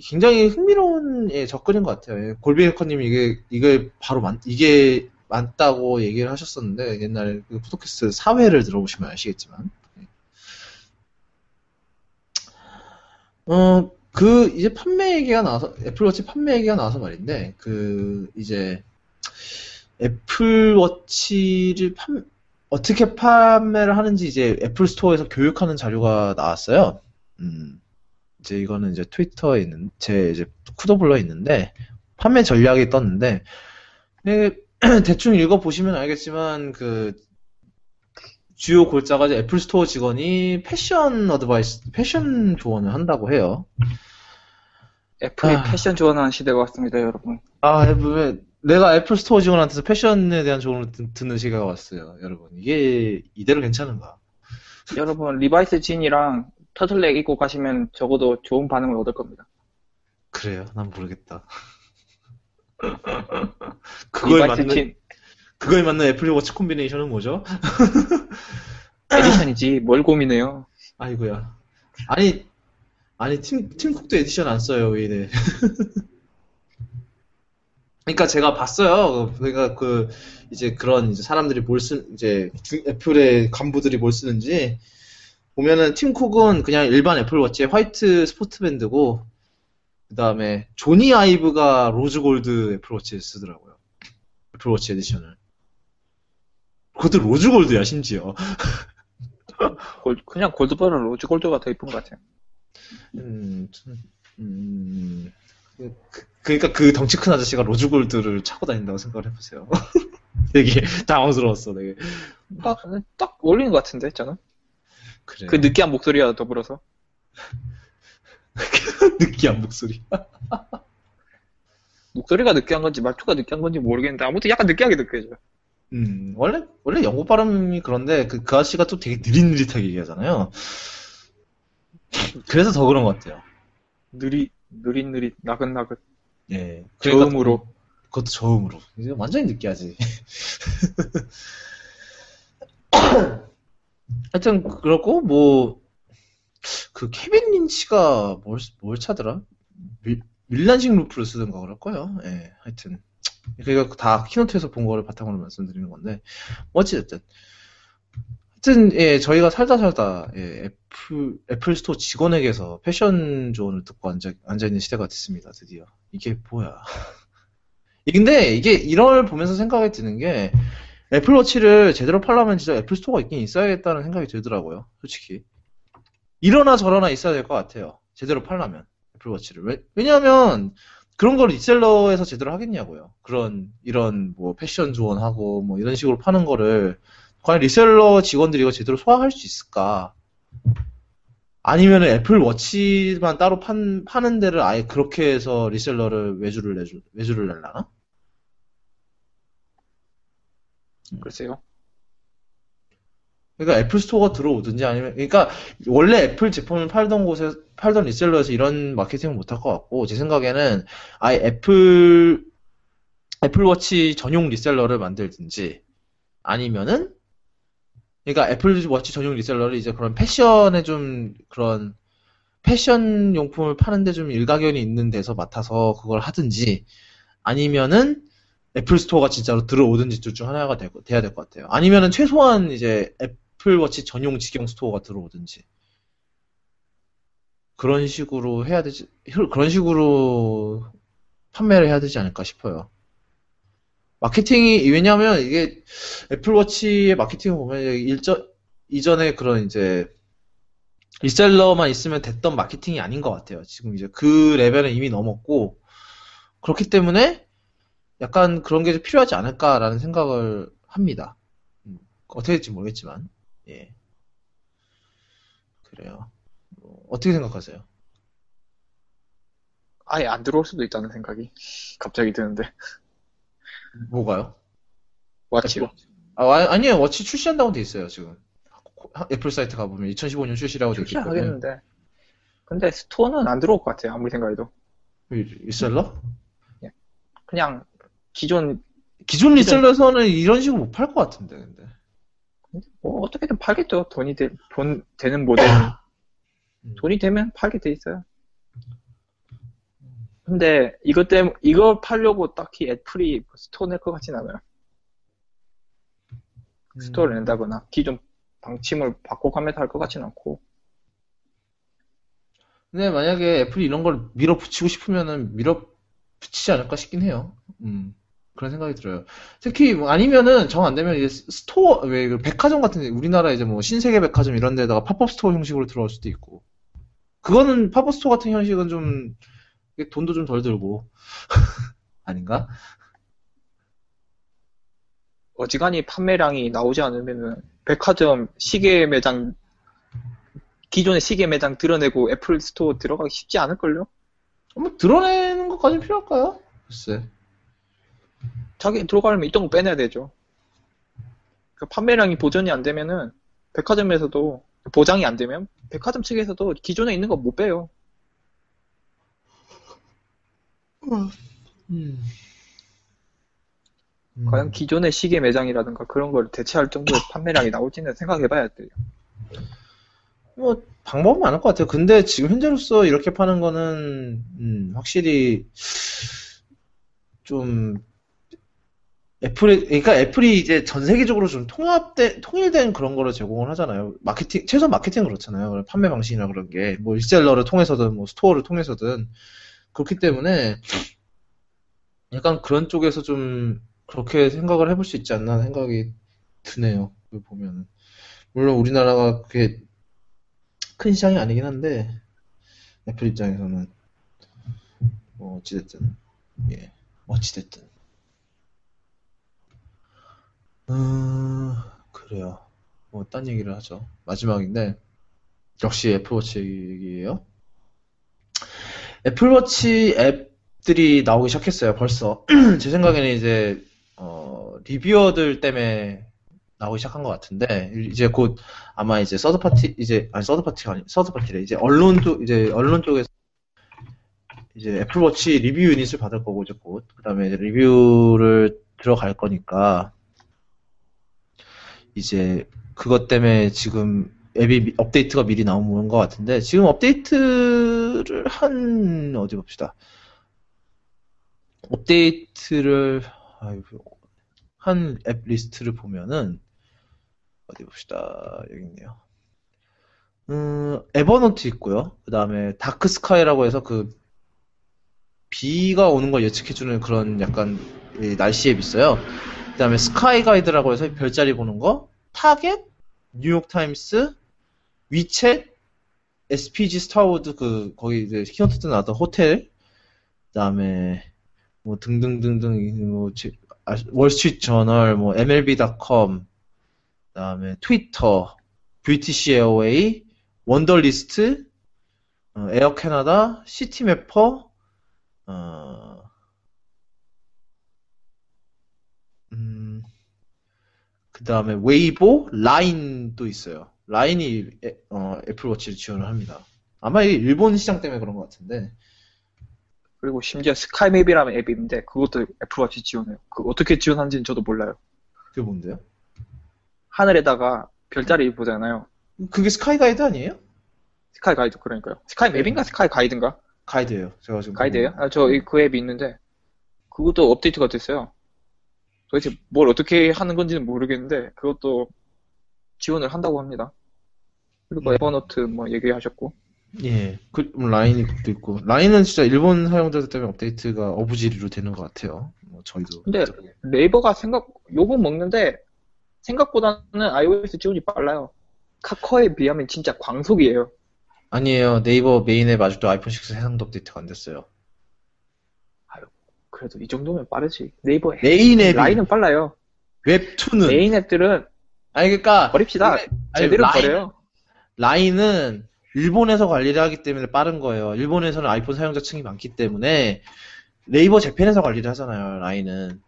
굉장히 흥미로운 예, 접근인 것 같아요. 예, 골비에커님이 이게 이게 바로 맞 이게 맞다고 얘기를 하셨었는데 옛날 그 푸드캐스트 4회를 들어보시면 아시겠지만 예. 어, 그 이제 판매 얘기가 나와서 애플워치 판매 얘기가 나와서 말인데 그 이제 애플워치를 판 어떻게 판매를 하는지 이제 애플 스토어에서 교육하는 자료가 나왔어요. 음, 이제 이거는 이제 트위터에 있는 제 이제 쿠더블러에 있는데 판매 전략이 떴는데 네, 대충 읽어 보시면 알겠지만 그 주요 골자가 이제 애플 스토어 직원이 패션 advice, 패션 조언을 한다고 해요. 애플이 아. 패션 조언하는 시대가 왔습니다, 여러분. 아, 왜, 내가 애플 스토어 직원한테서 패션에 대한 조언을 듣, 듣는 시기가 왔어요, 여러분. 이게 이대로 괜찮은가? 여러분, 리바이스 진이랑 터틀넥 입고 가시면 적어도 좋은 반응을 얻을 겁니다. 그래요? 난 모르겠다. 리바이스 맞는, 진 그거에 맞는 애플 워치 콤비네이션은 뭐죠? 에디션이지, 뭘 고민해요. 아이고야. 아니, 아니, 팀, 팀쿡도 에디션 안 써요, 왜 이래. 그러니까 제가 봤어요. 그러니까 그, 이제 그런 이제 사람들이 뭘 쓰, 이제 주- 애플의 간부들이 뭘 쓰는지 보면은 팀쿡은 그냥 일반 애플워치의 화이트 스포트밴드고 그 다음에 조니 아이브가 rose gold 애플워치에 쓰더라고요. 애플워치 에디션을. 그것도 rose gold야, 심지어. 골- 그냥 gold보다 rose gold가 더 이쁜 것 같아요. 음, 참, 음, 그, 그러니까 그 덩치 큰 아저씨가 rose gold를 차고 다닌다고 생각을 해보세요. 되게 당황스러웠어, 되게. 딱, 딱 어울리는 것 같은데, 저는. 그래. 그 느끼한 목소리와 더불어서. 느끼한 목소리. 목소리가 느끼한 건지 말투가 느끼한 건지 모르겠는데 아무튼 약간 느끼하게 느껴져요. 음, 원래, 원래 영국 발음이 그런데 그, 그 아저씨가 또 되게 느릿느릿하게 얘기하잖아요. 그래서 더 그런 것 같아요. 느릿, 느릿느릿, 나긋나긋. 예. 저음으로. 그것도 저음으로. 이제 완전히 느끼하지. 하여튼, 그렇고, 뭐, 그, 케빈 린치가 뭘, 뭘 차더라? 밀, 밀란식 loop를 쓰던가 그럴 거예요. 예, 하여튼. 그러니까 다 keynote에서 본 거를 바탕으로 말씀드리는 건데, 뭐 어찌됐든. 하여튼, 예, 저희가 살다 살다, 예, 애플, 애플 스토어 직원에게서 패션 조언을 듣고 앉아, 앉아 있는 시대가 됐습니다, 드디어. 이게 뭐야. 근데 이게 이걸 보면서 생각이 드는 게 애플워치를 제대로 팔려면 진짜 애플 스토어가 있긴 있어야겠다는 생각이 들더라고요. 솔직히. 이러나 저러나 있어야 될 것 같아요. 제대로 팔려면 애플워치를. 왜, 왜냐하면 그런 걸 reseller에서 제대로 하겠냐고요. 그런 이런 뭐 패션 조언하고 뭐 이런 식으로 파는 거를 과연 reseller 직원들이 이거 제대로 소화할 수 있을까? 아니면 애플 워치만 따로 판, 파는 데를 아예 그렇게 해서 reseller를 외주를 내주, 외주를 내려나? 글쎄요. 그러니까 애플 스토어가 들어오든지 아니면 그러니까 원래 애플 제품을 팔던 곳에 팔던 reseller에서 이런 마케팅을 못할 것 같고 제 생각에는 아예 애플 애플워치 전용 reseller를 만들든지 아니면은 그러니까 애플워치 전용 reseller를 이제 그런 패션에 좀 그런 패션 용품을 파는데 좀 일가견이 있는 데서 맡아서 그걸 하든지 아니면은 애플 스토어가 진짜로 들어오든지 둘 중 하나가 될, 돼야 될 것 같아요. 아니면은 최소한 이제 애플워치 전용 직영 스토어가 들어오든지 그런 식으로 해야 되지 그런 식으로 판매를 해야 되지 않을까 싶어요. 마케팅이 왜냐하면 이게 애플워치의 마케팅을 보면 일전 이전에 그런 이제 reseller만 있으면 됐던 마케팅이 아닌 것 같아요. 지금 이제 그 레벨은 이미 넘었고 그렇기 때문에 약간 그런 게 필요하지 않을까라는 생각을 합니다. 음, 어떻게 될지 모르겠지만 예 그래요. 뭐, 어떻게 생각하세요? 아예 안 들어올 수도 있다는 생각이 갑자기 드는데. 뭐가요? 와치로. 아, 아, 아니에요. 워치 출시한다고 돼 있어요, 지금. 애플 사이트 가보면 2015년 출시라고 돼 때문에. 출시하겠는데. 근데 스토어는 안 들어올 것 같아요. 아무리 생각해도. Reseller? 예. 그냥 기존 기존 reseller에서는 이런 식으로 못 팔 것 같은데, 근데. 뭐 어떻게든 팔겠죠. 돈이 되, 돈 되는 모델. 음. 돈이 되면 팔게 돼 있어요. 근데 이것 때문에 이걸 팔려고 딱히 애플이 스토어 낼 것 같진 않아요. 스토어를 낸다거나 기존 방침을 바꿔가면서 할 것 같진 않고. 근데 만약에 애플이 이런 걸 밀어붙이고 싶으면은 밀어붙이지 않을까 싶긴 해요. 음. 그런 생각이 들어요. 특히 뭐 아니면은 정 안 되면 이제 스토어 왜 그 백화점 같은 데 우리나라 이제 뭐 신세계 백화점 이런 데다가 팝업 스토어 형식으로 들어올 수도 있고. 그거는 팝업 스토어 같은 형식은 좀 돈도 좀 덜 들고 아닌가? 어지간히 판매량이 나오지 않으면은 백화점 시계 매장 기존의 시계 매장 들어내고 애플 스토어 들어가기 쉽지 않을걸요? 뭐 들어내는 것까지는 필요할까요? 글쎄. 자기 들어가려면 있던 거 빼내야 되죠. 그 판매량이 보전이 안 되면은 백화점에서도 보장이 안 되면 백화점 측에서도 기존에 있는 거 못 빼요. 음. 과연 기존의 시계 매장이라든가 그런 걸 대체할 정도의 판매량이 나올지는 생각해봐야 돼요. 뭐 방법은 많을 것 같아요. 근데 지금 현재로서 이렇게 파는 거는 음, 확실히 좀 애플이 그러니까 애플이 이제 전 세계적으로 좀 통합된 통일된 그런 거를 제공을 하잖아요. 마케팅 최소 한 마케팅 그렇잖아요. 판매 방식이나 그런 게. 뭐 reseller를 통해서든 뭐 스토어를 통해서든. 그렇기 때문에 약간 그런 쪽에서 좀 그렇게 생각을 해볼 수 있지 않나 생각이 드네요. 보면은. 물론 우리나라가 그게 큰 시장이 아니긴 한데 애플 입장에서는. 뭐 어찌됐든. 예. 어찌됐든 음 그래요. 뭐 딴 얘기를 하죠. 마지막인데 역시 애플워치 얘기예요. 애플워치 앱들이 나오기 시작했어요 벌써. 제 생각에는 이제 어, reviewer들 때문에 나오기 시작한 것 같은데 이제 곧 아마 이제 third party 이제 아니 서드 파티가 아니 서드 파티래. 이제 언론 쪽 이제 언론 쪽에서 이제 애플워치 리뷰 유닛을 받을 거고 이제 곧. 그 다음에 이제 리뷰를 들어갈 거니까 이제 그것 때문에 지금 앱이 미- 업데이트가 미리 나오는 것 같은데 지금 업데이트를 한 어디 봅시다 업데이트를 한 앱 리스트를 보면은 어디 봅시다 여기 있네요. 음, Evernote 있고요. 그 다음에 Dark Sky라고 해서 그 비가 오는 걸 예측해주는 그런 약간 이 날씨 앱 있어요. 그 다음에 Sky Guide라고 해서 별자리 보는 거, Target, New York Times, 위챗, SPG Starwood 그 거기 이제 keynote 때 나왔던 호텔, 그 다음에 뭐 등등등등 뭐 지- 아, Wall Street Journal, 뭐 MLB.com, 그다음에 Twitter, British Airways, Wunderlist, 어, Air Canada, Citymapper, 어, 음, 그 다음에 웨이보, 라인도 있어요. 라인이 애, 어, 애플워치를 지원을 합니다. 아마 이게 일본 시장 때문에 그런 것 같은데. 그리고 심지어 Sky Map이라는 앱이 있는데 그것도 애플워치 지원해요. 그 어떻게 지원하는지는 저도 몰라요. 그게 뭔데요? 하늘에다가 별자리 보잖아요. 그게 Sky Guide 아니에요? Sky Guide 그러니까요. Sky Map인가 Sky Guide인가? Guide예요. 제가 지금 Guide예요? 아, 저 그 앱이 있는데 그것도 업데이트가 됐어요. 도대체 뭘 어떻게 하는 건지는 모르겠는데 그것도 지원을 한다고 합니다. 그리고 음. Evernote 뭐 얘기하셨고 예, 그 라인이 도 있고 라인은 진짜 일본 사용자들 때문에 업데이트가 어부지리로 되는 것 같아요. 뭐 저희도. 근데 네이버가 생각 욕은 먹는데 생각보다는 iOS 지원이 빨라요. 카카오에 비하면 진짜 광속이에요. 아니에요. 네이버 메인 앱 아직도 아이폰 6 해상도 업데이트가 안 됐어요. 그래도 이 정도면 빠르지. 네이버 메인 앱이 라인은 빨라요. 웹툰은 메인 앱들은 아니 그러니까 버립시다. 아니, 제대로 라인- 버려요. 라인은 일본에서 관리를 하기 때문에 빠른 거예요. 일본에서는 아이폰 사용자층이 많기 때문에 네이버 재팬에서 관리를 하잖아요. 라인은.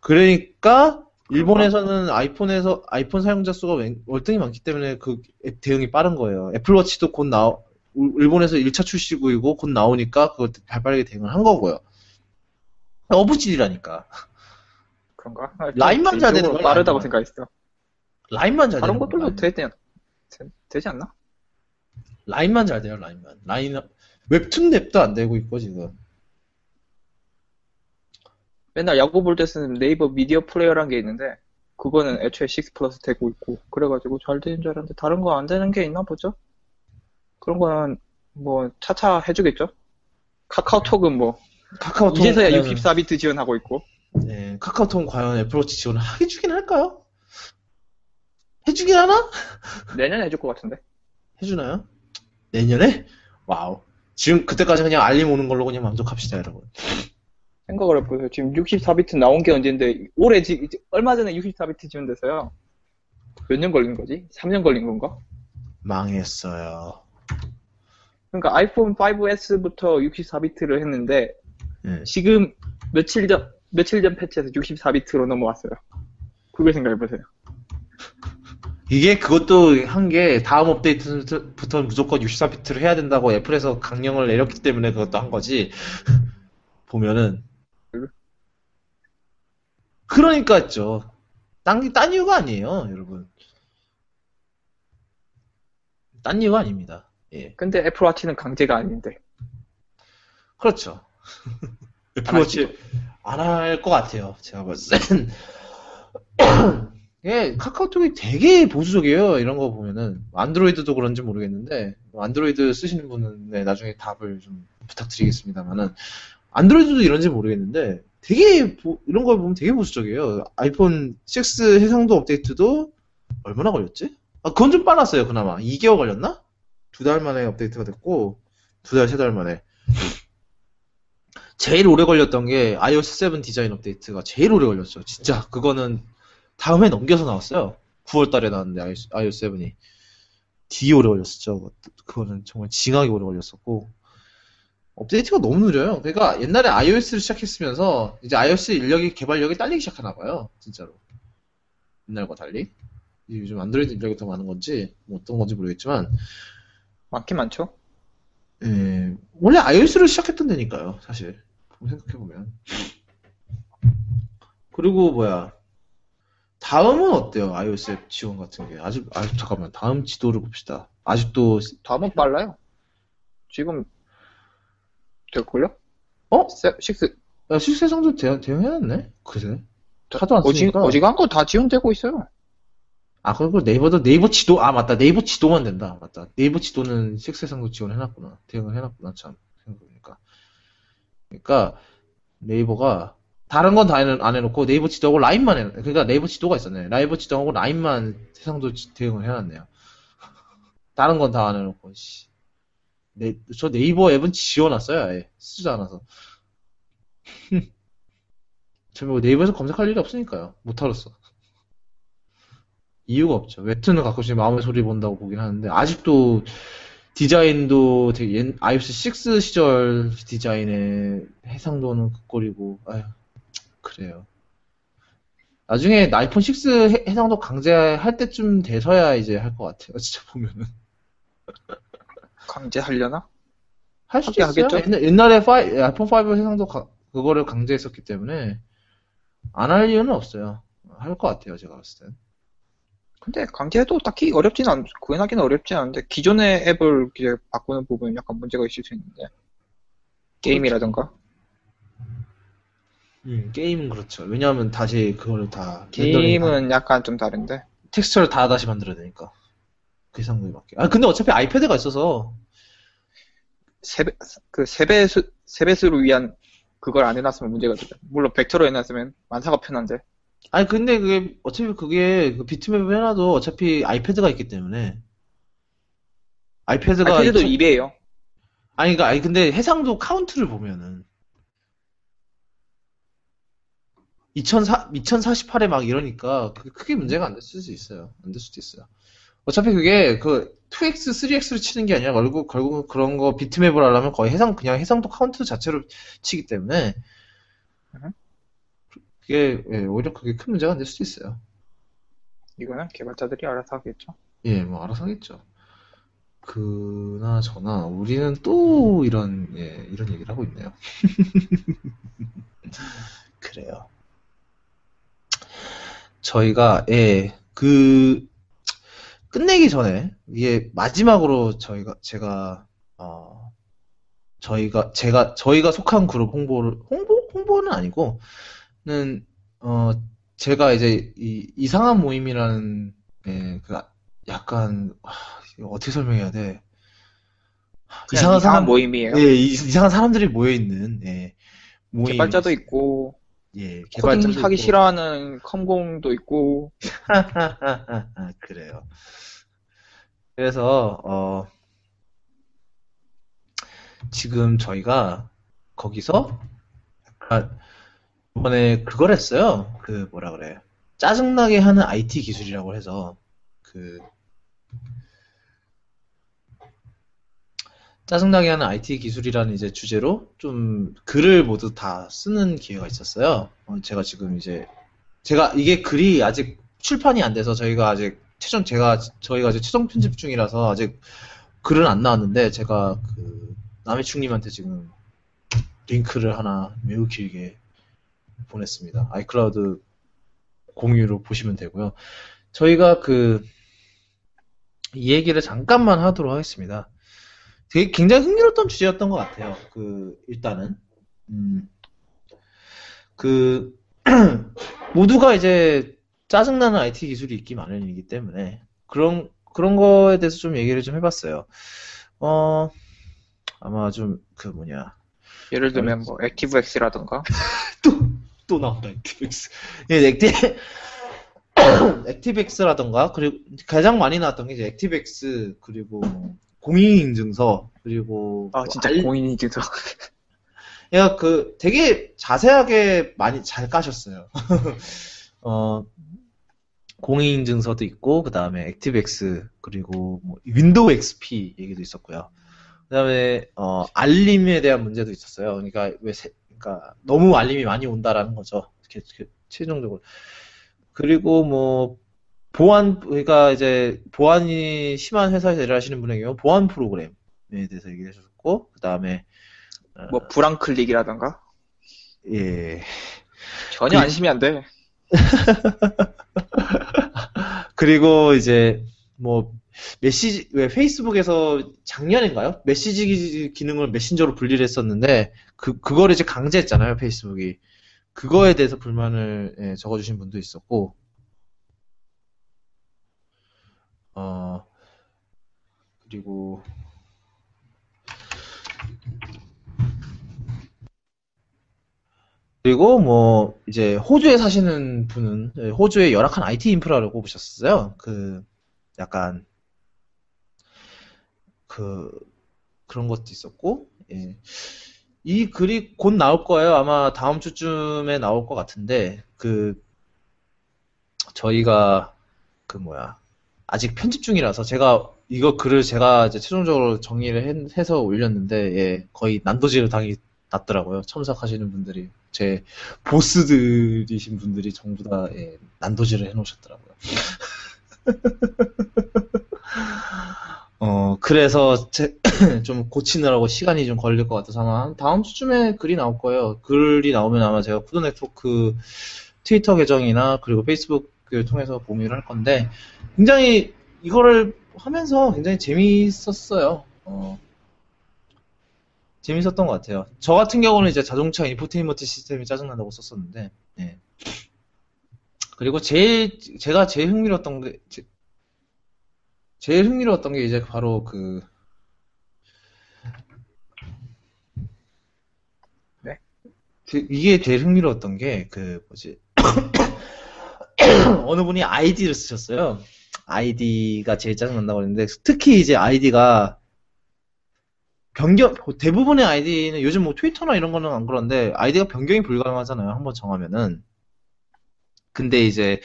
그러니까 일본에서는 아이폰에서 아이폰 사용자 수가 웬- 월등히 많기 때문에 그앱 대응이 빠른 거예요. 애플워치도 곧 나오 일본에서 1차 출시구이고 곧 나오니까 그것 발빠르게 대응을 한 거고요. 어부질이라니까. 그런가? 라인만 잘 되는 건 빠르다고. 생각했어. 라인만 잘 다른 되는 것들도 않- 되- 되지 않나? 라인만 잘 돼요, 라인만. 라인, 웹툰 랩도 안 되고 있고, 지금. 맨날 야구 볼 때 쓰는 네이버 미디어 플레이어라는 게 있는데 그거는 애초에 6 플러스 되고 있고 그래가지고 잘 되는 줄 알았는데 다른 거 안 되는 게 있나 보죠? 그런 거는 뭐 차차 해주겠죠? 카카오톡은 뭐 카카오톡. 이제서야 과연- 64비트 지원하고 있고 네, 카카오톡 과연 애플워치 지원을 해주긴 할까요? 해주긴 하나? 내년에 해줄 것 같은데 해주나요? 내년에? Wow. 지금 그때까지 그냥 알림 오는 걸로 그냥 만족합시다, 여러분. 생각을 해보세요. 지금 64비트 나온 게 언젠데 올해 지 얼마 전에 64비트 지원돼서요. 몇 년 걸린 거지? 3년 걸린 건가? 망했어요. 그러니까 아이폰 5S부터 64비트를 했는데 네. 지금 며칠 전 며칠 전 패치에서 64비트로 넘어왔어요. 그걸 생각해 보세요. 이게 그것도 한 게 다음 업데이트부터 무조건 64비트를 해야 된다고 애플에서 강령을 내렸기 때문에 그것도 한 거지. 보면은. 그러니까죠. 딴, 딴 이유가 아니에요, 여러분. 딴 이유가 아닙니다. 예. 근데 애플워치는 강제가 아닌데. 그렇죠. 애플워치 안 할 것 같아요. 제가 봤을 땐. 예, 카카오톡이 되게 보수적이에요. 이런 거 보면은. 안드로이드도 그런지 모르겠는데, 안드로이드 쓰시는 분은 네, 나중에 답을 좀 부탁드리겠습니다만은, 안드로이드도 이런지 모르겠는데, 되게, 보- 이런 걸 보면 되게 보수적이에요. 아이폰 6 해상도 업데이트도 얼마나 걸렸지? 아, 그건 좀 빨랐어요, 그나마. 2개월 걸렸나? 두 달 만에 업데이트가 됐고, 두 달, 세 달 만에. 제일 오래 걸렸던 게 iOS 7 디자인 업데이트가 제일 오래 걸렸죠. 진짜 그거는 다음에 넘겨서 나왔어요. 9월 달에 나왔는데 iOS 7이 되게 오래 걸렸었죠. 그거는 정말 징하게 오래 걸렸었고 업데이트가 너무 느려요. 그러니까 옛날에 iOS를 시작했으면서 이제 iOS 인력이 개발력이 딸리기 시작하나 봐요. 진짜로 옛날과 달리 요즘 안드로이드 인력이 더 많은 건지 뭐 어떤 건지 모르겠지만 많긴 많죠. 예, 원래 iOS를 시작했던 데니까요, 사실. 생각해보면. 그리고, 뭐야. 다음은 어때요? iOS 앱 지원 같은 게. 아직, 아직, 잠깐만. 다음 지도를 봅시다. 아직도, 다음은 빨라요. 지금 될걸요? 어? 세- 식스 야, 실세상도 대, 대응해놨네? 그래? 하도 안 어지, 쓰니까. 어지간한 거 다 지원되고 있어요. 아, 그리고 네이버도, 네이버 지도, 아, 맞다. 네이버 지도만 된다. 맞다. 네이버 지도는 식세상도 지원해놨구나. 대응을 해놨구나. 참. 그러니까, 네이버가, 다른 건 다 안 해놓고 네이버 지도하고 라인만 해, 그러니까 네이버 지도가 있었네. 네이버 지도하고 라인만 세상도 지- 대응을 해놨네요. 다른 건 다 안 해놓고, 씨. 네, 저 네이버 앱은 지워놨어요, 아예. 쓰지도 않아서. 저뭐 네이버에서 검색할 일이 없으니까요. 못하겠어. 이유가 없죠. 웹툰은 가끔씩 마음의 소리 본다고 보긴 하는데, 아직도 디자인도 되게 옛, iOS 6 시절 디자인의 해상도는 그 꼴이고, 아휴, 그래요. 나중에 아이폰 6 해- 해상도 강제할 때쯤 돼서야 이제 할 것 같아요. 진짜 보면은. 강제하려나? 할 수도 하게 있어요. 하겠죠? 옛날, 옛날 에 파이- 아이폰 5 해상도 가- 그거를 강제했었기 때문에 안 할 이유는 없어요. 할 것 같아요. 제가 봤을 땐. 근데 강제해도 딱히 어렵진 않, 구현하기는 어렵진 않은데 기존의 앱을 이제 바꾸는 부분은 약간 문제가 있을 수 있는데 게임이라던가 음, 게임은 그렇죠. 왜냐하면 다시 그거를 다 게임은 약간 좀 다른데 텍스처를 다 다시 만들어야 되니까. 그 상황이 맞게. 아 근데 어차피 아이패드가 있어서 세배 그 세배수 세배수를 위한 그걸 안 해놨으면 문제가 되죠. 물론 벡터로 해놨으면 만사가 편한데 아니 근데 그게 어차피 그게 그 비트맵을 해놔도 어차피 아이패드가 있기 때문에 아이패드가 아이패드도 이천- 2배예요. 아니 그러니까 아니 근데 해상도 카운트를 보면은 2004 2048에 막 이러니까 그게 크게 문제가 안 됐을 수 있어요. 안 될 수도 있어요. 어차피 그게 그 2x, 3x를 치는 게 아니라 결국 결국 그런 거 비트맵을 하려면 거의 해상 그냥 해상도 카운트 자체로 치기 때문에 음. 그게 예, 오히려 그게 큰 문제가 안될 수도 있어요. 이거는 개발자들이 알아서 하겠죠. 예, 뭐 알아서 하겠죠. 그나 저나 우리는 또 이런 예, 이런 얘기를 하고 있네요. 그래요. 저희가 예, 그 끝내기 전에 이게 마지막으로 저희가 제가 어 저희가 제가 저희가 속한 그룹 홍보를 홍보 홍보는 아니고 는 어 제가 이제 이 이상한 모임이라는 예, 그 약간 아, 이거 어떻게 설명해야 돼? 그냥 이상한 사람 모임이에요. 예, 이- 이상한 사람들이 모여 있는 예, 모임 개발자도 있고 예, 코딩 개발자도 하기 있고. 싫어하는 컴공도 있고 그래요. 그래서 어 지금 저희가 거기서 약간 이번에 그걸 했어요. 그 뭐라 그래? 짜증나게 하는 IT 기술이라고 해서 그 짜증나게 하는 IT 기술이라는 이제 주제로 좀 글을 모두 다 쓰는 기회가 있었어요. 어, 제가 지금 이제 제가 이게 글이 아직 출판이 안 돼서 저희가 아직 최종 제가 저희가 아직 최종 편집 중이라서 아직 글은 안 나왔는데 제가 그 남해충님한테 지금 링크를 하나 매우 길게 보냈습니다. 아이클라우드 공유로 보시면 되고요. 저희가 그 이 얘기를 잠깐만 하도록 하겠습니다. 되게 굉장히 흥미로웠던 주제였던 것 같아요. 그 일단은 음, 그 모두가 이제 짜증나는 IT 기술이 있기 마련이기 때문에 그런 그런 거에 대해서 좀 얘기를 좀 해봤어요. 어 아마 좀 그 뭐냐 예를 들면 뭐 ActiveX라던가 또 나온다 액티백스. 예, 액티 ActiveX라던가 그리고 가장 많이 나왔던 게 이제 액티백스 그리고 뭐 공인인증서 그리고 아뭐 진짜 알- 공인인증서 얘가 그 되게 자세하게 많이 잘 까셨어요. 어, 공인인증서도 있고, 그 다음에 액티브엑스, 그리고 뭐 Windows XP 얘기도 있었고요. 그 다음에, 어, 알림에 대한 문제도 있었어요. 그러니까 왜, 세- 그러니까 너무 알림이 많이 온다라는 거죠. 최종적으로. 그리고 뭐, 보안, 그러니까 이제 보안이 심한 회사에서 일을 하시는 분에게 보안 프로그램에 대해서 얘기해 주셨고, 그 다음에, 뭐 불안 클릭이라던가 예. 전혀 그- 안심이 안 돼. 그리고 이제 뭐 메시지 왜 페이스북에서 작년인가요? 메시지 기- 기능을 메신저로 분리를 했었는데 그 그거를 이제 강제했잖아요 페이스북이 그거에 대해서 불만을 예, 적어주신 분도 있었고 어 그리고 그리고 뭐 이제 호주에 사시는 분은 예, 호주의 열악한 IT 인프라를 꼽으셨어요. 그 약간 그 그런 것도 있었고 예. 이 글이 곧 나올 거예요. 아마 다음 주쯤에 나올 것 같은데 그 저희가 그 뭐야 아직 편집 중이라서 제가 이거 글을 제가 이제 최종적으로 정리를 해- 해서 올렸는데 예, 거의 난도질을 당이 났더라고요. 첨삭하시는 분들이. 제 보스들이신 분들이 전부 다 예, 난도질을 해놓으셨더라고요. 어, 그래서 제, 좀 고치느라고 시간이 좀 걸릴 것 같아서 아마 다음 주쯤에 글이 나올 거예요. 글이 나오면 아마 제가 쿠도 네트워크 트위터 계정이나 그리고 페이스북을 통해서 공유를 할 건데 굉장히 이거를 하면서 굉장히 재미있었어요. 어, 재밌었던 것 같아요. 저 같은 경우는 이제 자동차 인포테인먼트 시스템이 짜증난다고 썼었는데, 예. 그리고 제일, 제가 제일 흥미로웠던 게, 제, 제일 흥미로웠던 게 이제 바로 그, 네? 그, 이게 제일 흥미로웠던 게, 그, 뭐지. 어느 분이 아이디를 쓰셨어요. 아이디가 제일 짜증난다고 그랬는데, 특히 이제 아이디가 변경, 대부분의 아이디는 요즘 뭐 트위터나 이런 거는 안 그런데, 아이디가 변경이 불가능하잖아요. 한번 정하면은. 근데 이제,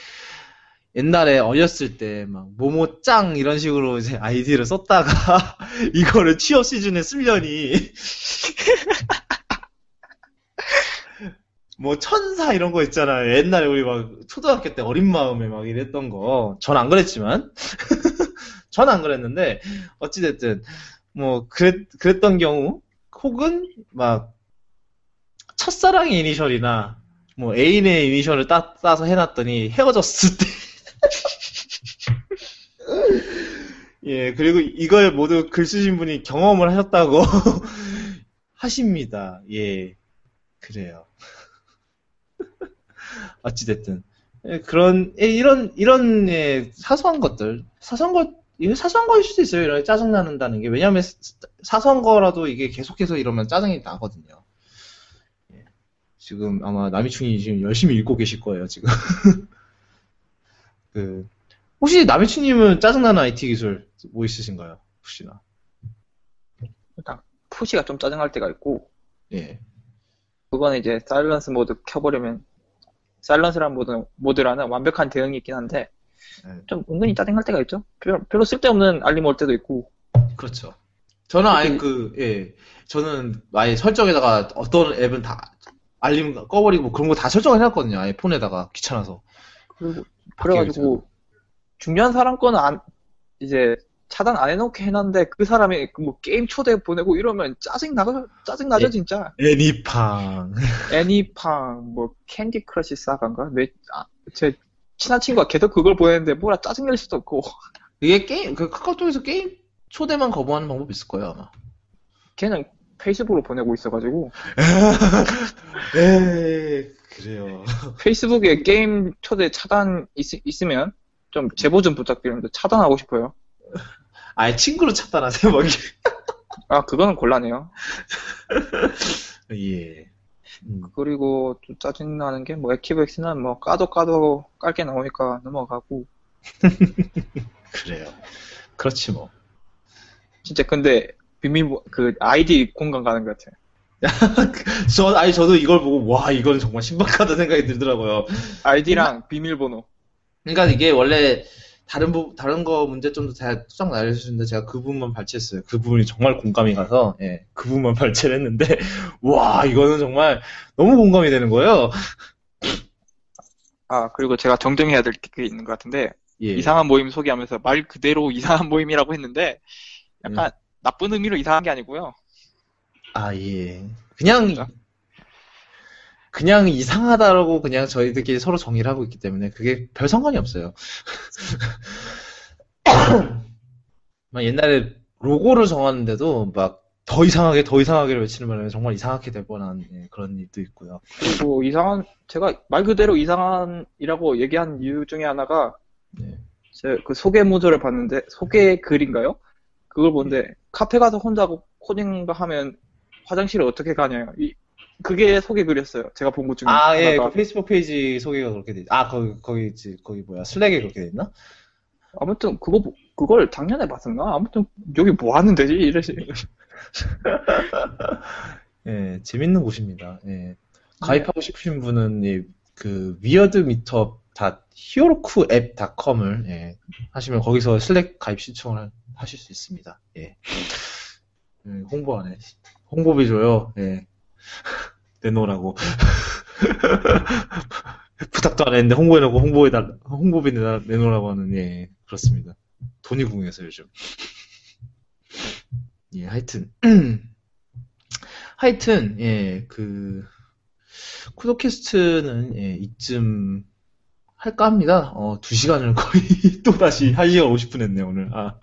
옛날에 어렸을 때, 막, 모모 짱 이런 식으로 이제 아이디를 썼다가, 이거를 취업 시즌에 쓰려니, 뭐, 천사 이런 거 있잖아요. 옛날에 우리 막, 초등학교 때 어린 마음에 막 이랬던 거. 전 안 그랬지만. 전 안 그랬는데, 어찌 됐든, 뭐, 그랬, 그랬던 경우, 혹은, 막, 첫사랑의 이니셜이나, 뭐, 애인의 이니셜을 따, 따서 해놨더니 헤어졌을 때. 예, 그리고 이걸 모두 글 쓰신 분이 경험을 하셨다고 하십니다. 예, 그래요. 어찌됐든. 예, 그런, 예, 이런, 이런, 예, 사소한 것들. 사소한 것, 이게 사소한 거일 수도 있어요. 이런 짜증나는다는 게. 왜냐면, 사소한 거라도 이게 계속해서 이러면 짜증이 나거든요. 예. 지금 아마 남이충이 지금 열심히 읽고 계실 거예요, 지금. 그, 혹시 남이충님은 짜증나는 IT 기술 뭐 있으신가요? 혹시나. 일단, 푸시가 좀 짜증날 때가 있고, 예. 그거는 이제 사일런스 모드 켜버리면, 사일런스라는 모드, 모드라는 완벽한 대응이 있긴 한데, 네. 좀 은근히 짜증날 때가 있죠? 별로, 별로 쓸데없는 알림 올 때도 있고, 그렇죠. 저는 아예 그, 예. 저는 아예 설정에다가 어떤 앱은 다 알림 꺼버리고 그런 거 다 설정을 해놨거든요. 아예 폰에다가 귀찮아서. 그리고, 그래가지고, 중요한 사람 거는 안, 이제, 차단 안 해놓게 해놨는데, 그 사람이 그뭐 게임 초대 보내고 이러면 짜증나죠? 짜증 나죠, 예. 진짜. 애니팡. 애니팡, 뭐, Candy Crush Saga인가? 내, 아, 제 친한 친구가 계속 그걸 보냈는데, 뭐라 짜증 낼 수도 없고, 이게 게임, 그 카카오톡에서 게임 초대만 거부하는 방법 이 있을 거예요, 아마. 걔는 페이스북으로 보내고 있어가지고, 에이, 그래요. 페이스북에 게임 초대 차단 있, 으면좀 제보 좀 부탁드립니다. 차단하고 싶어요. 아예 친구로 차단하세요, 막. 이렇게. 아, 그거는 곤란해요. 예. 음, 그리고 좀 짜증나는 게, 뭐, 액티브엑스는 뭐, 까도 까도 깔게 나오니까 넘어가고, 그래요. 그렇지 뭐. 진짜 근데, 비밀, 그, 아이디 공간 가는 것 같아요. 저, 아니, 저도 이걸 보고, 와, 이건 정말 신박하다 생각이 들더라고요. 아이디랑 비밀번호. 그러니까 이게 원래 다른 부, 다른 거 문제점도 다 수정 날려주는데 제가 그 부분만 발췌했어요. 그 부분이 정말 공감이 가서, 예, 그 부분만 발췌를 했는데, 와, 이거는 정말 너무 공감이 되는 거예요. 아, 그리고 제가 정정해야 될 게 있는 것 같은데, 예. 이상한 모임 소개하면서 말 그대로 이상한 모임이라고 했는데, 약간 나쁜 의미로 이상한 게 아니고요. 아, 예. 그냥, 진짜? 그냥 이상하다라고 그냥 저희들끼리 서로 정의를 하고 있기 때문에 그게 별 상관이 없어요. 막 옛날에 로고를 정하는데도 막 더 이상하게 더 이상하게를 외치는 바람에 정말 이상하게 될 뻔한 예, 그런 일도 있고요. 그리고 이상한, 제가 말 그대로 이상한이라고 얘기한 이유 중에 하나가, 네. 제그 소개 모듈을 봤는데, 소개 글인가요? 그걸 보는데, 카페 가서 혼자 코- 코딩 하면 화장실을 어떻게 가냐요. 이, 그게 소개 글이었어요. 제가 본 것 중에. 아, 예. 그 페이스북 페이지 소개가 그렇게 돼. 있- 아, 거기, 거기 있지. 거기 뭐야. Slack에 그렇게 돼 있나? 아무튼, 그거, 보- 그걸 작년에 봤었나? 아무튼, 여기 뭐 하는 데지? 이러시. 예, 재밌는 곳입니다. 예. 가입하고 싶으신 분은, 예, 그, weird meetup dot herokuapp dot com을, 예, 하시면 거기서 Slack 가입 신청을 하- 하실 수 있습니다. 예. 음, 홍보 안 해. 홍보비 줘요. 예. 내놓으라고. 부탁도 안 했는데 홍보해놓고 홍보에달 홍보비 내놓으라고 하는 예 그렇습니다. 돈이 궁해서 요즘. 예 하여튼 하여튼 예그 쿠도캐스트는 예, 이쯤 할까 합니다. 어, 2시간을 거의 또 다시 1시간 50분 했네요, 오늘. 아.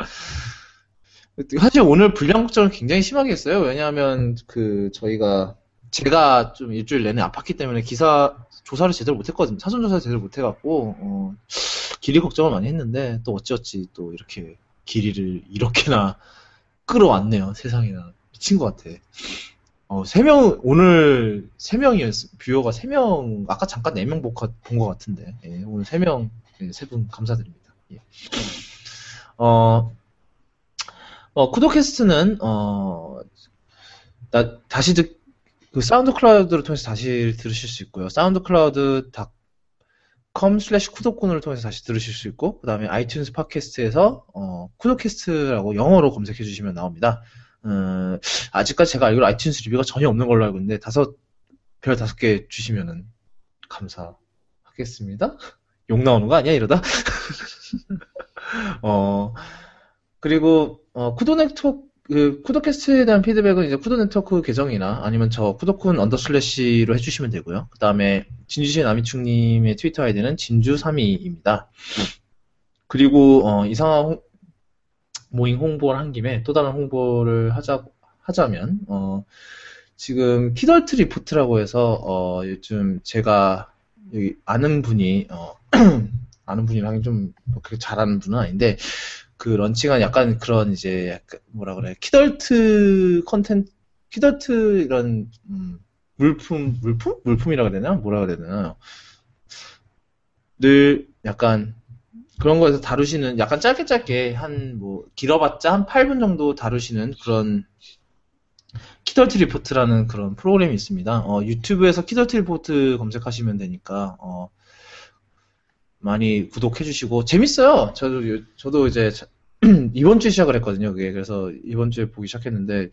사실 오늘 분량 걱정을 굉장히 심하게 했어요. 왜냐하면 그 저희가 제가 좀 일주일 내내 아팠기 때문에 기사 조사를 제대로 못했거든요. 사전 조사를 제대로 못해갖고 어, 길이 걱정을 많이 했는데 또 어찌어찌 또 이렇게 길이를 이렇게나 끌어왔네요. 세상에나 미친 것 같아. 어, 3명, 오늘 3명이었어. viewer가 3명, 아까 잠깐 4명 본 것 같은데, 예, 오늘 3명, 예, 3분 감사드립니다. 예. 어, 어, 쿠도캐스트는, 어, 나, 다시 듣, 그 SoundCloud를 통해서 다시 들으실 수 있고요. SoundCloud.com slash 쿠도쿤을 통해서 다시 들으실 수 있고, 그 다음에 iTunes 팟캐스트에서, 어, 쿠도캐스트라고 영어로 검색해 주시면 나옵니다. 어, 아직까지 제가 알기로 iTunes 리뷰가 전혀 없는 걸로 알고 있는데 다섯 별 다섯 개 주시면은 감사하겠습니다. 욕 나오는 거 아니야 이러다? 어 그리고 어, 쿠도 네트워크 그 쿠도캐스트에 대한 피드백은 이제 쿠도 네트워크 계정이나 아니면 저 쿠도쿤 under slash로 해주시면 되고요. 그 다음에 진주시 남이충님의 트위터 아이디는 진주32입니다. 그리고 어, 이상한 모임 홍보를 한 김에 또 다른 홍보를 하자, 하자면, 어, 지금 키덜트 리포트라고 해서, 어, 요즘 제가 여기 아는 분이, 어, 아는 분이랑 좀 그렇게 잘하는 분은 아닌데, 그 launching한 약간 그런 이제, 약간 뭐라 그래, 키덜트 컨텐츠, 키덜트 이런, 음, 물품, 물품? 물품이라 그래야 되나? 뭐라 그래야 되나? 늘 약간 그런 거에서 다루시는 약간 짧게 짧게 한 뭐 길어봤자 한 8분 정도 다루시는 그런 키덜트 리포트라는 그런 프로그램이 있습니다. 어, 유튜브에서 키덜트 리포트 검색하시면 되니까 어, 많이 구독해 주시고 재밌어요. 저도 저도 이제 이번 주에 시작을 했거든요. 그게 그래서 이번 주에 보기 시작했는데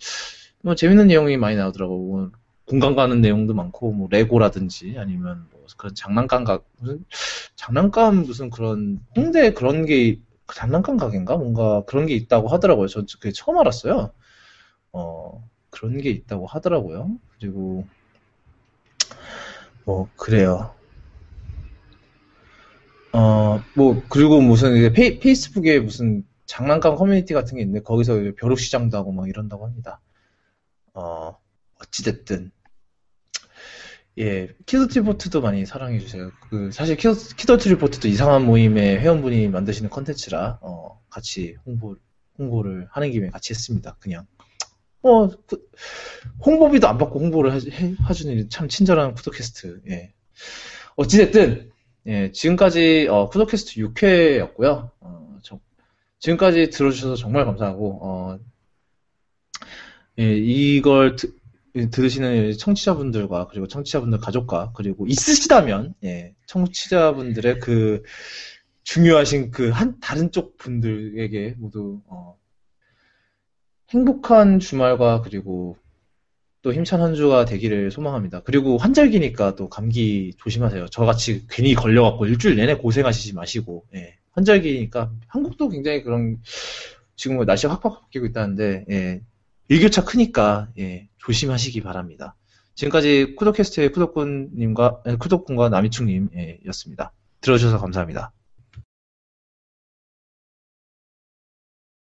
뭐 재밌는 내용이 많이 나오더라고. 뭐 공감 가는 내용도 많고 뭐 레고라든지 아니면 뭐 그런 장난감 가 무슨 장난감 무슨 그런 홍대 그런 게 장난감 가게인가 뭔가 그런 게 있다고 하더라고요. 저 그게 처음 알았어요. 어 그런 게 있다고 하더라고요. 그리고 뭐 그래요. 어뭐 그리고 무슨 페이, 페이스북에 무슨 장난감 커뮤니티 같은 게 있는데 거기서 벼룩 시장도 하고 막 이런다고 합니다. 어 어찌됐든 예, 키덜트 리포트도 많이 사랑해 주세요. 그, 사실 키더, 키덜트 리포트도 이상한 모임의 회원분이 만드시는 컨텐츠라, 어, 같이 홍보, 홍보를 하는 김에 같이 했습니다. 그냥. 어, 그, 홍보비도 안 받고 홍보를 해, 해주는 참 친절한 쿠도캐스트, 예. 어찌됐든, 예, 지금까지, 어, 쿠도캐스트 6회였고요. 어, 저, 지금까지 들어주셔서 정말 감사하고, 어, 예, 이걸, 드, 들으시는 청취자분들과 그리고 청취자분들 가족과 그리고 있으시다면 예, 청취자분들의 그 중요하신 그 한 다른 쪽 분들에게 모두 어, 행복한 주말과 그리고 또 힘찬 한 주가 되기를 소망합니다. 그리고 환절기니까 또 감기 조심하세요. 저같이 괜히 걸려갖고 일주일 내내 고생하시지 마시고 예, 환절기니까 한국도 굉장히 그런 지금 뭐 날씨가 확확 바뀌고 있다는데 예, 일교차 크니까 예, 조심하시기 바랍니다. 지금까지 쿠도캐스트의 쿠도꾼님과 쿠도꾼과 남이충님이었습니다. 들어주셔서 감사합니다.